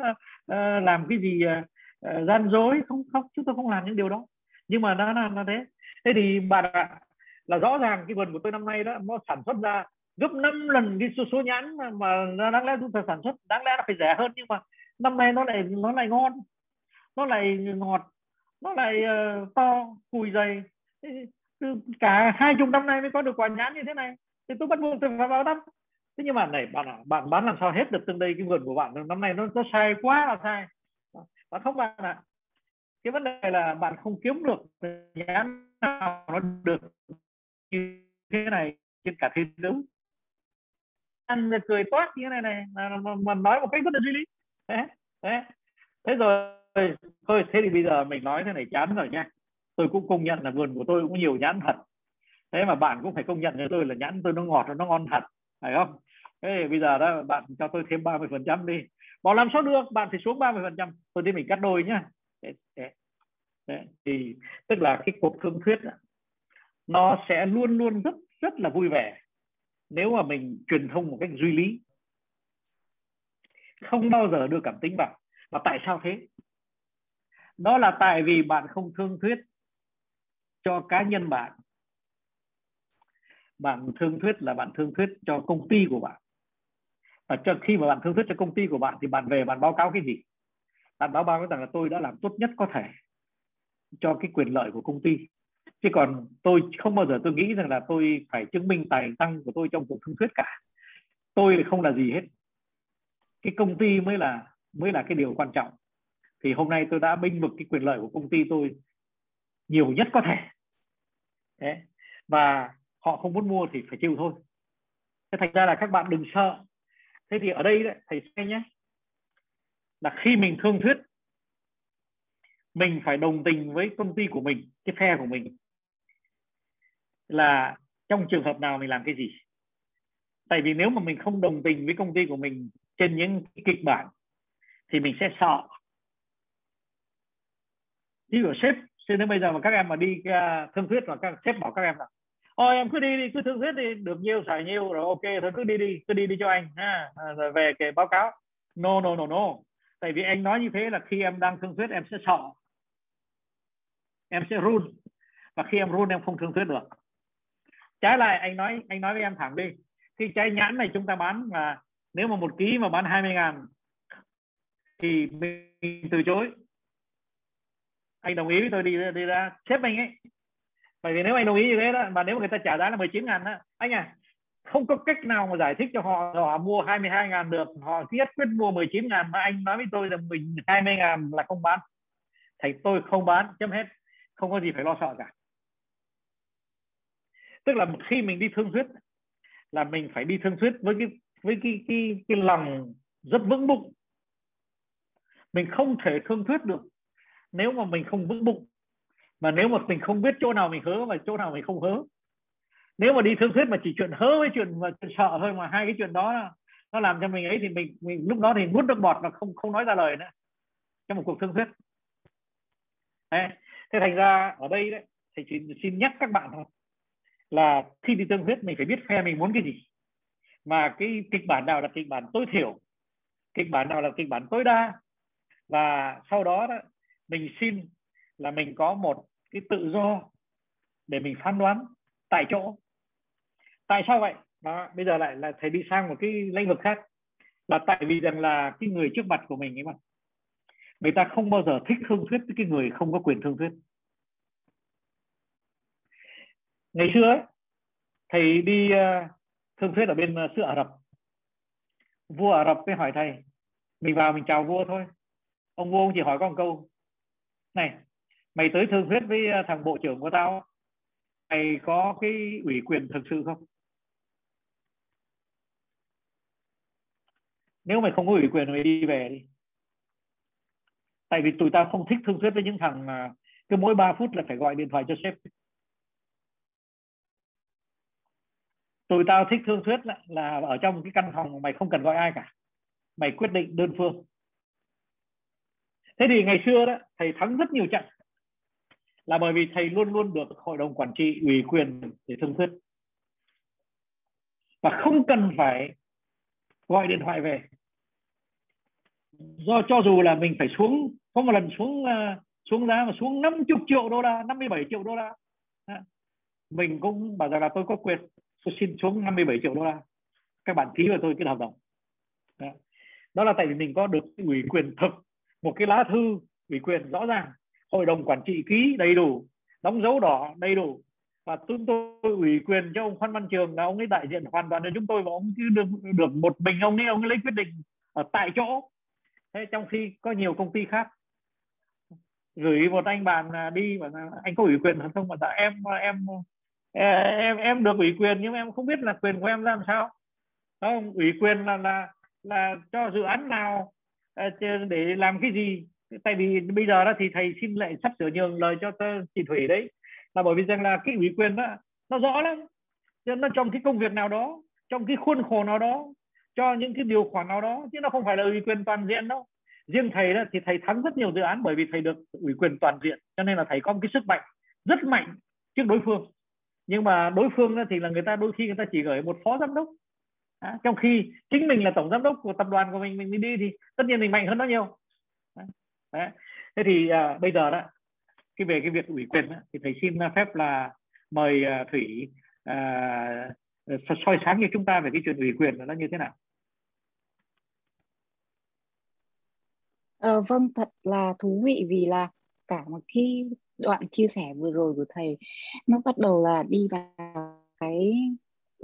S1: uh, làm cái gì uh, gian dối. Không không chúng tôi không làm những điều đó. Nhưng mà nó là nó thế. Thế thì bạn ạ là rõ ràng cái vườn của tôi năm nay đó nó sản xuất ra gấp 5 lần cái số số nhãn mà, đáng lẽ chúng ta sản xuất. Đáng lẽ nó phải rẻ hơn nhưng mà năm nay nó lại nó lại ngon. Nó lại ngọt nó lại uh, to cùi dày. Cả hai chục năm nay mới có được quả nhãn như thế này. Thì tôi bắt buộc tôi phải vào đắp thế nhưng mà này bạn à, bạn bán làm sao hết được từng đây cái vườn của bạn năm nay nó nó sai quá là sai. Bạn không bạn ạ. À. cái vấn đề là bạn không kiếm được nhãn nào nó được như thế này trên cả thế giới. Ăn cười toát như thế này này. Mà, mà, mà nói một cách rất là duy lý. Thế thế thế rồi thôi thế thì bây giờ mình nói thế này chán rồi nha. Tôi cũng công nhận là vườn của tôi cũng nhiều nhãn thật. Thế mà bạn cũng phải công nhận cho tôi là nhãn tôi nó ngọt nó ngon thật phải không? Thế bây giờ đó bạn cho tôi thêm 30 phần trăm đi. Bảo làm sao được? Bạn phải xuống 30 phần trăm. Tôi đi mình cắt đôi nhá. Đấy đấy Thế. thì tức là cái cuộc thương thuyết đó, nó sẽ luôn luôn rất rất là vui vẻ nếu mà mình truyền thông một cách duy lý. Không bao giờ đưa cảm tính vào. Và tại sao thế? Đó là tại vì bạn không thương thuyết cho cá nhân bạn. Bạn thương thuyết là bạn thương thuyết cho công ty của bạn. Và cho khi mà bạn thương thuyết cho công ty của bạn thì bạn về bạn báo cáo cái gì? Bạn báo cáo rằng là tôi đã làm tốt nhất có thể cho cái quyền lợi của công ty. Chứ còn tôi không bao giờ tôi nghĩ rằng là tôi phải chứng minh tài năng của tôi trong cuộc thương thuyết cả. Tôi không là gì hết. Cái công ty mới là mới là cái điều quan trọng thì hôm nay tôi đã binh vực cái quyền lợi của công ty tôi nhiều nhất có thể. Đấy. và họ không muốn mua thì phải chịu thôi. Thế thành ra là các bạn đừng sợ. Thế thì ở đây đấy, thầy xem nhé là khi mình thương thuyết mình phải đồng tình với công ty của mình cái phe của mình. Là trong trường hợp nào mình làm cái gì. Tại vì nếu mà mình không đồng tình với công ty của mình trên những kịch bản thì mình sẽ sợ ví dụ sếp cho đến bây giờ mà các em mà đi uh, thương thuyết và các sếp bảo các em là ôi em cứ đi đi cứ thương thuyết đi được nhiêu xài nhiêu rồi ok thôi cứ đi đi cứ đi đi cho anh ha à, rồi về cái báo cáo. No no no no. Tại vì anh nói như thế là khi em đang thương thuyết em sẽ sợ. Em sẽ run. Và khi em run em không thương thuyết được. Trái lại anh nói anh nói với em thẳng đi. Khi trái nhãn này chúng ta bán mà nếu mà một ký mà bán 20 ngàn thì mình từ chối anh đồng ý với tôi đi đi ra xếp anh ấy. Bởi vì nếu anh đồng ý như thế đó, mà nếu mà người ta trả giá là 19 ngàn đó anh à không có cách nào mà giải thích cho họ họ mua 22 ngàn được, họ nhất quyết mua 19 ngàn, mà anh nói với tôi là mình 20 ngàn là không bán. Thầy tôi không bán, chấm hết, không có gì phải lo sợ cả. Tức là khi mình đi thương thuyết là mình phải đi thương thuyết với cái với cái cái cái lòng rất vững bụng. Mình không thể thương thuyết được nếu mà mình không vững bụng mà nếu mà mình không biết chỗ nào mình hứa và chỗ nào mình không hứa nếu mà đi thương thuyết mà chỉ chuyện hớ với chuyện mà chuyện sợ thôi mà hai cái chuyện đó nó làm cho mình ấy thì mình mình lúc đó thì nuốt nước bọt và không không nói ra lời nữa trong một cuộc thương thuyết. Đấy. thế thành ra ở đây đấy thì chỉ xin nhắc các bạn thôi là khi đi thương thuyết mình phải biết phe mình muốn cái gì. Mà cái kịch bản nào là kịch bản tối thiểu kịch bản nào là kịch bản tối đa và sau đó, đó mình xin là mình có một cái tự do để mình phán đoán tại chỗ. Tại sao vậy? Đó bây giờ lại là thầy đi sang một cái lĩnh vực khác. Là tại vì rằng là cái người trước mặt của mình ấy mà người ta không bao giờ thích thương thuyết với cái người không có quyền thương thuyết. Ngày xưa ấy, thầy đi ờ, thương thuyết ở bên ờ, xứ Ả Rập. Vua Ả Rập mới hỏi thầy mình vào mình chào vua thôi. Ông vua ông chỉ hỏi có một câu này mày tới thương thuyết với à, thằng bộ trưởng của tao. Mày có cái ủy quyền thực sự không? Nếu mày không có ủy quyền mày đi về đi. Tại vì tụi tao không thích thương thuyết với những thằng mà cứ mỗi 3 phút là phải gọi điện thoại cho sếp. Tụi tao thích thương thuyết là, là ở trong cái căn phòng mày không cần gọi ai cả. Mày quyết định đơn phương thế thì ngày xưa đó, thầy thắng rất nhiều trận. Là bởi vì thầy luôn luôn được hội đồng quản trị ủy quyền để thương thuyết và không cần phải gọi điện thoại về. Do cho dù là mình phải xuống, có một lần xuống à, xuống giá mà xuống 50 triệu đô la 57 triệu đô la. Mình cũng bảo rằng là tôi có quyền, tôi xin xuống 57 triệu đô la. Các bạn ký vào tôi cái hợp đồng. Đó. Là tại vì mình có được ủy quyền thực một cái lá thư ủy quyền rõ ràng. Hội đồng quản trị ký đầy đủ đóng dấu đỏ đầy đủ. Và chúng tôi ủy quyền cho ông Phan Văn Trường là ông ấy đại diện hoàn toàn cho chúng tôi và ông cứ được, được một mình ông ấy ông ấy lấy quyết định ở tại chỗ. Thế trong khi có nhiều công ty khác gửi một anh bạn à, đi và anh có ủy quyền không? Mà dạ, em em em em được ủy quyền nhưng em không biết là quyền của em làm sao. Không ủy quyền là là là cho dự án nào? Ờ, để làm cái gì? Tại vì bây giờ đó thì thầy xin lại sắp sửa nhường lời cho chị thủy đấy. Là bởi vì rằng là cái ủy quyền đó, nó rõ lắm. Cho nó trong cái công việc nào đó, trong cái khuôn khổ nào đó, cho những cái điều khoản nào đó, chứ nó không phải là ủy quyền toàn diện đâu. Riêng thầy đó thì thầy thắng rất nhiều dự án bởi vì thầy được ủy quyền toàn diện, cho nên là thầy có một cái sức mạnh rất mạnh trước đối phương. Nhưng mà đối phương thì là người ta đôi khi người ta chỉ gửi một phó giám đốc à, trong khi chính mình là tổng giám đốc của tập đoàn của mình mình đi thì tất nhiên mình mạnh hơn nó nhiều Đấy. thế thì à, bây giờ đó cái về cái việc ủy quyền đó, thì thầy xin phép là mời à, thủy à, soi sáng cho chúng ta về cái chuyện ủy quyền là nó như thế nào
S3: Ờ, vâng, thật là thú vị vì là cả một cái đoạn chia sẻ vừa rồi của thầy nó bắt đầu là đi vào cái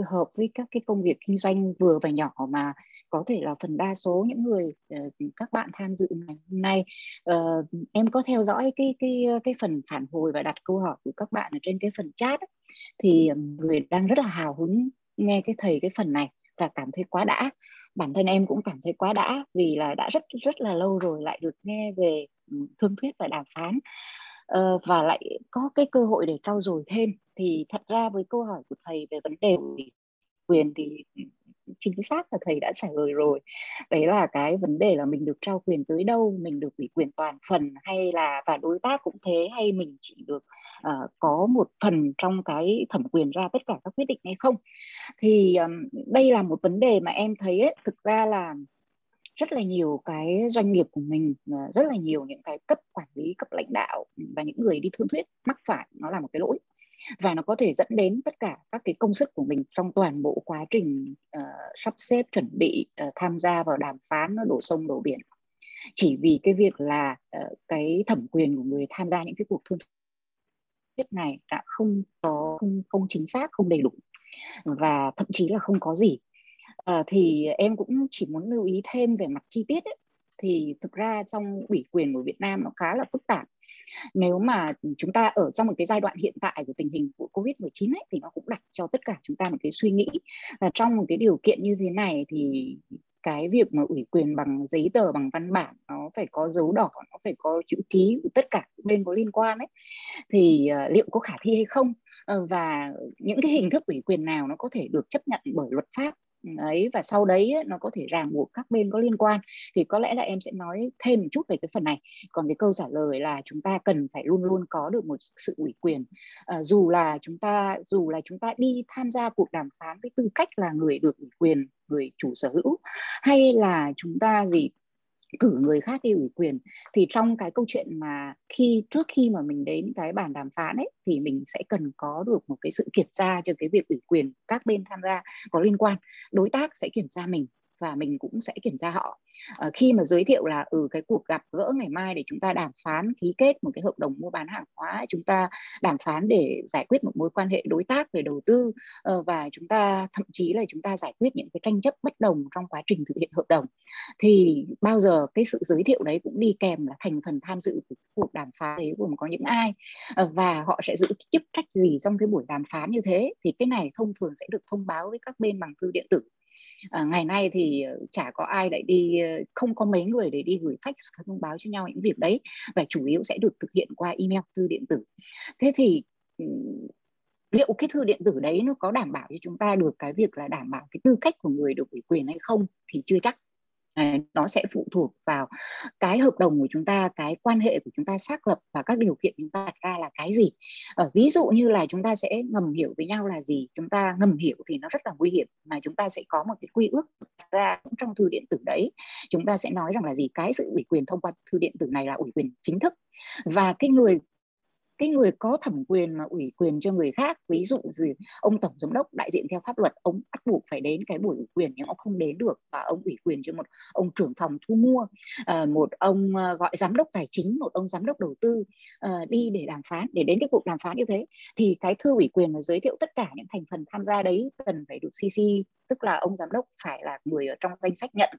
S3: hợp với các cái công việc kinh doanh vừa và nhỏ mà có thể là phần đa số những người uh, các bạn tham dự ngày hôm nay. Uh, em có theo dõi cái cái cái phần phản hồi và đặt câu hỏi của các bạn ở trên cái phần chat ấy, thì người đang rất là hào hứng nghe cái thầy cái phần này và cảm thấy quá đã. Bản thân em cũng cảm thấy quá đã vì là đã rất rất là lâu rồi lại được nghe về thương thuyết và đàm phán. Uh, và lại có cái cơ hội để trau dồi thêm thì thật ra với câu hỏi của thầy về vấn đề quyền thì chính xác là thầy đã trả lời rồi. Đấy là cái vấn đề là mình được trao quyền tới đâu mình được ủy quyền toàn phần hay là và đối tác cũng thế hay mình chỉ được uh, có một phần trong cái thẩm quyền ra tất cả các quyết định hay không? Thì um, đây là một vấn đề mà em thấy ấy, thực ra là rất là nhiều cái doanh nghiệp của mình ờ, rất là nhiều những cái cấp quản lý cấp lãnh đạo và những người đi thương thuyết mắc phải nó là một cái lỗi và nó có thể dẫn đến tất cả các cái công sức của mình trong toàn bộ quá trình uh, sắp xếp chuẩn bị uh, tham gia vào đàm phán nó đổ sông đổ biển chỉ vì cái việc là uh, cái thẩm quyền của người tham gia những cái cuộc thương thuyết này đã không có không không chính xác không đầy đủ và thậm chí là không có gì uh, thì em cũng chỉ muốn lưu ý thêm về mặt chi tiết ấy thì thực ra trong ủy quyền của Việt Nam nó khá là phức tạp. Nếu mà chúng ta ở trong một cái giai đoạn hiện tại của tình hình của Covid-19 ấy, thì nó cũng đặt cho tất cả chúng ta một cái suy nghĩ là trong một cái điều kiện như thế này thì cái việc mà ủy quyền bằng giấy tờ bằng văn bản nó phải có dấu đỏ nó phải có chữ ký của tất cả bên có liên quan ấy thì uh, liệu có khả thi hay không? Uh, và những cái hình thức ủy quyền nào nó có thể được chấp nhận bởi luật pháp? Ấy và sau đấy nó có thể ràng buộc các bên có liên quan. Thì có lẽ là em sẽ nói thêm một chút về cái phần này. Còn cái câu trả lời là chúng ta cần phải luôn luôn có được một sự ủy quyền. À, dù là chúng ta dù là chúng ta đi tham gia cuộc đàm phán với tư cách là người được ủy quyền người chủ sở hữu hay là chúng ta gì cử người khác đi ủy quyền. Thì trong cái câu chuyện mà khi, trước khi mà mình đến cái bàn đàm phán ấy, thì mình sẽ cần có được một cái sự kiểm tra cho cái việc ủy quyền các bên tham gia có liên quan. Đối tác sẽ kiểm tra mình và mình cũng sẽ kiểm tra họ. À, khi mà giới thiệu là ừ cái cuộc gặp gỡ ngày mai để chúng ta đàm phán ký kết một cái hợp đồng mua bán hàng hóa chúng ta đàm phán để giải quyết một mối quan hệ đối tác về đầu tư à, và chúng ta thậm chí là chúng ta giải quyết những cái tranh chấp bất đồng trong quá trình thực hiện hợp đồng thì bao giờ cái sự giới thiệu đấy cũng đi kèm là thành phần tham dự của cuộc đàm phán đấy gồm có những ai à, và họ sẽ giữ chức trách gì trong cái buổi đàm phán như thế thì cái này thông thường sẽ được thông báo với các bên bằng thư điện tử à, ngày nay thì ờ, chả có ai lại đi ờ, không có mấy người để đi gửi fax thông báo cho nhau những việc đấy và chủ yếu sẽ được thực hiện qua email thư điện tử. Thế thì liệu cái thư điện tử đấy nó có đảm bảo cho chúng ta được cái việc là đảm bảo cái tư cách của người được ủy quyền hay không thì chưa chắc nó sẽ phụ thuộc vào cái hợp đồng của chúng ta, cái quan hệ của chúng ta xác lập và các điều kiện chúng ta đặt ra là cái gì. Ở ví dụ như là chúng ta sẽ ngầm hiểu với nhau là gì, chúng ta ngầm hiểu thì nó rất là nguy hiểm, mà chúng ta sẽ có một cái quy ước ra trong thư điện tử đấy. Chúng ta sẽ nói rằng là gì? Cái sự ủy quyền thông qua thư điện tử này là ủy quyền chính thức. Và cái người cái người có thẩm quyền mà ủy quyền cho người khác, ví dụ gì, ông tổng giám đốc đại diện theo pháp luật, ông bắt buộc phải đến cái buổi ủy quyền, nhưng ông không đến được và ông ủy quyền cho một ông trưởng phòng thu mua ờ, một ông ờ, gọi giám đốc tài chính, một ông giám đốc đầu tư ờ, đi để đàm phán, để đến cái cuộc đàm phán như thế. Thì cái thư ủy quyền mà giới thiệu tất cả những thành phần tham gia đấy cần phải được CC tức là ông giám đốc phải là người ở trong danh sách nhận.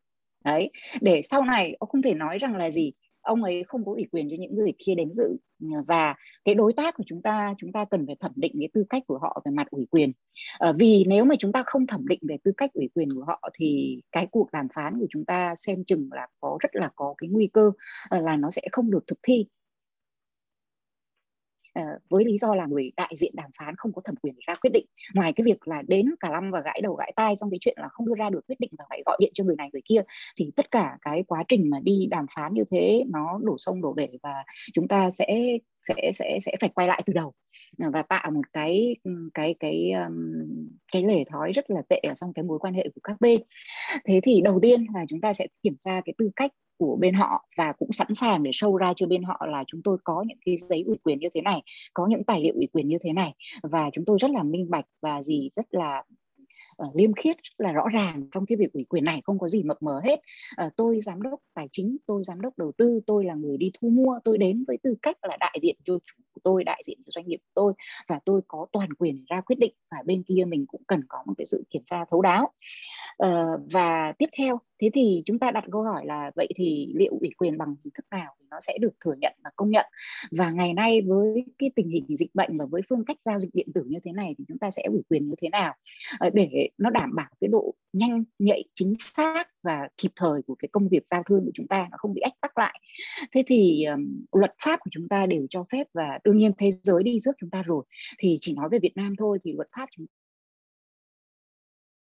S3: Đấy, để sau này ông không thể nói rằng là gì ông ấy không có ủy quyền cho những người kia đến dự. Và cái đối tác của chúng ta chúng ta cần phải thẩm định cái tư cách của họ về mặt ủy quyền. À, vì nếu mà chúng ta không thẩm định về tư cách ủy quyền của họ thì cái cuộc đàm phán của chúng ta xem chừng là có rất là có cái nguy cơ ờ, là nó sẽ không được thực thi. Ờ, với lý do là người đại diện đàm phán không có thẩm quyền ra quyết định. Ngoài cái việc là đến cả năm và gãi đầu gãi tai trong cái chuyện là không đưa ra được quyết định và phải gọi điện cho người này người kia, thì tất cả cái quá trình mà đi đàm phán như thế nó đổ sông đổ bể và chúng ta sẽ sẽ sẽ sẽ phải quay lại từ đầu. Ờ, và tạo một cái ừ, cái cái cái lề thói rất là tệ ở trong cái mối quan hệ của các bên. Thế thì đầu tiên là chúng ta sẽ kiểm tra cái tư cách của bên họ và cũng sẵn sàng để show ra cho bên họ là chúng tôi có những cái giấy ủy quyền như thế này có những tài liệu ủy quyền như thế này. Và chúng tôi rất là minh bạch và gì rất là uh, liêm khiết rất là rõ ràng trong cái việc ủy quyền này không có gì mập mờ hết. Uh, tôi giám đốc tài chính tôi giám đốc đầu tư tôi là người đi thu mua tôi đến với tư cách là đại diện cho chủ của tôi đại diện cho doanh nghiệp của tôi và tôi có toàn quyền ra quyết định và bên kia mình cũng cần có một cái sự kiểm tra thấu đáo. Uh, và tiếp theo thế thì chúng ta đặt câu hỏi là vậy thì liệu ủy quyền bằng hình thức nào thì nó sẽ được thừa nhận và công nhận? Và ngày nay với cái tình hình dịch bệnh và với phương cách giao dịch điện tử như thế này thì chúng ta sẽ ủy quyền như thế nào? Ờ, để nó đảm bảo cái độ nhanh nhạy chính xác và kịp thời của cái công việc giao thương của chúng ta nó không bị ách tắc lại. Thế thì um, luật pháp của chúng ta đều cho phép và đương nhiên thế giới đi trước chúng ta rồi. Thì chỉ nói về Việt Nam thôi thì luật pháp chúng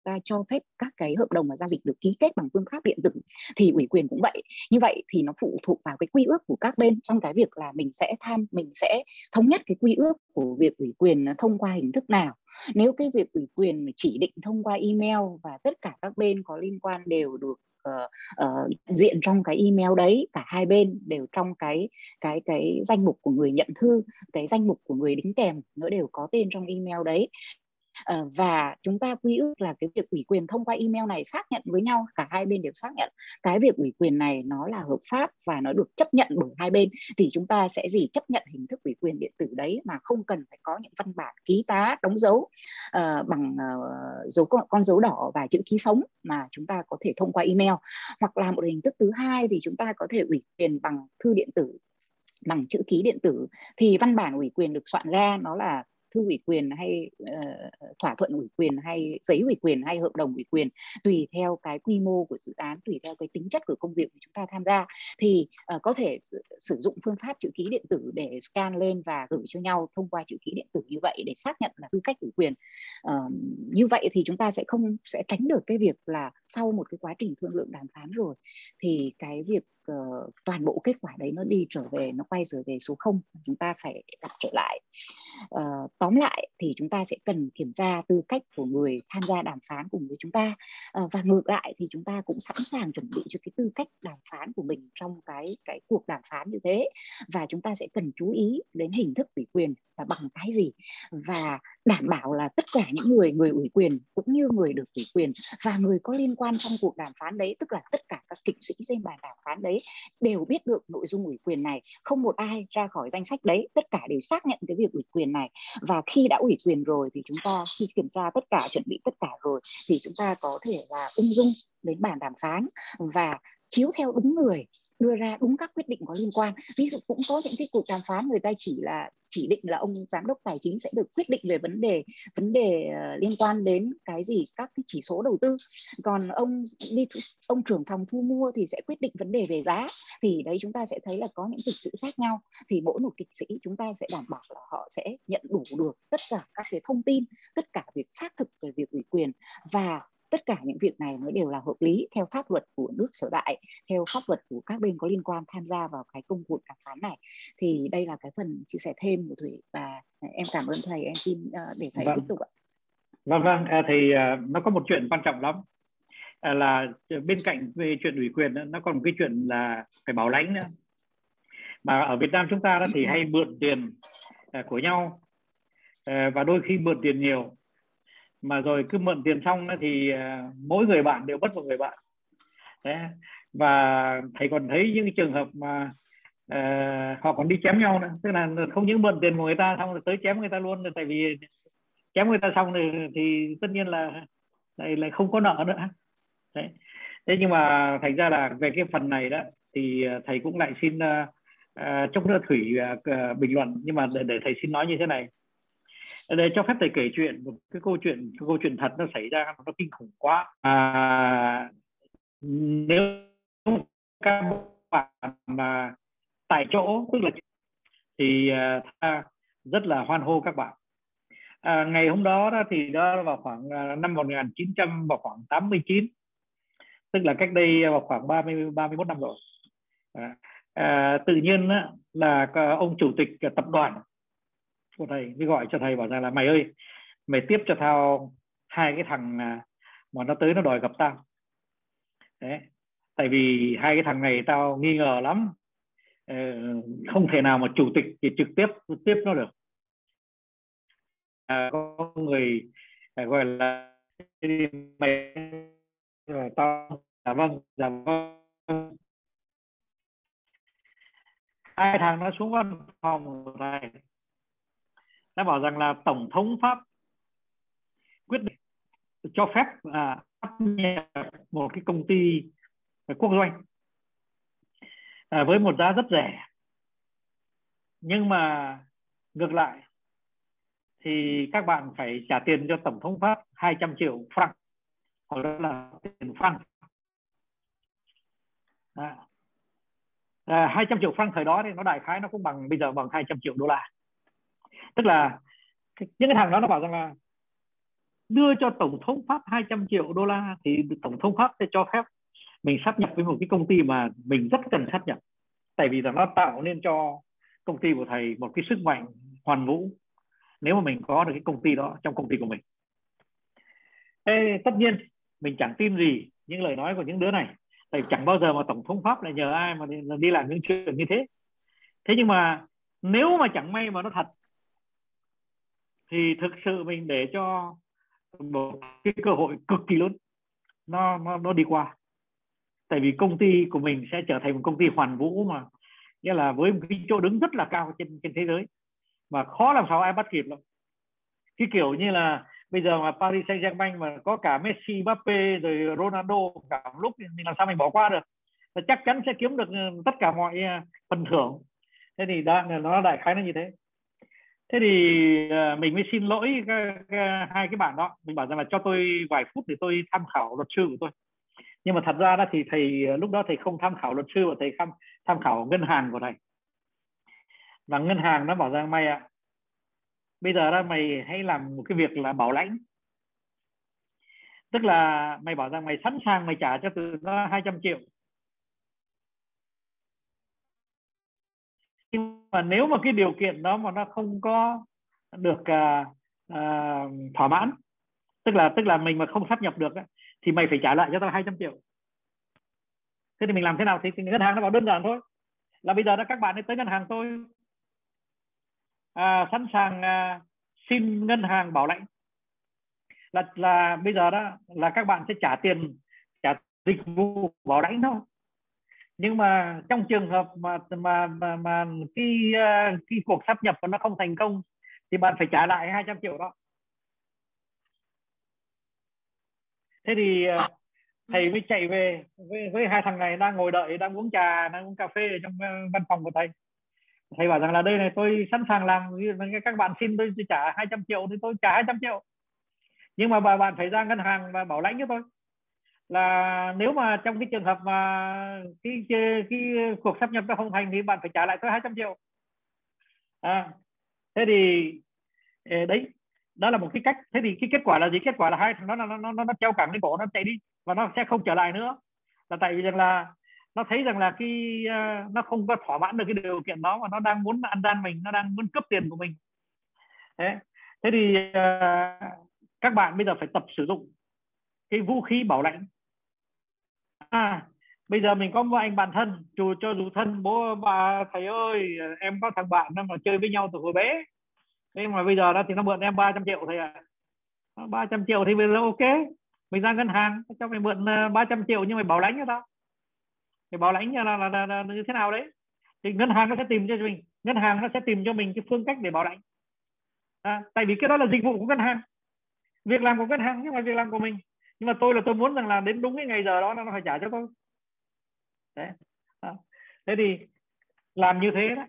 S3: ta cho phép các cái hợp đồng mà giao dịch được ký kết bằng phương pháp điện tử thì ủy quyền cũng vậy. Như vậy thì nó phụ thuộc vào cái quy ước của các bên trong cái việc là mình sẽ tham mình sẽ thống nhất cái quy ước của việc ủy quyền thông qua hình thức nào. Nếu cái việc ủy quyền chỉ định thông qua email và tất cả các bên có liên quan đều được uh, uh, diện trong cái email đấy cả hai bên đều trong cái cái cái danh mục của người nhận thư cái danh mục của người đính kèm nó đều có tên trong email đấy Ờ, và chúng ta quy ước là cái việc ủy quyền thông qua email này xác nhận với nhau cả hai bên đều xác nhận. Cái việc ủy quyền này nó là hợp pháp và nó được chấp nhận bởi hai bên thì chúng ta sẽ gì? Chấp nhận hình thức ủy quyền điện tử đấy mà không cần phải có những văn bản ký tá đóng dấu uh, bằng uh, dấu con, con dấu đỏ và chữ ký sống mà chúng ta có thể thông qua email. Hoặc là một hình thức thứ hai thì chúng ta có thể ủy quyền bằng thư điện tử bằng chữ ký điện tử. Thì văn bản ủy quyền được soạn ra nó là thư ủy quyền hay uh, thỏa thuận ủy quyền hay giấy ủy quyền hay hợp đồng ủy quyền tùy theo cái quy mô của dự án tùy theo cái tính chất của công việc của chúng ta tham gia thì uh, có thể sử dụng phương pháp chữ ký điện tử để scan lên và gửi cho nhau thông qua chữ ký điện tử như vậy để xác nhận là tư cách ủy quyền. Uh, như vậy thì chúng ta sẽ không sẽ tránh được cái việc là sau một cái quá trình thương lượng đàm phán rồi thì cái việc uh, toàn bộ kết quả đấy nó đi trở về nó quay trở về số 0 chúng ta phải đặt trở lại. Uh, tóm lại thì chúng ta sẽ cần kiểm tra tư cách của người tham gia đàm phán cùng với chúng ta. Uh, và ngược lại thì chúng ta cũng sẵn sàng chuẩn bị cho cái tư cách đàm phán của mình trong cái cái cuộc đàm phán như thế. Và chúng ta sẽ cần chú ý đến hình thức ủy quyền là bằng cái gì? Và đảm bảo là tất cả những người người ủy quyền cũng như người được ủy quyền và người có liên quan trong cuộc đàm phán đấy, tức là tất cả các kịch sĩ trên bàn đàm phán đấy đều biết được nội dung ủy quyền này. Không một ai ra khỏi danh sách đấy, tất cả đều xác nhận cái việc ủy quyền này. Và khi đã ủy quyền rồi thì chúng ta, khi kiểm tra tất cả, chuẩn bị tất cả rồi thì chúng ta có thể là ung dung đến bàn đàm phán và chiếu theo đúng người đưa ra đúng các quyết định có liên quan. Ví dụ cũng có những cái cuộc đàm phán người ta chỉ là chỉ định là ông giám đốc tài chính sẽ được quyết định về vấn đề vấn đề uh, liên quan đến cái gì các cái chỉ số đầu tư. Còn ông đi ông trưởng phòng thu mua thì sẽ quyết định vấn đề về giá. Thì đấy chúng ta sẽ thấy là có những kịch sĩ khác nhau. Thì mỗi một kịch sĩ chúng ta sẽ đảm bảo là họ sẽ nhận đủ được tất cả các cái thông tin tất cả việc xác thực về việc ủy quyền. Và tất cả những việc này nó đều là hợp lý theo pháp luật của nước sở tại theo pháp luật của các bên có liên quan tham gia vào cái công cuộc đàm phán này. Thì đây là cái phần chia sẻ thêm của thủy và em cảm ơn thầy em xin uh, để thầy vâng. tiếp tục ạ.
S1: Vâng vâng à, thì nó có một chuyện quan trọng lắm. À, là bên cạnh về chuyện ủy quyền nó còn một cái chuyện là phải bảo lãnh nữa. Mà ở Việt Nam chúng ta đó thì hay mượn tiền của nhau và đôi khi mượn tiền nhiều mà rồi cứ mượn tiền xong thì à, mỗi người bạn đều mất một người bạn. Đấy. và thầy còn thấy những trường hợp mà uh, họ còn đi chém nhau nữa. Tức là không những mượn tiền của người ta xong rồi tới chém người ta luôn. Tại vì chém người ta xong thì, thì tất nhiên là lại lại không có nợ nữa. Đấy. Thế nhưng mà thành ra là về cái phần này đó thì à, thầy cũng lại xin uh, uh, chốc nữa thủy uh, bình luận. Nhưng mà để, để thầy xin nói như thế này để cho phép thầy kể chuyện một cái câu chuyện cái câu chuyện thật nó xảy ra nó kinh khủng quá. À, nếu các bạn mà tại chỗ tức là thì à, rất là hoan hô các bạn. À, ngày hôm đó, đó thì đó vào khoảng à, năm 1900 vào khoảng 89 tức là cách đây vào khoảng 30 31 năm rồi. À, à, tự nhiên là à, ông chủ tịch à, tập đoàn của thầy mới gọi cho thầy bảo rằng là mày ơi mày tiếp cho tao hai cái thằng à, mà nó tới nó đòi gặp tao. Đấy tại vì hai cái thằng này tao nghi ngờ lắm. Ờ, không thể nào mà chủ tịch thì trực tiếp tiếp nó được. À, có người à, gọi là mày à, tao dạ vâng dạ vâng. Hai thằng nó xuống văn phòng này đã bảo rằng là tổng thống pháp quyết định cho phép à, một cái công ty quốc doanh à, với một giá rất rẻ. Nhưng mà ngược lại thì các bạn phải trả tiền cho tổng thống pháp 200 triệu franc. Hoặc là tiền franc. À, à, 200 triệu franc thời đó thì nó đại khái nó cũng bằng bây giờ bằng 200 triệu đô la tức là những cái thằng đó nó bảo rằng là đưa cho tổng thống pháp 200 triệu đô la thì tổng thống pháp sẽ cho phép mình sát nhập với một cái công ty mà mình rất cần sát nhập. Tại vì là nó tạo nên cho công ty của thầy một cái sức mạnh hoàn vũ nếu mà mình có được cái công ty đó trong công ty của mình. Ê, tất nhiên mình chẳng tin gì những lời nói của những đứa này. Tại chẳng bao giờ mà tổng thống pháp lại nhờ ai mà đi làm những chuyện như thế. Thế nhưng mà nếu mà chẳng may mà nó thật thì thực sự mình để cho một cái cơ hội cực kỳ lớn nó nó nó đi qua. Tại vì công ty của mình sẽ trở thành một công ty hoàn vũ mà. Nghĩa là với một cái chỗ đứng rất là cao trên trên thế giới mà khó làm sao ai bắt kịp lắm cái kiểu như là bây giờ mà Paris Saint Germain mà có cả Messi, Mbappe rồi Ronaldo cả một lúc thì làm sao mình bỏ qua được? Và chắc chắn sẽ kiếm được ừ, tất cả mọi à, phần thưởng. Thế thì đó nó đại khái nó như thế thế thì ờ, mình mới xin lỗi ờ, ờ, hai cái bạn đó. Mình bảo rằng là cho tôi vài phút để tôi tham khảo luật sư của tôi. Nhưng mà thật ra đó thì thầy lúc đó thầy không tham khảo luật sư mà thầy tham tham khảo ngân hàng của thầy. Và ngân hàng nó bảo rằng mày ạ à, bây giờ đó mày hãy làm một cái việc là bảo lãnh. Tức là mày bảo rằng mày sẵn sàng mày trả cho từ nó 200 triệu. Mà nếu mà cái điều kiện đó mà nó không có được uh, uh, thỏa mãn tức là tức là mình mà không sắp nhập được thì mày phải trả lại cho tao 200 triệu. Thế thì mình làm thế nào thì, thì ngân hàng nó bảo đơn giản thôi. Là bây giờ đó các bạn ấy tới ngân hàng tôi. À, sẵn sàng à, xin ngân hàng bảo lãnh. Là là bây giờ đó là các bạn sẽ trả tiền trả dịch vụ bảo lãnh thôi nhưng mà trong trường hợp mà mà mà, mà khi uh, khi cuộc sắp nhập nó không thành công thì bạn phải trả lại 200 triệu đó. Thế thì uh, thầy mới chạy về với, với hai thằng này đang ngồi đợi đang uống trà đang uống cà phê ở trong uh, văn phòng của thầy. Thầy bảo rằng là đây này tôi sẵn sàng làm các bạn xin tôi trả 200 triệu thì tôi trả 200 triệu. Nhưng mà bà bạn phải ra ngân hàng và bảo lãnh cho tôi là nếu mà trong cái trường hợp mà cái cái cuộc sắp nhập nó không thành thì bạn phải trả lại tôi 200 triệu. À, thế thì đấy đó là một cái cách. Thế thì cái kết quả là gì? Kết quả là hai thằng nó nó nó, nó treo cẳng lên cổ nó chạy đi và nó sẽ không trở lại nữa. Là tại vì rằng là nó thấy rằng là khi uh, à, nó không có thỏa mãn được cái điều kiện đó mà nó đang muốn ăn gian mình nó đang muốn cướp tiền của mình. Thế thế thì uh, các bạn bây giờ phải tập sử dụng cái vũ khí bảo lãnh à bây giờ mình có một anh bạn thân dù cho dù thân bố bà thầy ơi em có thằng bạn đang mà chơi với nhau từ hồi bé. Nhưng mà bây giờ đó thì nó mượn em 300 triệu thầy ạ. À. 300 triệu thì bây giờ ok mình ra ngân hàng cho mày mượn ờ, 300 triệu nhưng mày bảo lãnh cho tao. Thì bảo lãnh là, là, là, là, là như thế nào đấy? Thì ngân hàng nó sẽ tìm cho mình ngân hàng nó sẽ tìm cho mình cái phương cách để bảo lãnh. À, tại vì cái đó là dịch vụ của ngân hàng. Việc làm của ngân hàng nhưng mà việc làm của mình nhưng mà tôi là tôi muốn rằng là đến đúng cái ngày giờ đó nó phải trả cho tôi. Đấy. À. thế thì làm như thế đó,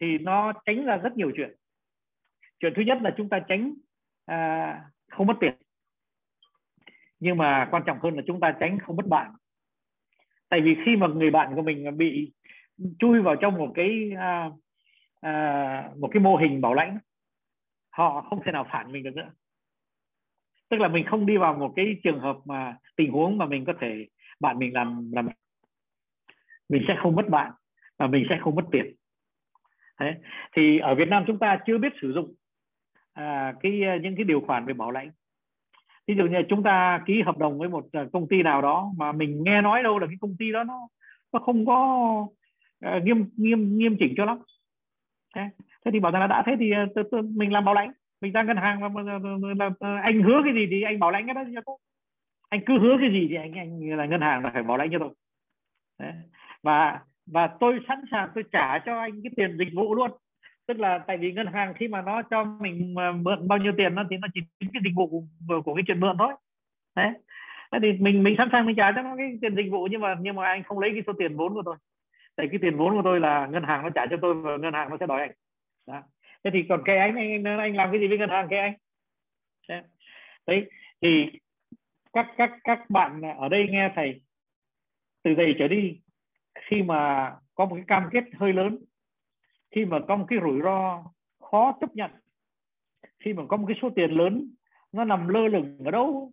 S1: thì nó tránh ra rất nhiều chuyện. Chuyện thứ nhất là chúng ta tránh à, không mất tiền. Nhưng mà quan trọng hơn là chúng ta tránh không mất bạn. Tại vì khi mà người bạn của mình bị chui vào trong một cái à, à, một cái mô hình bảo lãnh họ không thể nào phản mình được nữa tức là mình không đi vào một cái trường hợp mà tình huống mà mình có thể bạn mình làm làm mình sẽ không mất bạn và mình sẽ không mất tiền. Đấy. thì ở Việt Nam chúng ta chưa biết sử dụng à, cái à, những cái điều khoản về bảo lãnh. Ví dụ như chúng ta ký hợp đồng với một à, công ty nào đó mà mình nghe nói đâu là cái công ty đó nó nó không có uh, nghiêm nghiêm nghiêm chỉnh cho lắm. Thế, thế thì bảo rằng là đã thế thì uh, mình làm bảo lãnh mình ra ngân hàng mà, là anh hứa cái gì thì anh bảo lãnh cái đó cho tôi anh cứ hứa cái gì thì anh anh là ngân hàng là phải bảo lãnh cho tôi Đấy. và và tôi sẵn sàng tôi trả cho anh cái tiền dịch vụ luôn. Tức là tại vì ngân hàng khi mà nó cho mình mượn bao nhiêu tiền nó thì nó chỉ tính cái dịch vụ của, của cái chuyện mượn thôi. Đấy. Thế thì mình mình sẵn sàng mình trả cho nó cái tiền dịch vụ nhưng mà nhưng mà anh không lấy cái số tiền vốn của tôi. Tại cái tiền vốn của tôi là ngân hàng nó trả cho tôi và ngân hàng nó sẽ đòi anh. Đó thế thì còn cái anh anh anh làm cái gì với ngân hàng cái anh? Đấy, thì các các các bạn ở đây nghe thầy, từ đây trở đi, khi mà có một cái cam kết hơi lớn, khi mà có một cái rủi ro khó chấp nhận, khi mà có một cái số tiền lớn, nó nằm lơ lửng ở đâu,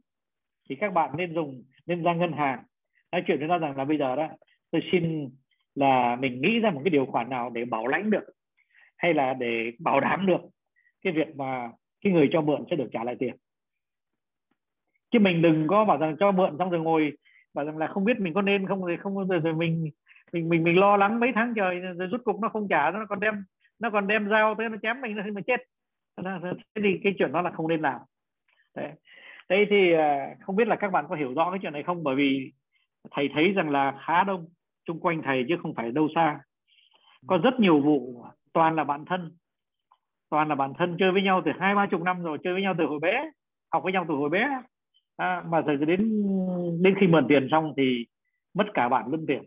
S1: thì các bạn nên dùng, nên ra ngân hàng. Nói chuyện với nó rằng là bây giờ đó, tôi xin là mình nghĩ ra một cái điều khoản nào để bảo lãnh được hay là để bảo đảm được cái việc mà cái người cho mượn sẽ được trả lại tiền? Chứ mình đừng có bảo rằng cho mượn xong rồi ngồi bảo rằng là không biết mình có nên không rồi không rồi, rồi mình mình mình mình lo lắng mấy tháng trời rồi rút cục nó không trả nó còn đem nó còn đem dao tới nó chém mình nó mình chết. Thế thì cái chuyện đó là không nên làm. Đấy. Thế thì à, không biết là các bạn có hiểu rõ cái chuyện này không? Bởi vì thầy thấy rằng là khá đông chung quanh thầy chứ không phải đâu xa. Có rất nhiều vụ toàn là bạn thân. Toàn là bạn thân. Chơi với nhau từ hai ba chục năm rồi chơi với nhau từ hồi bé học với nhau từ hồi bé. À, mà từ đến đến khi mượn tiền xong thì mất cả bạn lẫn tiền.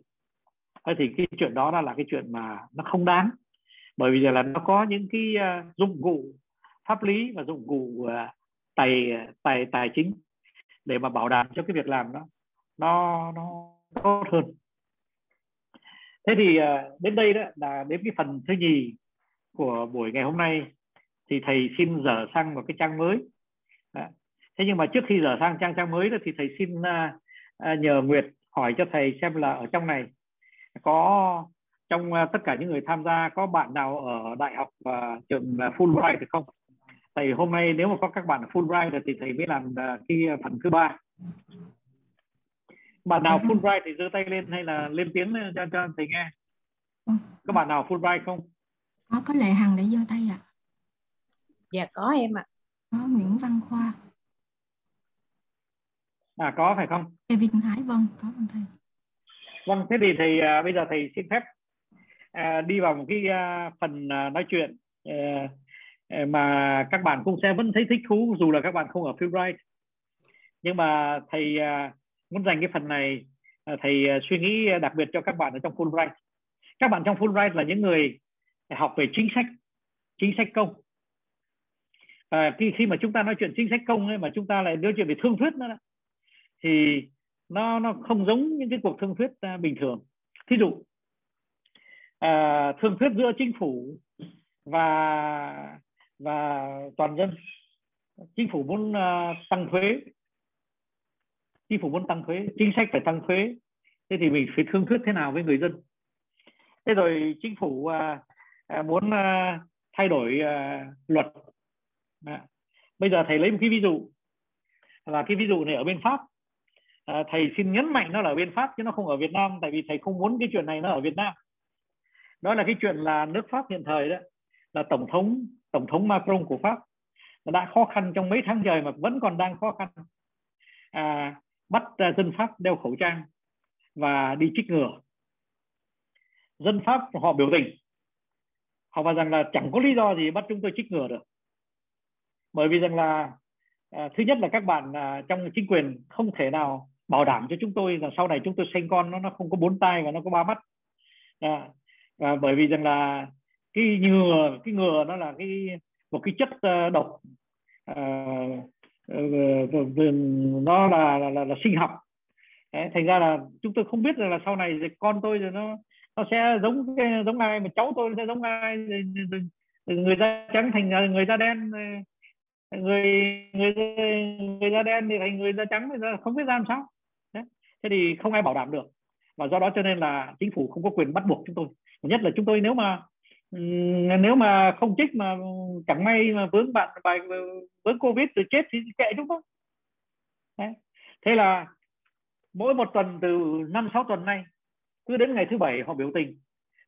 S1: Thế thì cái chuyện đó là, là cái chuyện mà nó không đáng. Bởi vì giờ là nó có những cái uh, dụng cụ pháp lý và dụng cụ uh, tài tài tài chính để mà bảo đảm cho cái việc làm đó. Nó nó tốt hơn thế thì à, đến đây đó là đến cái phần thứ nhì của buổi ngày hôm nay. Thì thầy xin dở sang một cái trang mới. Đó. thế nhưng mà trước khi dở sang trang trang mới đó thì thầy xin uh, nhờ Nguyệt hỏi cho thầy xem là ở trong này có trong uh, tất cả những người tham gia có bạn nào ở đại học uh, trường Fulbright được không? Thầy hôm nay nếu mà có các bạn Fulbright thì thầy mới làm uh, cái phần thứ ba bạn nào Fulbright thì giơ tay lên hay là lên tiếng cho cho thầy nghe? Có bạn nào Fulbright không?
S2: Có có lệ hằng để giơ tay ạ. À?
S5: dạ có em ạ. À.
S2: có Nguyễn Văn Khoa.
S1: À có phải không?
S2: Kevin Thái vâng có vâng thầy.
S1: Vâng thế thì thầy uh, bây giờ thầy xin phép uh, đi vào một cái uh, phần uh, nói chuyện uh, mà các bạn cũng sẽ vẫn thấy thích thú dù là các bạn không ở Fulbright. Nhưng mà thầy uh, muốn dành cái phần này à, thầy à, suy nghĩ đặc biệt cho các bạn ở trong Fulbright. Các bạn trong Fulbright là những người học về chính sách chính sách công. À, khi khi mà chúng ta nói chuyện chính sách công ấy, mà chúng ta lại nói chuyện về thương thuyết nữa đó, thì nó nó không giống những cái cuộc thương thuyết à, bình thường. Thí dụ à, thương thuyết giữa chính phủ và và toàn dân. Chính phủ muốn uh, tăng thuế chính phủ muốn tăng thuế chính sách phải tăng thuế. Thế thì mình phải thương thuyết thế nào với người dân? Thế rồi chính phủ à, à muốn à, thay đổi à, luật. À, bây giờ thầy lấy một cái ví dụ là cái ví dụ này ở bên pháp. À, thầy xin nhấn mạnh nó là ở bên pháp chứ nó không ở việt nam tại vì thầy không muốn cái chuyện này nó ở việt nam. Đó là cái chuyện là nước pháp hiện thời đó là tổng thống tổng thống macron của pháp. Đã khó khăn trong mấy tháng trời mà vẫn còn đang khó khăn. À, bắt dân pháp đeo khẩu trang và đi chích ngừa. Dân pháp họ biểu tình. Họ bảo rằng là chẳng có lý do gì bắt chúng tôi chích ngừa được. Bởi vì rằng là à, thứ nhất là các bạn à, trong chính quyền không thể nào bảo đảm cho chúng tôi là sau này chúng tôi sinh con nó nó không có bốn tay và nó có ba mắt. À, à, bởi vì rằng là cái ngừa cái ngừa nó là cái một cái chất uh, độc uh, Ờ, ờ, ờ, nó là là, là, là sinh học. Đấy, thành ra là chúng tôi không biết rằng là sau này con tôi rồi nó nó sẽ giống giống ai mà cháu tôi sẽ giống ai người da trắng thành người da đen người người người da đen thì thành người da trắng thì không biết ra làm sao. Đấy. thế thì không ai bảo đảm được. Và do đó cho nên là chính phủ không có quyền bắt buộc chúng tôi. Nhất là chúng tôi nếu mà Ừ, nếu mà không trích mà chẳng may mà vướng bạn bài, vướng covid rồi chết thì kệ đúng không? Đấy. thế là mỗi một tuần từ năm sáu tuần nay, cứ đến ngày thứ bảy họ biểu tình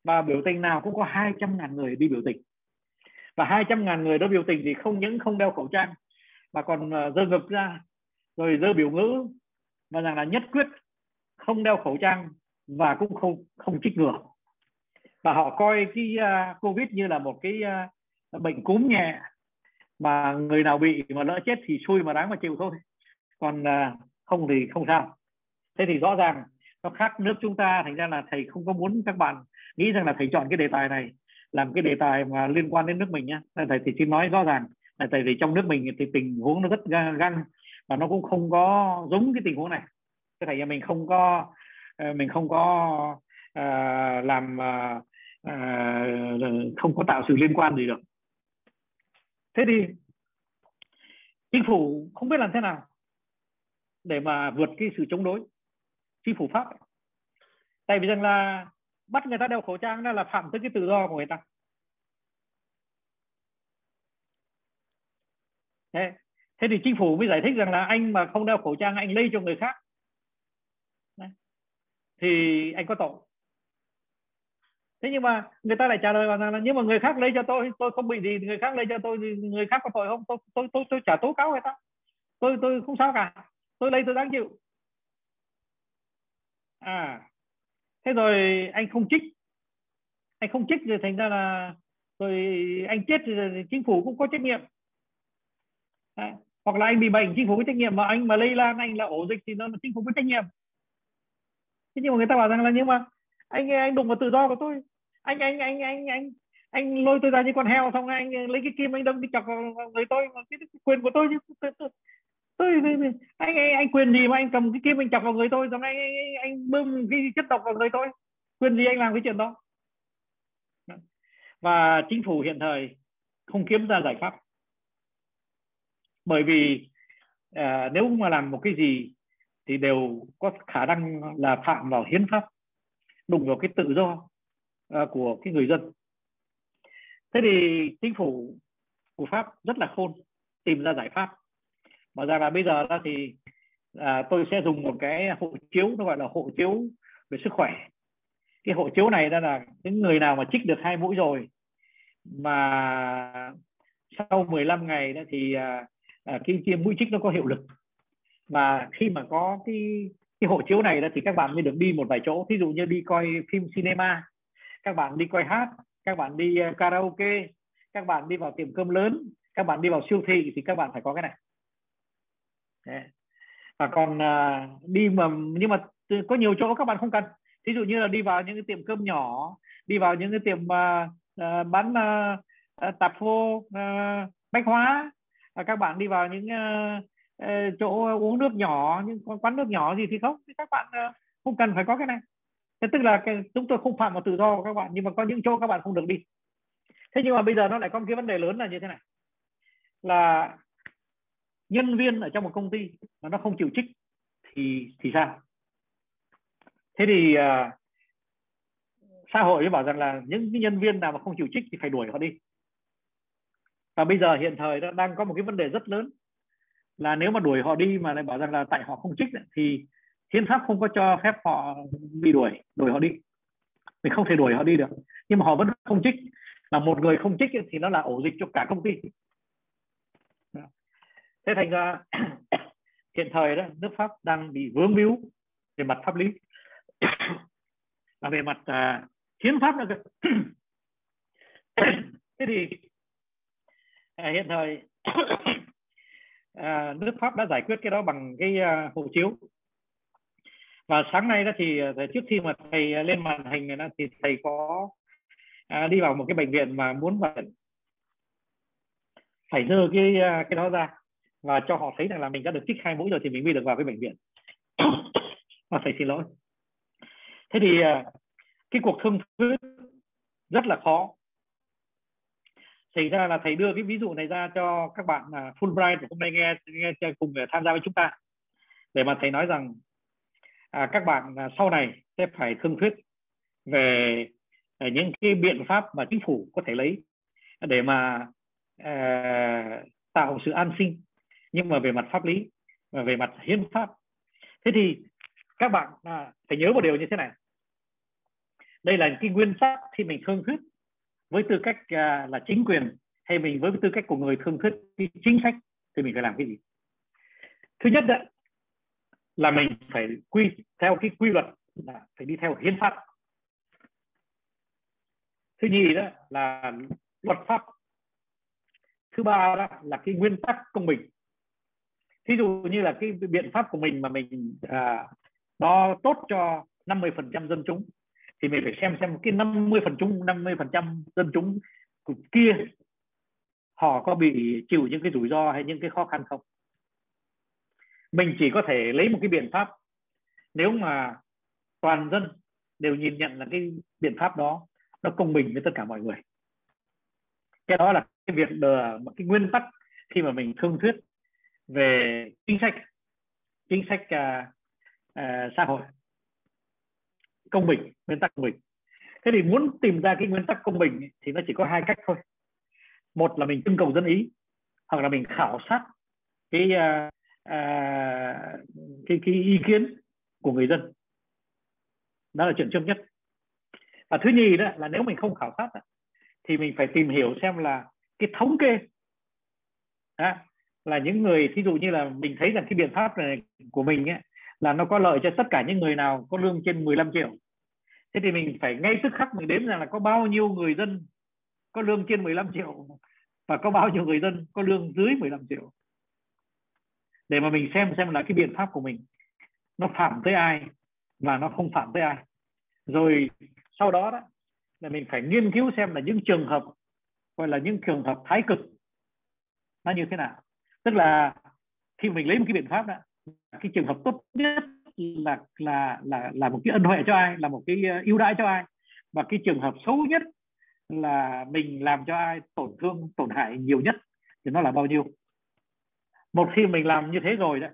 S1: và biểu tình nào cũng có 200 ngàn người đi biểu tình và 200 ngàn người đó biểu tình thì không những không đeo khẩu trang, mà còn ờ, dơ ngực ra, rồi dơ biểu ngữ và rằng là nhất quyết không đeo khẩu trang và cũng không không chích ngừa và họ coi cái uh, covid như là một cái uh, bệnh cúm nhẹ mà người nào bị mà lỡ chết thì xui mà đáng mà chịu thôi. Còn uh, không thì không sao. Thế thì rõ ràng nó khác nước chúng ta thành ra là thầy không có muốn các bạn nghĩ rằng là thầy chọn cái đề tài này làm cái đề tài mà liên quan đến nước mình nhé thầy thì xin nói rõ ràng là tại vì trong nước mình thì tình huống nó rất găng và nó cũng không có giống cái tình huống này. Cái thầy mình không có ờ, mình không có À, làm uh, không có tạo sự liên quan gì được. Thế thì chính phủ không biết làm thế nào để mà vượt cái sự chống đối chính phủ pháp. Tại vì rằng là bắt người ta đeo khẩu trang đó là phạm tới cái tự do của người ta. Thế, thế thì chính phủ mới giải thích rằng là anh mà không đeo khẩu trang anh lây cho người khác. Đấy. thì anh có tội thế nhưng mà người ta lại trả lời rằng là nhưng mà người khác lấy cho tôi tôi không bị gì người khác lấy cho tôi người khác có tội không? Tôi tôi tôi, tôi trả tố cáo người ta. Tôi tôi không sao cả. Tôi lấy tôi đáng chịu. À thế rồi anh không trích. Anh không trích rồi thành ra là rồi anh chết thì chính phủ cũng có trách nhiệm. À, hoặc là anh bị bệnh chính phủ có trách nhiệm. Mà anh mà lây lan anh là ổ dịch thì nó chính phủ có trách nhiệm. Thế nhưng mà người ta bảo rằng là nhưng mà anh anh đụng vào tự do của tôi. Anh anh anh anh anh anh lôi tôi ra như con heo xong anh lấy cái kim anh đâm đi chọc vào người tôi. Cái quyền của tôi chứ tôi, tôi, tôi, anh, anh anh quyền gì mà anh cầm cái kim anh chọc vào người tôi xong anh anh, anh bơm cái chất độc vào người tôi? Quyền gì anh làm cái chuyện đó? Và chính phủ hiện thời không kiếm ra giải pháp. Bởi vì à, nếu mà làm một cái gì thì đều có khả năng là phạm vào hiến pháp đụng vào cái tự do à, của cái người dân. Thế thì chính phủ của pháp rất là khôn tìm ra giải pháp. Mà ra là bây giờ đó thì à, tôi sẽ dùng một cái hộ chiếu nó gọi là hộ chiếu về sức khỏe. Cái hộ chiếu này đó là những người nào mà trích được hai mũi rồi mà sau 15 ngày đó thì à, à, cái, cái mũi trích nó có hiệu lực. Và khi mà có cái cái hộ chiếu này đó thì các bạn mới được đi một vài chỗ. Thí dụ như đi coi phim cinema các bạn đi coi hát các bạn đi ờ, karaoke các bạn đi vào tiệm cơm lớn các bạn đi vào siêu thị thì các bạn phải có cái này. Đấy. và còn uh, đi mà nhưng mà có nhiều chỗ các bạn không cần. Thí dụ như là đi vào những cái tiệm cơm nhỏ đi vào những cái tiệm uh, uh, bán uh, tạp phô uh, bách hóa uh, các bạn đi vào những uh, Ờ, chỗ uống nước nhỏ những quán nước nhỏ gì thì không? Thì các bạn ờ, không cần phải có cái này. Thế tức là cái, chúng tôi không phạm vào tự do của các bạn nhưng mà có những chỗ các bạn không được đi. Thế nhưng mà bây giờ nó lại có một cái vấn đề lớn là như thế này. Là nhân viên ở trong một công ty mà nó không chịu trích thì thì sao? Thế thì uh, xã hội mới bảo rằng là những cái nhân viên nào mà không chịu trích thì phải đuổi họ đi. Và bây giờ hiện thời nó đang có một cái vấn đề rất lớn là nếu mà đuổi họ đi mà lại bảo rằng là tại họ không trích thì hiến pháp không có cho phép họ bị đuổi đuổi họ đi. Mình không thể đuổi họ đi được. Nhưng mà họ vẫn không trích. Là một người không trích thì nó là ổ dịch cho cả công ty. Thế thành ra [CLEARS THROAT] hiện thời đó nước pháp đang bị vướng víu về mặt pháp lý. [CLEARS THROAT] Và về mặt uh, hiến pháp nữa [CLEARS THROAT] thế thì uh, hiện thời À, nước pháp đã giải quyết cái đó bằng cái à, hộ chiếu. Và sáng nay đó à, thì trước khi mà thầy lên màn hình này đó, thì thầy có à, đi vào một cái bệnh viện mà muốn vận phải dơ cái cái đó ra. Và cho họ thấy rằng là mình đã được trích hai mũi rồi thì mình mới được vào cái bệnh viện. [COUGHS] Và thầy xin lỗi. Thế thì cái cuộc thương thuyết rất là khó thì ra là thầy đưa cái ví dụ này ra cho các bạn là Fulbright hôm nay nghe, nghe cùng tham gia với chúng ta. Để mà thầy nói rằng à, các bạn à, sau này sẽ phải thương thuyết về à, những cái biện pháp mà chính phủ có thể lấy để mà à, tạo sự an sinh. Nhưng mà về mặt pháp lý và về mặt hiến pháp. Thế thì các bạn à, phải nhớ một điều như thế này. Đây là cái nguyên tắc khi mình thương thuyết với tư cách uh, là chính quyền hay mình với tư cách của người thương thuyết cái chính sách thì mình phải làm cái gì? Thứ nhất đó, là mình phải quy theo cái quy luật là phải đi theo hiến pháp. Thứ nhì đó là luật pháp. Thứ ba đó là cái nguyên tắc công bình. Thí dụ như là cái biện pháp của mình mà mình à, nó tốt cho 50% dân chúng thì mình phải xem xem cái 50 phần trăm 50 phần trăm dân chúng kia họ có bị chịu những cái rủi ro hay những cái khó khăn không? Mình chỉ có thể lấy một cái biện pháp. Nếu mà toàn dân đều nhìn nhận là cái biện pháp đó nó công bình với tất cả mọi người. Cái đó là cái việc đờ, một cái nguyên tắc khi mà mình thương thuyết về chính sách chính sách uh, uh, xã hội công bình nguyên tắc công bình. Thế thì muốn tìm ra cái nguyên tắc công bình thì nó chỉ có hai cách thôi. Một là mình trưng cầu dân ý hoặc là mình khảo sát cái uh, uh, cái cái ý kiến của người dân. Đó là chuyện trước nhất. Và thứ nhì đó là nếu mình không khảo sát đó, thì mình phải tìm hiểu xem là cái thống kê đó, là những người thí dụ như là mình thấy rằng cái biện pháp này của mình ấy, là nó có lợi cho tất cả những người nào có lương trên 15 triệu. Thế thì mình phải ngay tức khắc mình đếm rằng là có bao nhiêu người dân có lương trên 15 triệu và có bao nhiêu người dân có lương dưới 15 triệu. Để mà mình xem xem là cái biện pháp của mình, nó phạm tới ai và nó không phạm tới ai. Rồi sau đó đó là mình phải nghiên cứu xem là những trường hợp, gọi là những trường hợp thái cực nó như thế nào. Tức là khi mình lấy một cái biện pháp đó cái trường hợp tốt nhất là là là là một cái ân huệ cho ai là một cái ờ, ưu đãi cho ai. Và cái trường hợp xấu nhất là mình làm cho ai tổn thương tổn hại nhiều nhất thì nó là bao nhiêu? Một khi mình làm như thế rồi đấy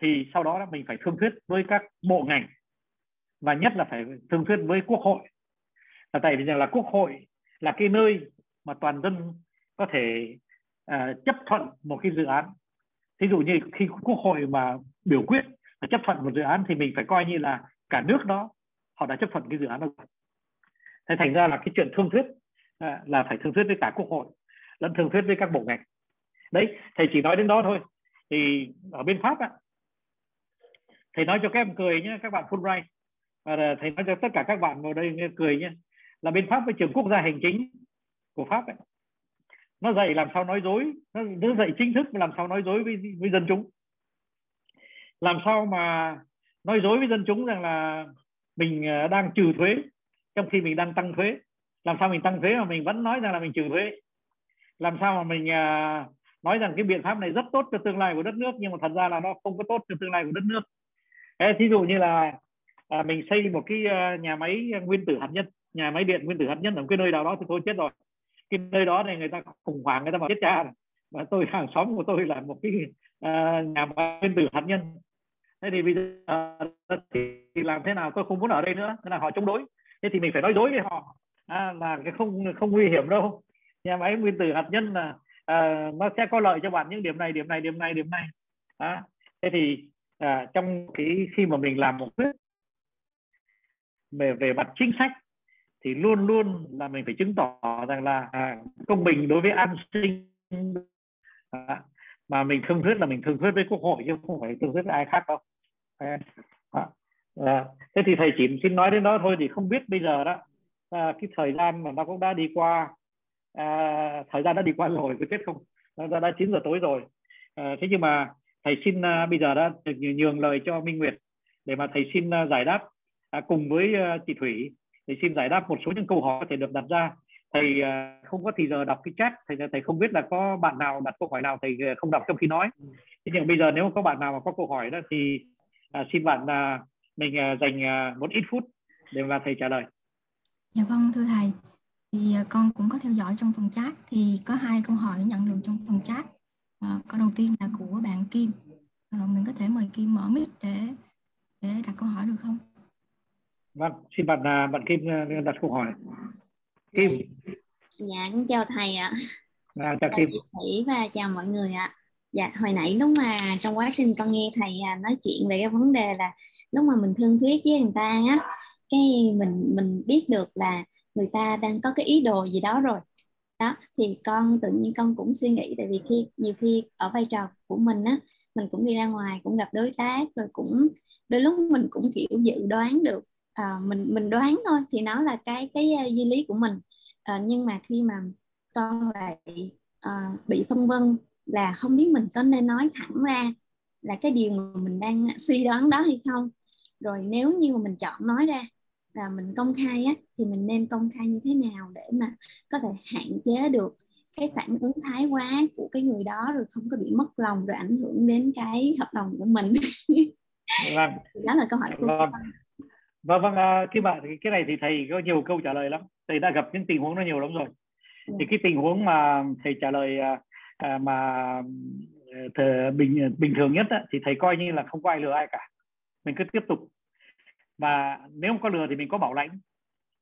S1: thì sau đó là mình phải thương thuyết với các bộ ngành và nhất là phải thương thuyết với quốc hội. Là tại vì rằng là quốc hội là cái nơi mà toàn dân có thể uh, chấp thuận một cái dự án thí dụ như khi quốc hội mà biểu quyết và chấp thuận một dự án thì mình phải coi như là cả nước đó họ đã chấp thuận cái dự án đó thế thành ra là cái chuyện thương thuyết à, là phải thương thuyết với cả quốc hội lẫn thương thuyết với các bộ ngành. Đấy thầy chỉ nói đến đó thôi. Thì ở bên pháp á thầy nói cho các em cười nhé các bạn Fulbright. Và à, thầy nói cho tất cả các bạn ngồi đây nghe cười nhé là bên pháp với trường quốc gia hành chính của pháp ấy, nó dạy làm sao nói dối. Nó, nó dạy chính thức làm sao nói dối với, với dân chúng. Làm sao mà nói dối với dân chúng rằng là mình à, đang trừ thuế trong khi mình đang tăng thuế. Làm sao mình tăng thuế mà mình vẫn nói rằng là mình trừ thuế? Làm sao mà mình à, nói rằng cái biện pháp này rất tốt cho tương lai của đất nước nhưng mà thật ra là nó không có tốt cho tương lai của đất nước. Thế, thí dụ như là à, mình xây một cái à, nhà máy nguyên tử hạt nhân nhà máy điện nguyên tử hạt nhân ở một cái nơi nào đó thì thôi chết rồi cái nơi đó này người ta khủng hoảng người ta bảo chết cha này. và tôi [LAUGHS] hàng xóm của tôi là một cái uh, nhà máy nguyên tử hạt nhân. Thế thì bây giờ uh, thì làm thế nào? Tôi không muốn ở đây nữa. Thế là họ chống đối. Thế thì mình phải nói dối với họ. À, là cái không không nguy hiểm đâu. Nhà máy nguyên tử hạt nhân là uh, nó sẽ có lợi cho bạn những điểm này điểm này điểm này điểm này. À, thế thì uh, trong cái khi mà mình làm một quyết về về mặt chính sách thì luôn luôn là mình phải chứng tỏ rằng là à, công bình đối với an sinh. À, mà mình thương thuyết là mình thương thuyết với quốc hội chứ không phải thương thuyết với ai khác đâu. À, à, thế thì thầy chỉ xin nói đến đó thôi thì không biết bây giờ đó à, cái thời gian mà nó cũng đã đi qua à, thời gian đã đi qua rồi có chết không? Nó đã chín giờ tối rồi. À, thế nhưng mà thầy xin à, bây giờ đã nhường lời cho Minh Nguyệt để mà thầy xin à, giải đáp à, cùng với à, chị Thủy thì xin giải đáp một số những câu hỏi có thể được đặt ra. Thầy à, không có thì giờ đọc cái chat thầy thầy không biết là có bạn nào đặt câu hỏi nào thầy à, không đọc trong khi nói. Thế nhưng bây giờ nếu có bạn nào mà có câu hỏi đó thì à, xin bạn à, mình à, dành à, một ít phút để mà thầy trả lời.
S2: Dạ vâng thưa thầy. Thì à, con cũng có theo dõi trong phần chat. Thì có hai câu hỏi nhận được trong phần chat. À, câu đầu tiên là của bạn Kim. À, mình có thể mời Kim mở mic để để đặt câu hỏi được không?
S1: Vâng, xin bạn à, bạn Kim à, đặt câu hỏi. Kim.
S6: Dạ, cũng chào thầy ạ.
S1: À, chào Kim.
S6: Thủy và chào mọi người ạ. Dạ, hồi nãy lúc mà trong quá trình con nghe thầy à, nói chuyện về cái vấn đề là lúc mà mình thương thuyết với người ta á, cái mình mình biết được là người ta đang có cái ý đồ gì đó rồi đó thì con tự nhiên con cũng suy nghĩ tại vì khi nhiều khi ở vai trò của mình á mình cũng đi ra ngoài cũng gặp đối tác rồi cũng đôi lúc mình cũng kiểu dự đoán được à, mình mình đoán thôi thì nó là cái cái uh, duy lý của mình. À, nhưng mà khi mà con lại uh, bị phân vân là không biết mình có nên nói thẳng ra là cái điều mà mình đang suy đoán đó hay không. Rồi nếu như mà mình chọn nói ra là mình công khai á thì mình nên công khai như thế nào để mà có thể hạn chế được cái phản ứng thái quá của cái người đó rồi không có bị mất lòng rồi ảnh hưởng đến cái hợp đồng của mình? [LAUGHS]
S1: Vâng.
S6: đó là câu hỏi của con
S1: vâng vâng à, cái bạn cái này thì thầy có nhiều câu trả lời lắm. Thầy đã gặp những tình huống nó nhiều lắm rồi. Thì cái tình huống mà thầy trả lời à, à mà thầy bình bình thường nhất á, thì thầy coi như là không có ai lừa ai cả. Mình cứ tiếp tục. Và nếu không có lừa thì mình có bảo lãnh.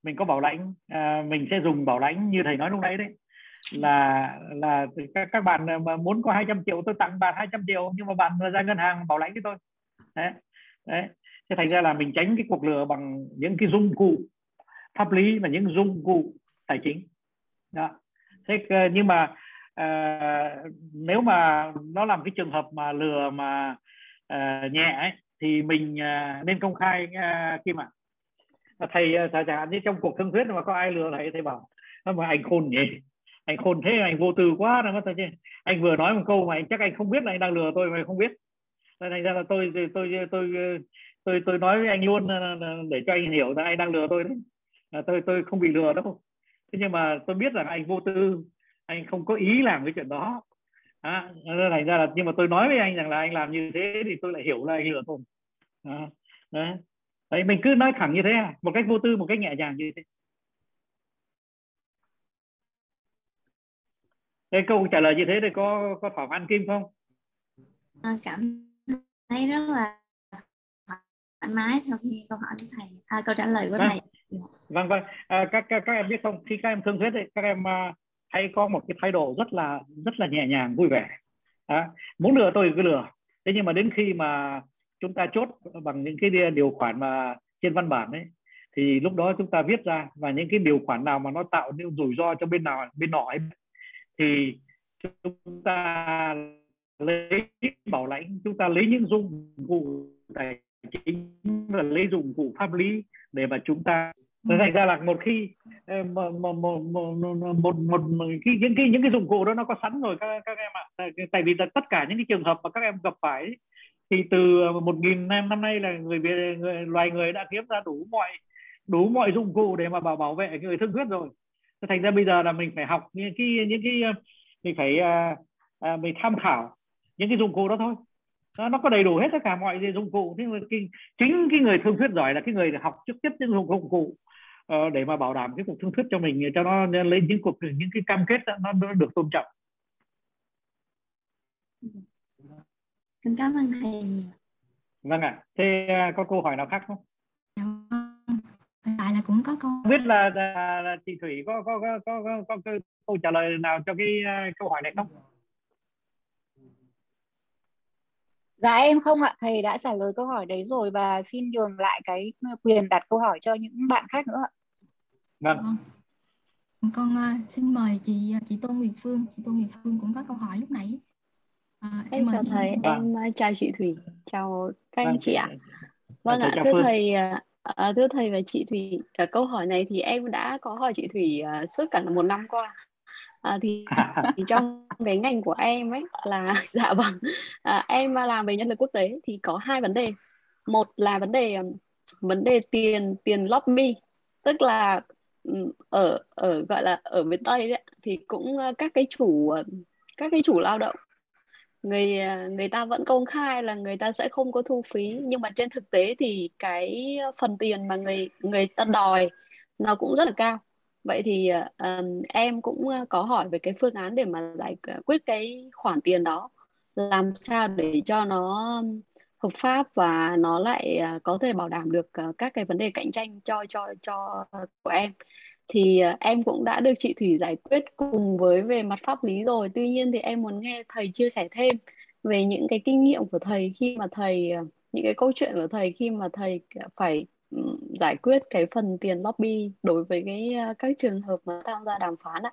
S1: Mình có bảo lãnh à, mình sẽ dùng bảo lãnh như thầy nói lúc nãy đấy. Là là các các bạn mà muốn có 200 triệu tôi tặng bạn 200 triệu nhưng mà bạn ra ngân hàng bảo lãnh với tôi. Đấy đấy thế thành ra là mình tránh cái cuộc lừa bằng những cái dụng cụ pháp lý và những dụng cụ tài chính. Đó. Thế ờ, nhưng mà uh, nếu mà nó làm cái trường hợp mà lừa mà uh, nhẹ ấy, thì mình uh, nên công khai uh, kim ạ thầy chẳng hạn như trong cuộc thương thuyết mà có ai lừa thầy thầy bảo mà anh khôn nhỉ? Anh khôn thế anh vô tư quá đâu chứ anh vừa nói một câu mà anh chắc anh không biết là anh đang lừa tôi mà không biết. Thành ra là tôi tôi tôi tôi tôi tôi nói với anh luôn ờ, ờ, để cho anh hiểu là anh đang lừa tôi đấy. À, tôi tôi không bị lừa đâu. Thế nhưng mà tôi biết rằng anh vô tư anh không có ý làm cái chuyện đó. À, thành ra là nhưng mà tôi nói với anh rằng là anh làm như thế thì tôi lại hiểu là anh lừa tôi. À, đấy. đấy mình cứ nói thẳng như thế à? Một cách vô tư một cách nhẹ nhàng như thế. Cái câu trả lời như thế thì có có thỏa mãn kim không?
S6: À, cảm thấy rất là thoải mái sau khi câu hỏi của thầy à, câu trả lời của vâng. thầy
S1: dạ. vâng vâng à, các, các các em biết không khi các em thương thuyết ấy, các em uh, hãy có một cái thái độ rất là rất là nhẹ nhàng vui vẻ đó. muốn lừa tôi cứ lừa thế nhưng mà đến khi mà chúng ta chốt bằng những cái điều khoản mà trên văn bản ấy thì lúc đó chúng ta viết ra và những cái điều khoản nào mà nó tạo nên rủi ro cho bên nào bên nọ ấy thì chúng ta lấy bảo lãnh chúng ta lấy những dụng cụ tài chính là lấy dụng cụ pháp lý để mà chúng ta thành ra là một khi ờ, một một một một, một, một, một cái, những cái những cái dụng cụ đó nó có sẵn rồi các các em ạ à. tại vì là tất cả những cái trường hợp mà các em gặp phải thì từ ờ, một nghìn năm năm nay là người, người loài người đã kiếm ra đủ mọi đủ mọi dụng cụ để mà bảo bảo vệ người thương thuyết rồi thành ra bây giờ là mình phải học những cái những cái ờ, mình phải à, à, mình tham khảo những cái dụng cụ đó thôi nó, nó có đầy đủ hết tất cả mọi dụng cụ. Nhưng mà cái, chính cái người thương thuyết giỏi là cái người học trực tiếp những dụng cụ uh, để mà bảo đảm cái cuộc thương thuyết cho mình cho nó lên những cuộc những cái cam kết đó, nó được tôn trọng.
S6: Xin cảm ơn thầy. Nhiều
S1: vâng ạ. Thế uh, có câu hỏi nào khác không?
S2: Tại là cũng có câu.
S1: Không biết là, là, là chị thủy có có có có, có, có, câu trả lời nào cho cái uh, câu hỏi này không
S3: Dạ em không ạ, thầy đã trả lời câu hỏi đấy rồi và xin nhường lại cái quyền đặt câu hỏi cho những bạn khác nữa ạ.
S1: Vâng.
S2: vâng. Con uh, xin mời chị chị Tôn Nguyệt Phương, chị Tôn Nguyệt Phương cũng có câu hỏi lúc nãy.
S7: À, em, em chào thầy, vâng. em chào chị Thủy, chào các anh vâng. chị ạ. Vâng ạ, thưa thầy, à, thưa thầy và chị Thủy, à, câu hỏi này thì em đã có hỏi chị Thủy à, suốt cả một năm qua à, thì, [LAUGHS] thì trong cái ngành của em ấy là [LAUGHS] dạ vâng. À, em làm về nhân lực quốc tế thì có hai vấn đề. Một là vấn đề vấn đề tiền tiền lobby tức là ở ở gọi là ở miền tây đấy thì cũng các cái chủ các cái chủ lao động người người ta vẫn công khai là người ta sẽ không có thu phí nhưng mà trên thực tế thì cái phần tiền mà người người ta đòi nó cũng rất là cao vậy thì um, em cũng có hỏi về cái phương án để mà giải quyết cái khoản tiền đó. Làm sao để cho nó hợp pháp và nó lại uh, có thể bảo đảm được uh, các cái vấn đề cạnh tranh cho cho cho của em. Thì uh, em cũng đã được chị Thủy giải quyết cùng với về mặt pháp lý rồi. Tuy nhiên thì em muốn nghe thầy chia sẻ thêm về những cái kinh nghiệm của thầy khi mà thầy những cái câu chuyện của thầy khi mà thầy phải giải quyết cái phần tiền lobby đối với cái à, các trường hợp mà tham gia đàm phán ạ.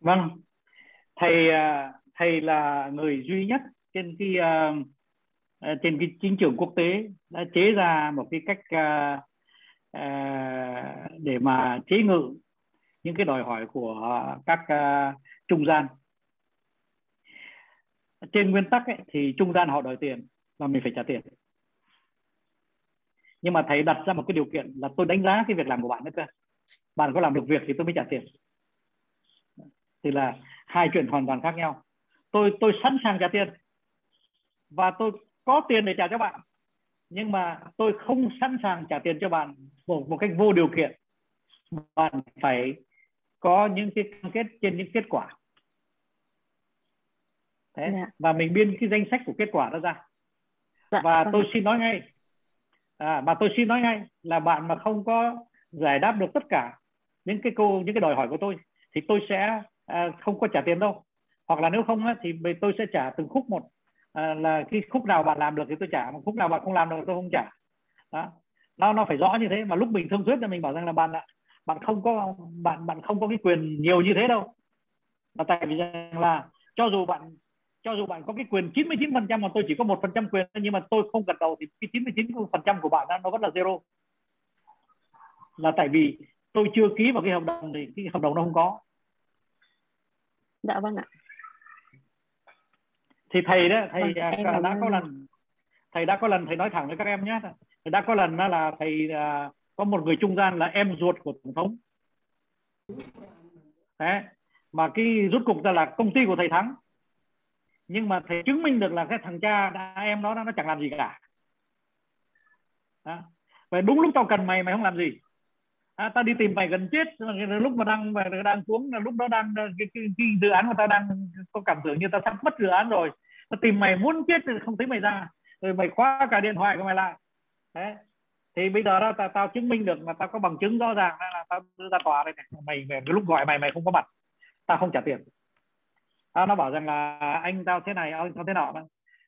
S1: Vâng, thầy à, thầy là người duy nhất trên cái à, trên cái chính trường quốc tế đã chế ra một cái cách để mà chế ngự những cái đòi hỏi của các trung gian. Trên nguyên tắc ấy, thì trung gian họ đòi tiền và mình phải trả tiền nhưng mà thầy đặt ra một cái điều kiện là tôi đánh giá cái việc làm của bạn nữa cơ. Bạn có làm được việc thì tôi mới trả tiền. Thì là hai chuyện hoàn toàn khác nhau. Tôi tôi sẵn sàng trả tiền. Và tôi có tiền để trả cho bạn. Nhưng mà tôi không sẵn sàng trả tiền cho bạn một một cách vô điều kiện. Bạn phải có những cái cam kết trên những kết quả. Thế. Dạ. và mình biên cái danh sách của kết quả đó ra. Dạ. và vâng. tôi xin nói ngay à, mà tôi xin nói ngay là bạn mà không có giải đáp được tất cả những cái câu những cái đòi hỏi của tôi thì tôi sẽ à, không có trả tiền đâu. Hoặc là nếu không á, thì tôi sẽ trả từng khúc một. À, là cái khúc nào bạn làm được thì tôi trả mà khúc nào bạn không làm được tôi không trả. Đó. Nó nó phải rõ như thế. Mà lúc mình thương thuyết là mình bảo rằng là bạn ạ bạn không có bạn bạn không có cái quyền nhiều như thế đâu. Là tại vì rằng là cho dù bạn cho dù bạn có cái quyền 99% mà tôi chỉ có một phần trăm quyền nhưng mà tôi không gật đầu thì cái 99% của bạn nó vẫn là zero. Là tại vì tôi chưa ký vào cái hợp đồng thì cái hợp đồng nó không có.
S7: Dạ vâng ạ.
S1: Thì thầy đó thầy vâng, đã có lần thầy đã có lần thầy nói thẳng với các em nhé. Thầy đã có lần đó là thầy uh, có một người trung gian là em ruột của tổng thống. Đấy. mà cái rút cục ra là công ty của thầy thắng nhưng mà thầy chứng minh được là cái thằng cha đã em đó nó chẳng làm gì cả. Đó. và đúng lúc tao cần mày mày không làm gì. À, tao đi tìm mày gần chết lúc mà đang mà đang xuống lúc đó đang cái, cái, cái dự án của tao đang có cảm tưởng như tao sắp mất dự án rồi. Tao tìm mày muốn chết thì không thấy mày ra. Rồi mày khóa cả điện thoại của mày lại. Đấy. Thì bây giờ đó tao, tao chứng minh được mà tao có bằng chứng rõ ràng là tao đưa ra tòa đây này. Mày, mày cái lúc gọi mày mày không có mặt. Tao không trả tiền à, nó bảo rằng là anh tao thế này anh tao thế nọ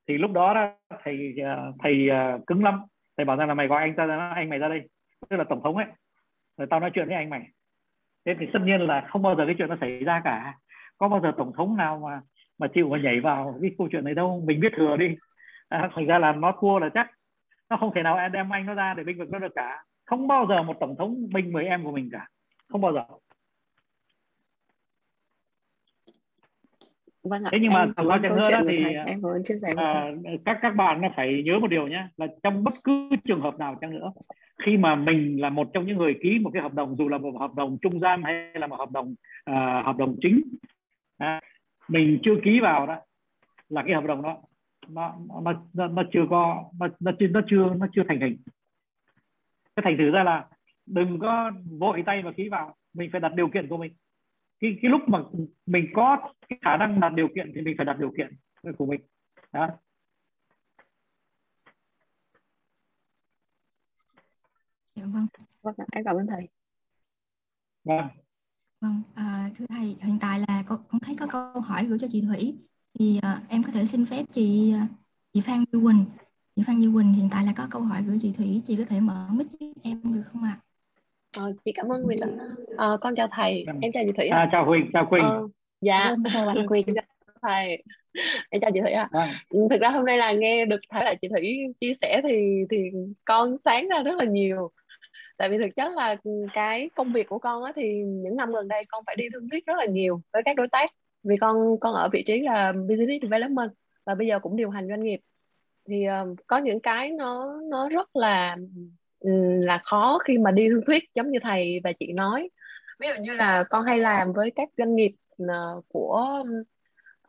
S1: thì lúc đó, đó thầy ờ, thầy ờ, cứng lắm. Thầy bảo rằng là mày gọi anh ta anh mày ra đây. Tức là tổng thống ấy. Rồi tao nói chuyện với anh mày. Thế thì tất nhiên là không bao giờ cái chuyện nó xảy ra cả. Có bao giờ tổng thống nào mà mà chịu mà nhảy vào cái câu chuyện này đâu. Mình biết thừa đi. À, thành ra là nó thua là chắc. Nó không thể nào đem anh nó ra để binh vực nó được cả. Không bao giờ một tổng thống binh với em của mình cả. Không bao giờ.
S8: Vâng ạ.
S1: thế nhưng mà nói chẳng hơn thì
S8: em muốn chia sẻ
S1: à, các các bạn nó phải nhớ một điều nhé là trong bất cứ trường hợp nào chăng nữa khi mà mình là một trong những người ký một cái hợp đồng dù là một hợp đồng trung gian hay là một hợp đồng uh, hợp đồng chính à, mình chưa ký vào đó là cái hợp đồng đó nó nó nó, nó chưa có nó, nó chưa nó chưa nó chưa thành hình cái thành thử ra là đừng có vội tay mà ký vào mình phải đặt điều kiện của mình cái cái lúc mà mình có cái khả năng đặt điều kiện thì mình phải đặt điều kiện của mình. Đó.
S2: Dạ vâng.
S8: Vâng em cảm ơn thầy.
S1: Vâng.
S2: Vâng à, thưa thầy hiện tại là con, con thấy có câu hỏi gửi cho chị Thủy. Thì à, em có thể xin phép chị à, chị Phan Như Quỳnh. Chị Phan Như Quỳnh hiện tại là có câu hỏi gửi chị Thủy. Chị có thể mở mic giúp em được không ạ? À?
S8: Ờ, chị cảm ơn Quỳnh ạ. Ờ, con chào thầy, em chào chị Thủy
S1: ạ. À, chào Huỳnh, chào Quỳnh. Ờ,
S8: dạ, chào bạn Quỳnh. thầy, em chào chị Thủy ạ. À. Thực ra hôm nay là nghe được thấy là chị Thủy chia sẻ thì thì con sáng ra rất là nhiều. Tại vì thực chất là cái công việc của con á, thì những năm gần đây con phải đi thương thuyết rất là nhiều với các đối tác. Vì con con ở vị trí là business development và bây giờ cũng điều hành doanh nghiệp. Thì uh, có những cái nó nó rất là là khó khi mà đi thương thuyết giống như thầy và chị nói. Ví dụ như là con hay làm với các doanh nghiệp ờ, của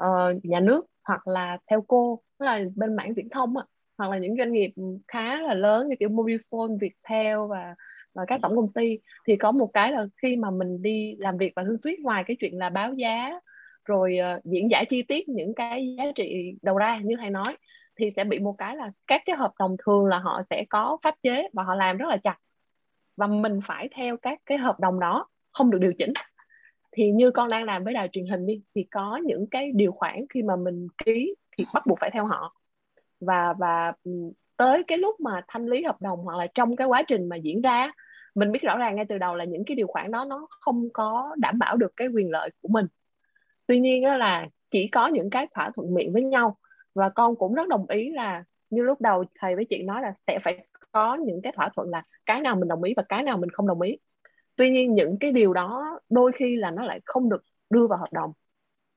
S8: uh, nhà nước hoặc là theo cô tức là bên mảng viễn thông á, hoặc là những doanh nghiệp khá là lớn như kiểu Mobifone, Viettel và và các tổng công ty thì có một cái là khi mà mình đi làm việc và thương thuyết ngoài cái chuyện là báo giá rồi uh, diễn giải chi tiết những cái giá trị đầu ra như thầy nói thì sẽ bị một cái là các cái hợp đồng thường là họ sẽ có pháp chế và họ làm rất là chặt. Và mình phải theo các cái hợp đồng đó, không được điều chỉnh. Thì như con đang làm với đài truyền hình đi, thì có những cái điều khoản khi mà mình ký thì bắt buộc phải theo họ. Và và ừ, tới cái lúc mà thanh lý hợp đồng hoặc là trong cái quá trình mà diễn ra, mình biết rõ ràng ngay từ đầu là những cái điều khoản đó nó không có đảm bảo được cái quyền lợi của mình. Tuy nhiên đó là chỉ có những cái thỏa thuận miệng với nhau và con cũng rất đồng ý là như lúc đầu thầy với chị nói là sẽ phải có những cái thỏa thuận là cái nào mình đồng ý và cái nào mình không đồng ý. Tuy nhiên những cái điều đó đôi khi là nó lại không được đưa vào hợp đồng.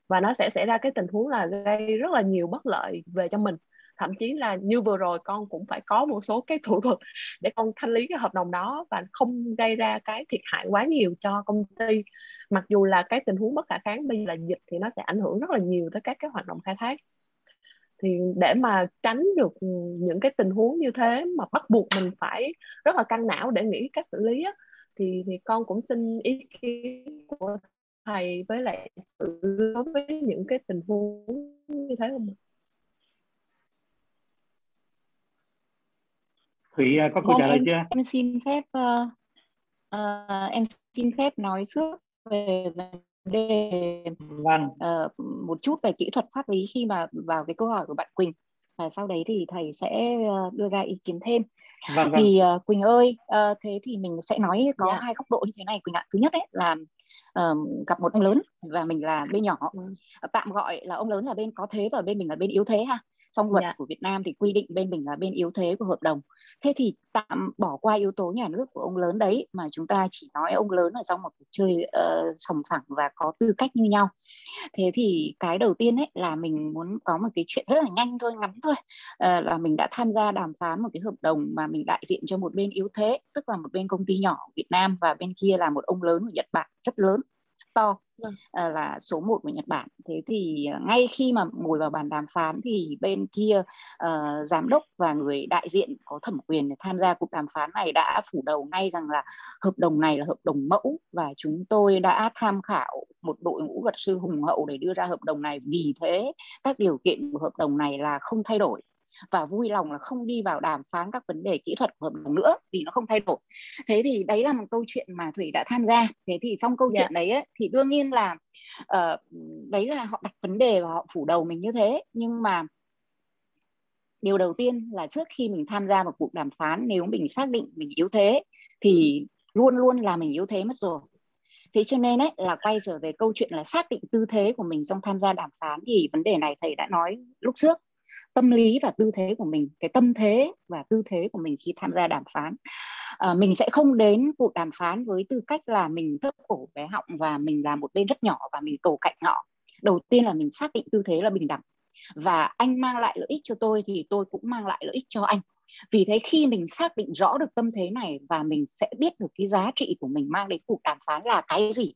S8: Và nó sẽ xảy ra cái tình huống là gây rất là nhiều bất lợi về cho mình. Thậm chí là như vừa rồi con cũng phải có một số cái thủ thuật để con thanh lý cái hợp đồng đó và không gây ra cái thiệt hại quá nhiều cho công ty. Mặc dù là cái tình huống bất khả kháng bây giờ là dịch thì nó sẽ ảnh hưởng rất là nhiều tới các cái hoạt động khai thác thì để mà tránh được những cái tình huống như thế mà bắt buộc mình phải rất là căng não để nghĩ cách xử lý á, thì thì con cũng xin ý kiến của thầy với lại đối với những cái tình huống như thế không
S1: Thủy à, có câu trả lời chưa?
S3: Em xin phép uh, uh, em xin phép nói trước về đề
S1: vâng.
S3: uh, một chút về kỹ thuật pháp lý khi mà vào cái câu hỏi của bạn Quỳnh và sau đấy thì thầy sẽ uh, đưa ra ý kiến thêm vâng, vâng. thì uh, Quỳnh ơi uh, thế thì mình sẽ nói có yeah. Dạ. hai góc độ như thế này Quỳnh ạ thứ nhất đấy là uh, gặp một ông lớn và mình là bên nhỏ ừ. tạm gọi là ông lớn là bên có thế và bên mình là bên yếu thế ha trong luật. Dạ. của Việt Nam thì quy định bên mình là bên yếu thế của hợp đồng thế thì tạm bỏ qua yếu tố nhà nước của ông lớn đấy mà chúng ta chỉ nói ông lớn ở trong một cuộc chơi uh, sòng phẳng và có tư cách như nhau thế thì cái đầu tiên ấy là mình muốn có một cái chuyện rất là nhanh thôi ngắn thôi uh, là mình đã tham gia đàm phán một cái hợp đồng mà mình đại diện cho một bên yếu thế tức là một bên công ty nhỏ Việt Nam và bên kia là một ông lớn của Nhật Bản rất lớn store vâng. uh, là số 1 của Nhật Bản. Thế thì uh, ngay khi mà ngồi vào bàn đàm phán thì bên kia uh, giám đốc và người đại diện có thẩm quyền tham gia cuộc đàm phán này đã phủ đầu ngay rằng là hợp đồng này là hợp đồng mẫu và chúng tôi đã tham khảo một đội ngũ luật sư hùng hậu để đưa ra hợp đồng này vì thế các điều kiện của hợp đồng này là không thay đổi và vui lòng là không đi vào đàm phán các vấn đề kỹ thuật của hợp đồng nữa vì nó không thay đổi thế thì đấy là một câu chuyện mà thủy đã tham gia thế thì trong câu yeah. Dạ. chuyện đấy ấy, thì đương nhiên là uh, đấy là họ đặt vấn đề và họ phủ đầu mình như thế nhưng mà điều đầu tiên là trước khi mình tham gia một cuộc đàm phán nếu mình xác định mình yếu thế thì luôn luôn là mình yếu thế mất rồi thế cho nên ấy là quay trở về câu chuyện là xác định tư thế của mình trong tham gia đàm phán thì vấn đề này thầy đã nói lúc trước tâm lý và tư thế của mình cái tâm thế và tư thế của mình khi tham gia đàm phán. À, mình sẽ không đến cuộc đàm phán với tư cách là mình thấp cổ bé họng và mình là một bên rất nhỏ và mình cầu cạnh họ. Đầu tiên là mình xác định tư thế là bình đẳng. Và anh mang lại lợi ích cho tôi thì tôi cũng mang lại lợi ích cho anh. Vì thế khi mình xác định rõ được tâm thế này và mình sẽ biết được cái giá trị của mình mang đến cuộc đàm phán là cái gì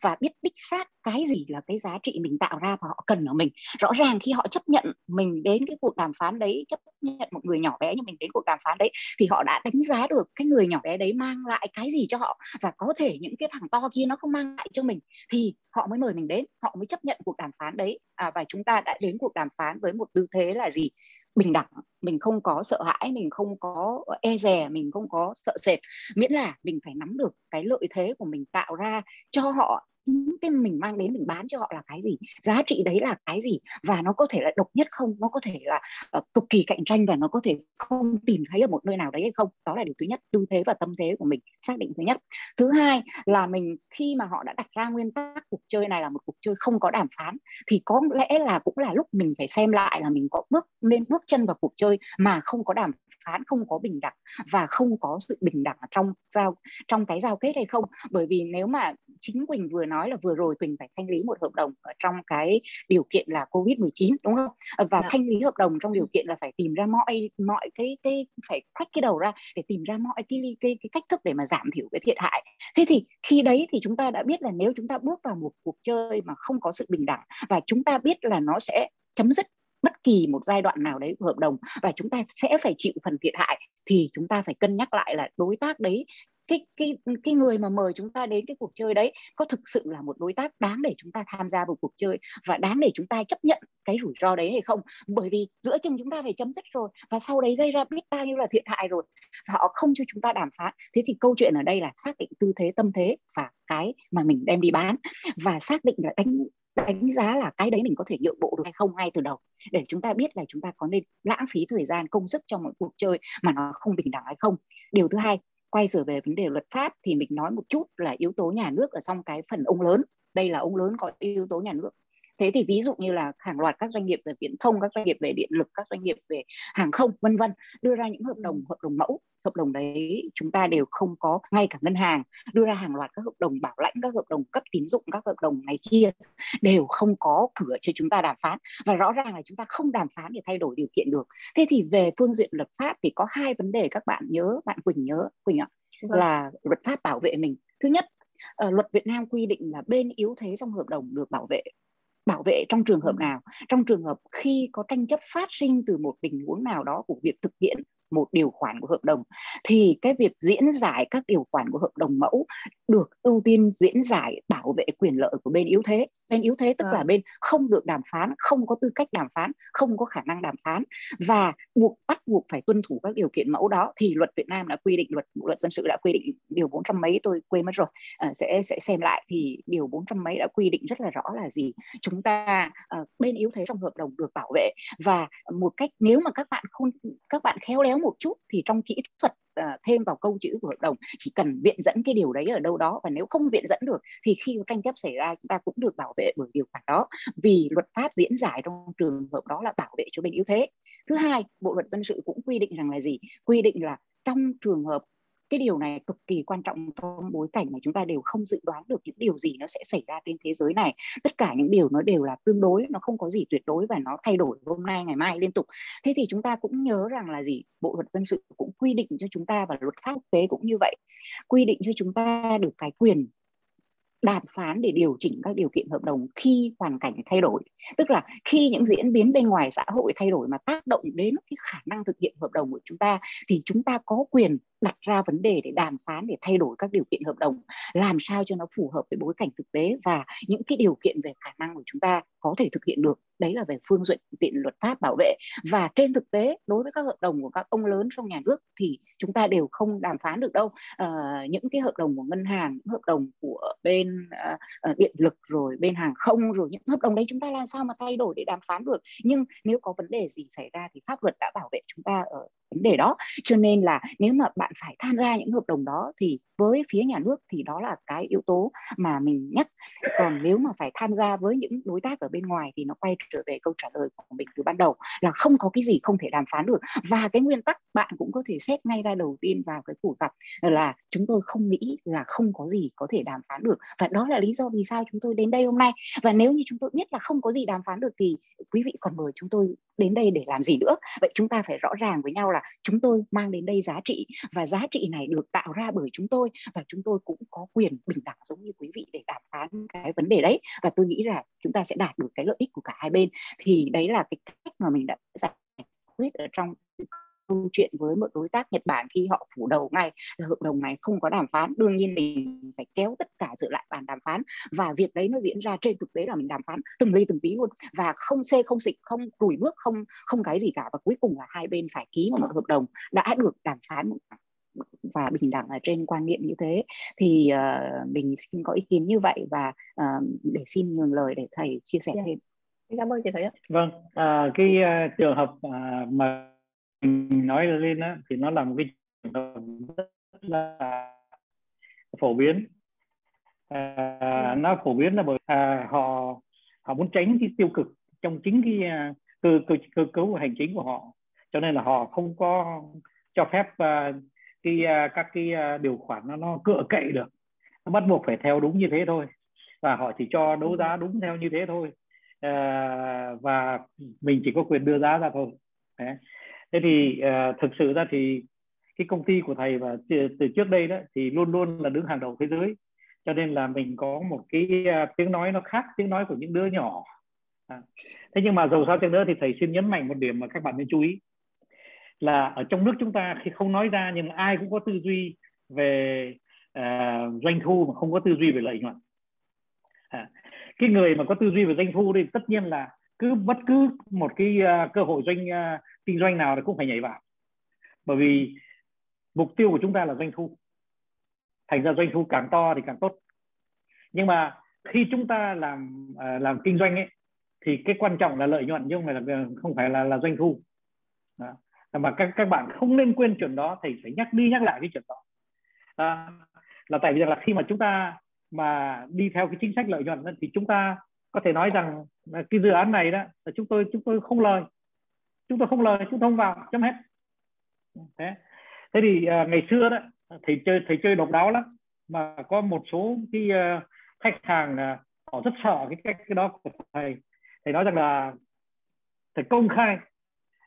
S3: và biết đích xác cái gì là cái giá trị mình tạo ra và họ cần ở mình. Rõ ràng khi họ chấp nhận mình đến cái cuộc đàm phán đấy chấp nhận một người nhỏ bé như mình đến cuộc đàm phán đấy thì họ đã đánh giá được cái người nhỏ bé đấy mang lại cái gì cho họ và có thể những cái thằng to kia nó không mang lại cho mình thì họ mới mời mình đến họ mới chấp nhận cuộc đàm phán đấy. À, và chúng ta đã đến cuộc đàm phán với một tư thế là gì? Bình đẳng mình không có sợ hãi mình không có ờ, e dè mình không có sợ sệt. Miễn là mình phải nắm được cái lợi thế của mình tạo ra cho họ những cái mình mang đến mình bán cho họ là cái gì giá trị đấy là cái gì và nó có thể là độc nhất không nó có thể là uh, cực kỳ cạnh tranh và nó có thể không tìm thấy ở một nơi nào đấy hay không. Đó là điều thứ nhất tư thế và tâm thế của mình xác định thứ nhất. Thứ hai là mình khi mà họ đã đặt ra nguyên tắc cuộc chơi này là một cuộc chơi không có đàm phán thì có lẽ là cũng là lúc mình phải xem lại là mình có bước nên bước chân vào cuộc chơi mà không có đàm phán không có bình đẳng và không có sự bình đẳng trong giao trong cái giao kết hay không bởi vì nếu mà chính Quỳnh vừa nói là vừa rồi Quỳnh phải thanh lý một hợp đồng ở trong cái điều kiện là Covid 19 đúng không và yeah. Dạ. thanh lý hợp đồng trong điều kiện là phải tìm ra mọi mọi cái cái phải crack cái đầu ra để tìm ra mọi cái cái cái cách thức để mà giảm thiểu cái thiệt hại thế thì khi đấy thì chúng ta đã biết là nếu chúng ta bước vào một cuộc chơi mà không có sự bình đẳng và chúng ta biết là nó sẽ chấm dứt bất kỳ một giai đoạn nào đấy của hợp đồng và chúng ta sẽ phải chịu phần thiệt hại, thì chúng ta phải cân nhắc lại là đối tác đấy, cái cái cái người mà mời chúng ta đến cái cuộc chơi đấy có thực sự là một đối tác đáng để chúng ta tham gia vào cuộc chơi và đáng để chúng ta chấp nhận cái rủi ro đấy hay không? Bởi vì giữa chừng chúng ta phải chấm dứt rồi và sau đấy gây ra biết bao nhiêu là thiệt hại rồi và họ không cho chúng ta đàm phán. Thế thì câu chuyện ở đây là xác định tư thế, tâm thế và cái mà mình đem đi bán và xác định là đánh đánh giá là cái đấy mình có thể nhượng bộ được hay không ngay từ đầu. Để chúng ta biết là chúng ta có nên lãng phí thời gian công sức trong một cuộc chơi mà nó không bình đẳng hay không. Điều thứ hai quay trở về vấn đề luật pháp thì mình nói một chút là yếu tố nhà nước ở trong cái phần ông lớn. Đây là ông lớn có yếu tố nhà nước. Thế thì ví dụ như là hàng loạt các doanh nghiệp về viễn thông các doanh nghiệp về điện lực các doanh nghiệp về hàng không vân vân đưa ra những hợp đồng hợp đồng mẫu hợp đồng đấy chúng ta đều không có ngay cả ngân hàng đưa ra hàng loạt các hợp đồng bảo lãnh các hợp đồng cấp tín dụng các hợp đồng này kia đều không có cửa cho chúng ta đàm phán. Và rõ ràng là chúng ta không đàm phán để thay đổi điều kiện được. Thế thì về phương diện luật pháp thì có hai vấn đề các bạn nhớ bạn Quỳnh nhớ Quỳnh ạ vâng. là luật pháp bảo vệ mình. Thứ nhất uh, luật Việt Nam quy định là bên yếu thế trong hợp đồng được bảo vệ bảo vệ trong trường hợp nào? Trong trường hợp khi có tranh chấp phát sinh từ một tình huống nào đó của việc thực hiện một điều khoản của hợp đồng thì cái việc diễn giải các điều khoản của hợp đồng mẫu được ưu tiên diễn giải bảo vệ quyền lợi của bên yếu thế. Bên yếu thế tức à. là bên không được đàm phán không có tư cách đàm phán không có khả năng đàm phán và buộc bắt buộc phải tuân thủ các điều kiện mẫu đó thì luật Việt Nam đã quy định luật bộ luật dân sự đã quy định điều bốn trăm mấy tôi quên mất rồi. À, sẽ sẽ xem lại thì điều bốn trăm mấy đã quy định rất là rõ là gì? Chúng ta uh, bên yếu thế trong hợp đồng được bảo vệ và một cách nếu mà các bạn không các bạn khéo léo một chút thì trong kỹ thuật à, thêm vào câu chữ của hợp đồng, chỉ cần viện dẫn cái điều đấy ở đâu đó và nếu không viện dẫn được thì khi tranh chấp xảy ra chúng ta cũng được bảo vệ bởi điều khoản đó. Vì luật pháp diễn giải trong trường hợp đó là bảo vệ cho bên yếu thế. Thứ hai, bộ luật dân sự cũng quy định rằng là gì? Quy định là trong trường hợp cái điều này cực kỳ quan trọng trong bối cảnh mà chúng ta đều không dự đoán được những điều gì nó sẽ xảy ra trên thế giới này. Tất cả những điều nó đều là tương đối, nó không có gì tuyệt đối và nó thay đổi hôm nay, ngày mai liên tục. Thế thì chúng ta cũng nhớ rằng là gì? Bộ luật dân sự cũng quy định cho chúng ta và luật pháp quốc tế cũng như vậy, quy định cho chúng ta được cái quyền đàm phán để điều chỉnh các điều kiện hợp đồng khi hoàn cảnh thay đổi. Tức là khi những diễn biến bên ngoài xã hội thay đổi mà tác động đến cái khả năng thực hiện hợp đồng của chúng ta thì chúng ta có quyền đặt ra vấn đề để đàm phán để thay đổi các điều kiện hợp đồng làm sao cho nó phù hợp với bối cảnh thực tế và những cái điều kiện về khả năng của chúng ta có thể thực hiện được. Đấy là về phương diện luật pháp bảo vệ. Và trên thực tế đối với các hợp đồng của các ông lớn trong nhà nước thì chúng ta đều không đàm phán được đâu. À, những cái hợp đồng của ngân hàng những hợp đồng của bên uh, điện lực rồi bên hàng không rồi những hợp đồng đấy chúng ta làm sao mà thay đổi để đàm phán được? Nhưng nếu có vấn đề gì xảy ra thì pháp luật đã bảo vệ chúng ta ở vấn đề đó. Cho nên là nếu mà bạn phải tham gia những hợp đồng đó thì với phía nhà nước thì đó là cái yếu tố mà mình nhắc. Còn nếu mà phải tham gia với những đối tác ở bên ngoài thì nó quay trở về câu trả lời của mình từ ban đầu là không có cái gì không thể đàm phán được. Và cái nguyên tắc bạn cũng có thể xét ngay ra đầu tiên vào cái cuộc gặp là chúng tôi không nghĩ là không có gì có thể đàm phán được. Và đó là lý do vì sao chúng tôi đến đây hôm nay. Và nếu như chúng tôi biết là không có gì đàm phán được thì quý vị còn mời chúng tôi đến đây để làm gì nữa? Vậy chúng ta phải rõ ràng với nhau là chúng tôi mang đến đây giá trị và giá trị này được tạo ra bởi chúng tôi và chúng tôi cũng có quyền bình đẳng giống như quý vị để đàm phán cái vấn đề đấy. Và tôi nghĩ là chúng ta sẽ đạt được cái lợi ích của cả hai bên. Thì đấy là cái cách mà mình đã giải quyết ở trong câu chuyện với một đối tác Nhật Bản khi họ phủ đầu ngay, là hợp đồng này không có đàm phán. Đương nhiên mình phải kéo tất cả dự lại bàn đàm phán. Và việc đấy nó diễn ra trên thực tế là mình đàm phán từng ly từng tí luôn. Và không xê, không xịt, không lùi bước, không không cái gì cả. Và cuối cùng là hai bên phải ký một hợp đồng đã được đàm phán và bình đẳng ở trên quan niệm như thế thì uh, mình xin có ý kiến như vậy và uh, để xin nhường lời để thầy chia sẻ yeah. Dạ.
S8: thêm cảm ơn chị thầy ạ
S1: vâng à, cái uh, trường hợp uh, mà mình nói lên á, thì nó là một cái trường hợp rất là phổ biến à, nó phổ biến là bởi à, họ họ muốn tránh cái tiêu cực trong chính cái uh, cơ cơ cơ cấu hành chính của họ cho nên là họ không có cho phép uh, cái uh, các cái uh, điều khoản nó nó cựa cậy được. Nó bắt buộc phải theo đúng như thế thôi. Và họ chỉ cho đấu giá đúng theo như thế thôi. Uh, và mình chỉ có quyền đưa giá ra thôi. Đấy. Thế thì thực sự ra thì cái công ty của thầy và từ, trước đây đó thì luôn luôn là đứng hàng đầu thế giới. Cho nên là mình có một cái tiếng nói nó khác tiếng nói của những đứa nhỏ. À. thế nhưng mà dầu sao chăng nữa thì thầy xin nhấn mạnh một điểm mà các bạn nên chú ý là ở trong nước chúng ta khi không nói ra nhưng mà ai cũng có tư duy về uh, doanh thu mà không có tư duy về lợi nhuận à. cái người mà có tư duy về doanh thu thì tất nhiên là cứ bất cứ một cái uh, cơ hội doanh uh, kinh doanh nào thì cũng phải nhảy vào bởi vì mục tiêu của chúng ta là doanh thu thành ra doanh thu càng to thì càng tốt nhưng mà khi chúng ta làm uh, làm kinh doanh ấy thì cái quan trọng là lợi nhuận chứ không phải là không phải là là doanh thu đó mà các các bạn không nên quên chuyện đó thầy phải nhắc đi nhắc lại cái chuyện đó. À, là tại vì là khi mà chúng ta mà đi theo cái chính sách lợi nhuận thì chúng ta có thể nói rằng cái dự án này đó là chúng tôi chúng tôi không lời. Chúng tôi không lời chúng tôi không vào chấm hết. Thế thế thì uh, ngày xưa đó thầy chơi thầy chơi độc đáo lắm. Mà có một số cái uh, khách hàng uh, họ rất sợ cái cách cái đó của thầy. Thầy nói rằng là thầy công khai.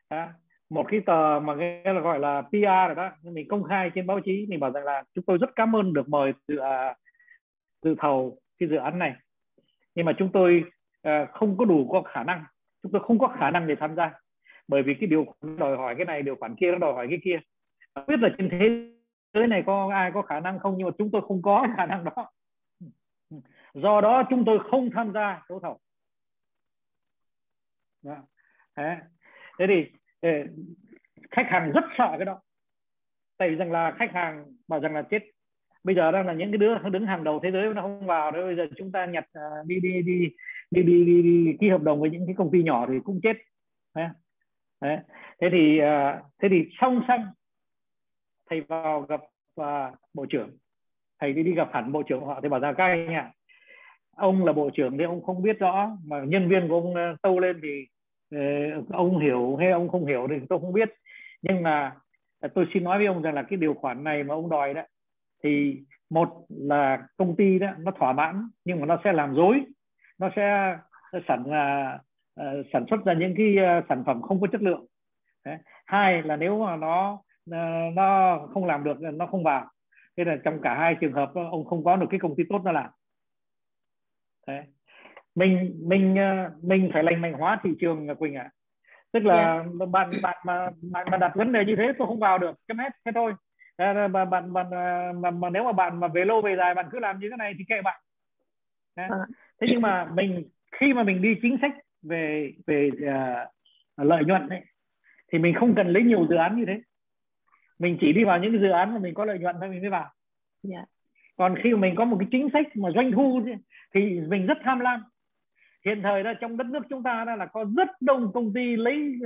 S1: Đó, một cái tờ mà nghe là gọi là PR rồi đó nhưng mình công khai trên báo chí mình bảo rằng là chúng tôi rất cảm ơn được mời từ dự à, từ thầu cái dự án này. Nhưng mà chúng tôi uh, không có đủ có khả năng chúng tôi không có khả năng để tham gia. Bởi vì cái điều khoản đòi hỏi cái này điều khoản kia nó đòi hỏi cái kia. Không biết là trên thế giới này có ai có khả năng không nhưng mà chúng tôi không có [LAUGHS] khả năng đó. Do đó chúng tôi không tham gia đấu thầu. Dạ. Đó. Thế. thế thì khách hàng rất sợ cái đó. Tại vì rằng là khách hàng bảo rằng là chết. Bây giờ đang là những cái đứa đứng hàng đầu thế giới nó không vào đấy bây giờ chúng ta nhặt à, đi đi đi đi đi đi, đi, ký hợp đồng với những cái công ty nhỏ thì cũng chết. Đấy. Thế thì à, thế thì song song thầy vào gặp uh, bộ trưởng. Thầy đi đi gặp hẳn bộ trưởng họ thì bảo ra các anh ạ ông là bộ trưởng thì ông không biết rõ mà nhân viên của ông tâu lên thì Ờ, ông hiểu hay ông không hiểu thì tôi không biết. Nhưng mà à, tôi xin nói với ông rằng là cái điều khoản này mà ông đòi đó thì một là công ty đó nó thỏa mãn nhưng mà nó sẽ làm dối nó sẽ sản uh, uh, sản xuất ra những cái uh, sản phẩm không có chất lượng. Đấy. hai là nếu mà nó uh, nó không làm được nó không vào. Thế là trong cả hai trường hợp ông không có được cái công ty tốt nó làm. Đấy mình mình mình phải lành mạnh hóa thị trường quỳnh ạ à. tức là yeah. Dạ. bạn bạn mà bạn mà đặt vấn đề như thế tôi không vào được chấm hết thế thôi à, bạn, bạn, bạn mà, mà nếu mà bạn mà về lâu về dài bạn cứ làm như thế này thì kệ bạn à. thế nhưng mà mình khi mà mình đi chính sách về về uh, lợi nhuận ấy, thì mình không cần lấy nhiều dự án như thế mình chỉ đi vào những dự án mà mình có lợi nhuận thôi mình mới vào yeah. Dạ. còn khi mà mình có một cái chính sách mà doanh thu thì mình rất tham lam hiện thời đó trong đất nước chúng ta đó là có rất đông công ty lấy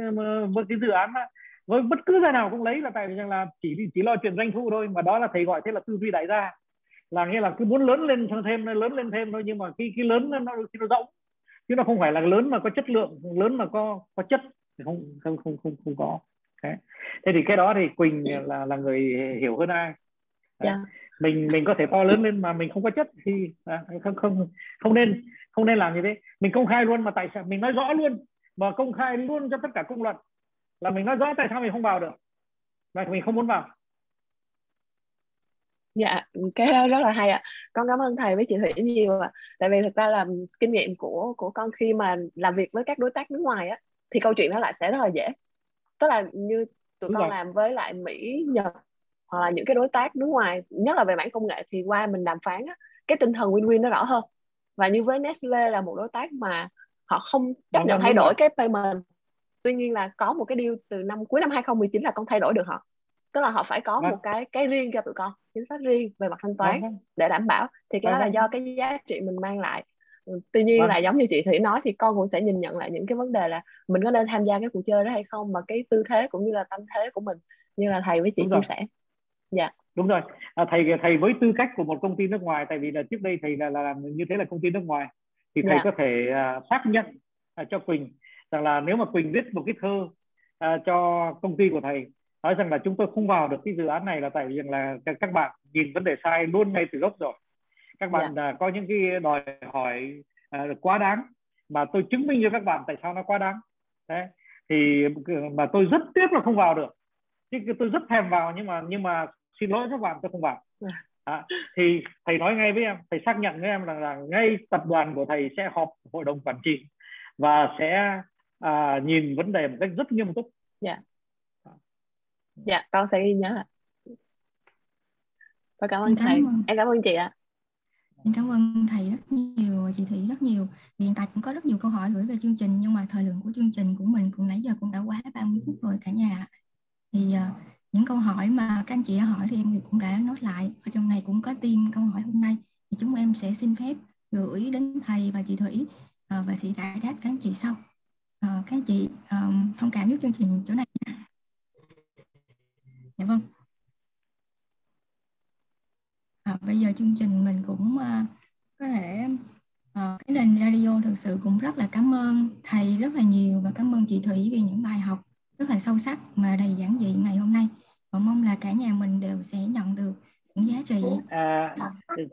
S1: với cái dự án đó, với bất cứ gia nào cũng lấy là tại vì rằng là chỉ chỉ lo chuyện doanh thu thôi mà đó là thầy gọi thế là tư duy đại gia. Là nghĩa là cứ muốn lớn lên thêm lớn lên thêm thôi nhưng mà khi cái lớn nó nó rộng chứ nó không phải là lớn mà có chất lượng lớn mà có có chất thì không không không không không có. Thế, thế thì cái đó thì quỳnh là là người hiểu hơn ai. Yeah. Dạ. mình mình có thể to lớn lên mà mình không có chất thì à, không không không nên không nên làm như thế. Mình công khai luôn mà tại sao? Mình nói rõ luôn. Mà công khai luôn cho tất cả công luận. Là mình nói rõ tại sao mình không vào được. Và mình không muốn vào.
S8: Dạ cái đó rất là hay ạ. Con cảm ơn thầy với chị thủy nhiều ạ. Tại vì thực ra là kinh nghiệm của của con khi mà làm việc với các đối tác nước ngoài á thì câu chuyện nó lại sẽ rất là dễ. Tức là như tụi Đúng con rồi. làm với lại mỹ nhật hoặc là những cái đối tác nước ngoài nhất là về mảng công nghệ thì qua mình đàm phán á, cái tinh thần win-win nó rõ hơn và như với Nestle là một đối tác mà họ không chấp nhận thay đổi cái payment. Tuy nhiên là có một cái deal từ năm cuối năm 2019 là con thay đổi được họ. Tức là họ phải có một cái cái riêng cho tụi con chính sách riêng về mặt thanh toán để đảm bảo. Thì cái đó là do cái giá trị mình mang lại. Ừ, tuy nhiên là giống như chị thủy nói thì con cũng sẽ nhìn nhận lại những cái vấn đề là mình có nên tham gia cái cuộc chơi đó hay không mà cái tư thế cũng như là tâm thế của mình như là thầy với chị chia sẻ.
S1: Dạ đúng rồi. À, thầy thầy với tư cách của một công ty nước ngoài tại vì là trước đây thầy là, là làm như thế là công ty nước ngoài thì thầy dạ. có thể uh, xác nhận uh, cho quỳnh rằng là nếu mà quỳnh viết một cái thơ uh, cho công ty của thầy nói rằng là chúng tôi không vào được cái dự án này là tại vì là các bạn nhìn vấn đề sai luôn ngay từ gốc rồi. Các bạn yeah. uh, có những cái đòi hỏi uh, quá đáng mà tôi chứng minh cho các bạn tại sao nó quá đáng. Đấy. Thì mà tôi rất tiếc là không vào được. Chứ tôi rất thèm vào nhưng mà nhưng mà xin lỗi các bạn tôi không vào. À, thì thầy nói ngay với em thầy xác nhận với em rằng là, là ngay tập đoàn của thầy sẽ họp hội đồng quản trị và sẽ à, nhìn vấn đề một cách rất nghiêm túc.
S8: Dạ. Dạ con sẽ ghi nhớ và cảm ơn thầy. ơn. em cảm ơn chị ạ.
S2: Xin cảm ơn thầy rất nhiều, chị Thủy rất nhiều. Hiện tại cũng có rất nhiều câu hỏi gửi về chương trình nhưng mà thời lượng của chương trình của mình cũng nãy giờ cũng đã quá 30 phút rồi cả nhà. Thì uh, những câu hỏi mà các anh chị đã hỏi thì em cũng đã nói lại. Ở trong này cũng có tim câu hỏi hôm nay. Thì chúng em sẽ xin phép gửi đến thầy và chị Thủy uh, và sẽ giải đáp các anh chị sau. Uh, các anh chị à, thông cảm giúp chương trình chỗ này dạ vâng. À, bây giờ chương trình mình cũng uh, có thể uh, cái nền radio thực sự cũng rất là cảm ơn thầy rất là nhiều và cảm ơn chị Thủy vì những bài học rất là sâu sắc mà đầy giản dị ngày hôm nay. Và mong là cả nhà mình đều sẽ nhận được những giá trị.
S1: À,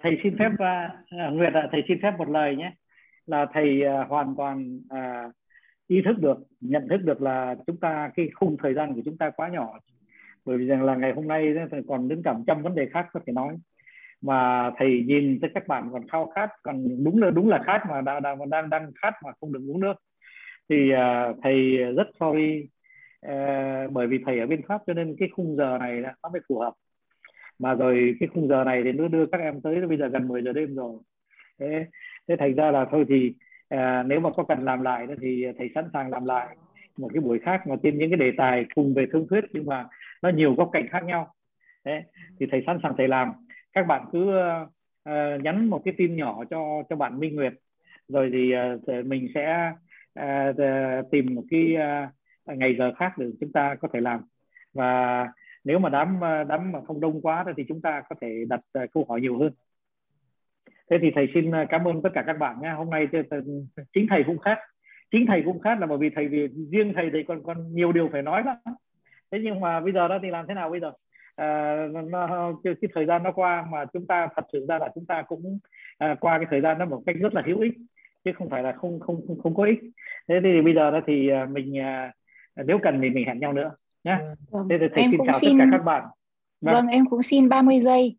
S1: thầy xin phép uh, Nguyệt ạ thầy xin phép một lời nhé. Là thầy uh, hoàn toàn uh, ý thức được nhận thức được là chúng ta cái khung thời gian của chúng ta quá nhỏ. Bởi vì rằng là ngày hôm nay còn đến cả trăm vấn đề khác có thể nói. Mà thầy nhìn tới các bạn còn khao khát còn đúng là đúng là khát mà đang đang đang đang khát mà không được uống nước. Thì uh, thầy rất sorry uh, bởi vì thầy ở bên pháp cho nên cái khung giờ này nó mới phù hợp. Mà rồi cái khung giờ này thì nó đưa các em tới bây giờ gần 10 giờ đêm rồi. Thế, thế thành ra là thôi thì à, nếu mà có cần làm lại thì thầy sẵn sàng làm lại một cái buổi khác mà trên những cái đề tài cùng về thương thuyết nhưng mà nó nhiều góc cạnh khác nhau. Thế thì thầy sẵn sàng thầy làm. Các bạn cứ uh, nhắn một cái tin nhỏ cho cho bạn Minh Nguyệt. Rồi thì uh, mình sẽ uh, tìm một cái uh, ngày giờ khác để chúng ta có thể làm. Và nếu mà đám đám mà không đông quá thì chúng ta có thể đặt à, câu hỏi nhiều hơn. Thế thì thầy xin à, cảm ơn tất cả các bạn nha hôm nay chính thầy cũng khác. Chính thầy cũng khác là bởi vì thầy vì riêng thầy thì còn còn nhiều điều phải nói lắm. thế nhưng mà bây giờ đó thì làm thế nào bây giờ? À, nó, cái, cái thời gian nó qua mà chúng ta thật sự ra là chúng ta cũng à, qua cái thời gian đó một cách rất là hữu ích chứ không phải là không không không, không có ích. Thế thì bây giờ đó thì à, mình à, nếu cần thì mình hẹn nhau nữa nhé vâng. thế thì thầy
S3: em
S1: xin
S3: cũng
S1: chào
S3: xin...
S1: tất cả các bạn
S3: vâng. vâng em cũng xin 30 giây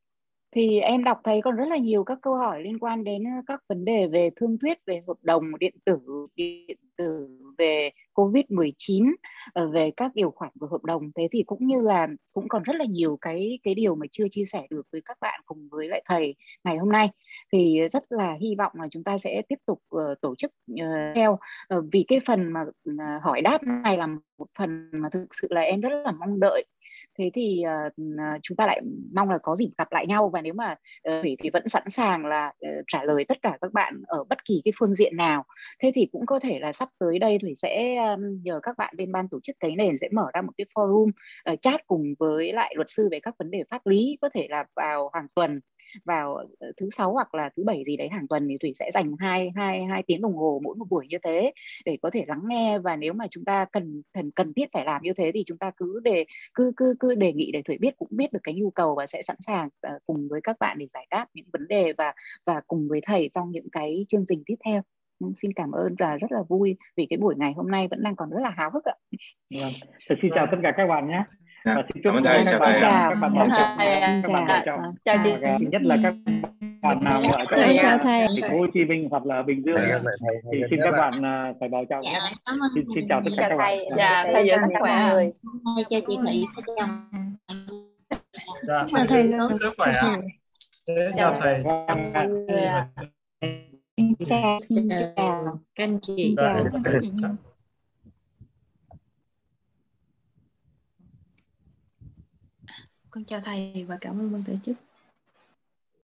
S3: thì em đọc thấy còn rất là nhiều các câu hỏi liên quan đến các vấn đề về thương thuyết về hợp đồng điện tử điện tử về COVID-19 ờ, về các điều khoản của hợp đồng. Thế thì cũng như là cũng còn rất là nhiều cái cái điều mà chưa chia sẻ được với các bạn cùng với lại thầy ngày hôm nay. Thì rất là hy vọng là chúng ta sẽ tiếp tục uh, tổ chức uh, theo. Uh, vì cái phần mà uh, hỏi đáp này là một phần mà thực sự là em rất là mong đợi. Thế thì uh, chúng ta lại mong là có dịp gặp lại nhau và nếu mà uh, thì vẫn sẵn sàng là uh, trả lời tất cả các bạn ở bất kỳ cái phương diện nào. Thế thì cũng có thể là sắp tới đây thủy sẽ um, nhờ các bạn bên ban tổ chức cái nền sẽ mở ra một cái forum uh, chat cùng với lại luật sư về các vấn đề pháp lý có thể là vào hàng tuần vào ờ, thứ sáu hoặc là thứ bảy gì đấy hàng tuần thì thủy sẽ dành hai hai hai tiếng đồng hồ mỗi một buổi như thế để có thể lắng nghe. Và nếu mà chúng ta cần cần cần thiết phải làm như thế thì chúng ta cứ để cứ cứ cứ đề nghị để thủy biết cũng biết được cái nhu cầu và sẽ sẵn sàng ờ, cùng với các bạn để giải đáp những vấn đề và và cùng với thầy trong những cái chương trình tiếp theo xin cảm ơn và rất là vui vì cái buổi ngày hôm nay vẫn đang còn rất là háo hức ạ.
S1: Vâng. Xin chào tất cả các bạn nhé.
S9: Dạ. Và xin chúc các bạn chào thầy.
S3: Chào.
S1: Các bạn trọng. Các bạn trọng.
S7: Chào chị.
S1: Nhất là các bạn nào ở các
S2: chào thầy.
S1: thành phố Hồ Chí Minh hoặc là Bình Dương thì xin các bạn phải bảo trọng nhé. Xin, xin chào tất cả các bạn.
S7: Dạ, thầy giữ sức khỏe.
S6: Thầy chào chị Thủy.
S4: Dạ,
S2: Chào thầy.
S4: Khỏe ạ. Chào thầy.
S3: Xin chào, xin chào
S6: các anh chị.
S4: Dạ.
S2: Các chị nhiều.
S10: Con chào thầy và cảm ơn ban tổ chức.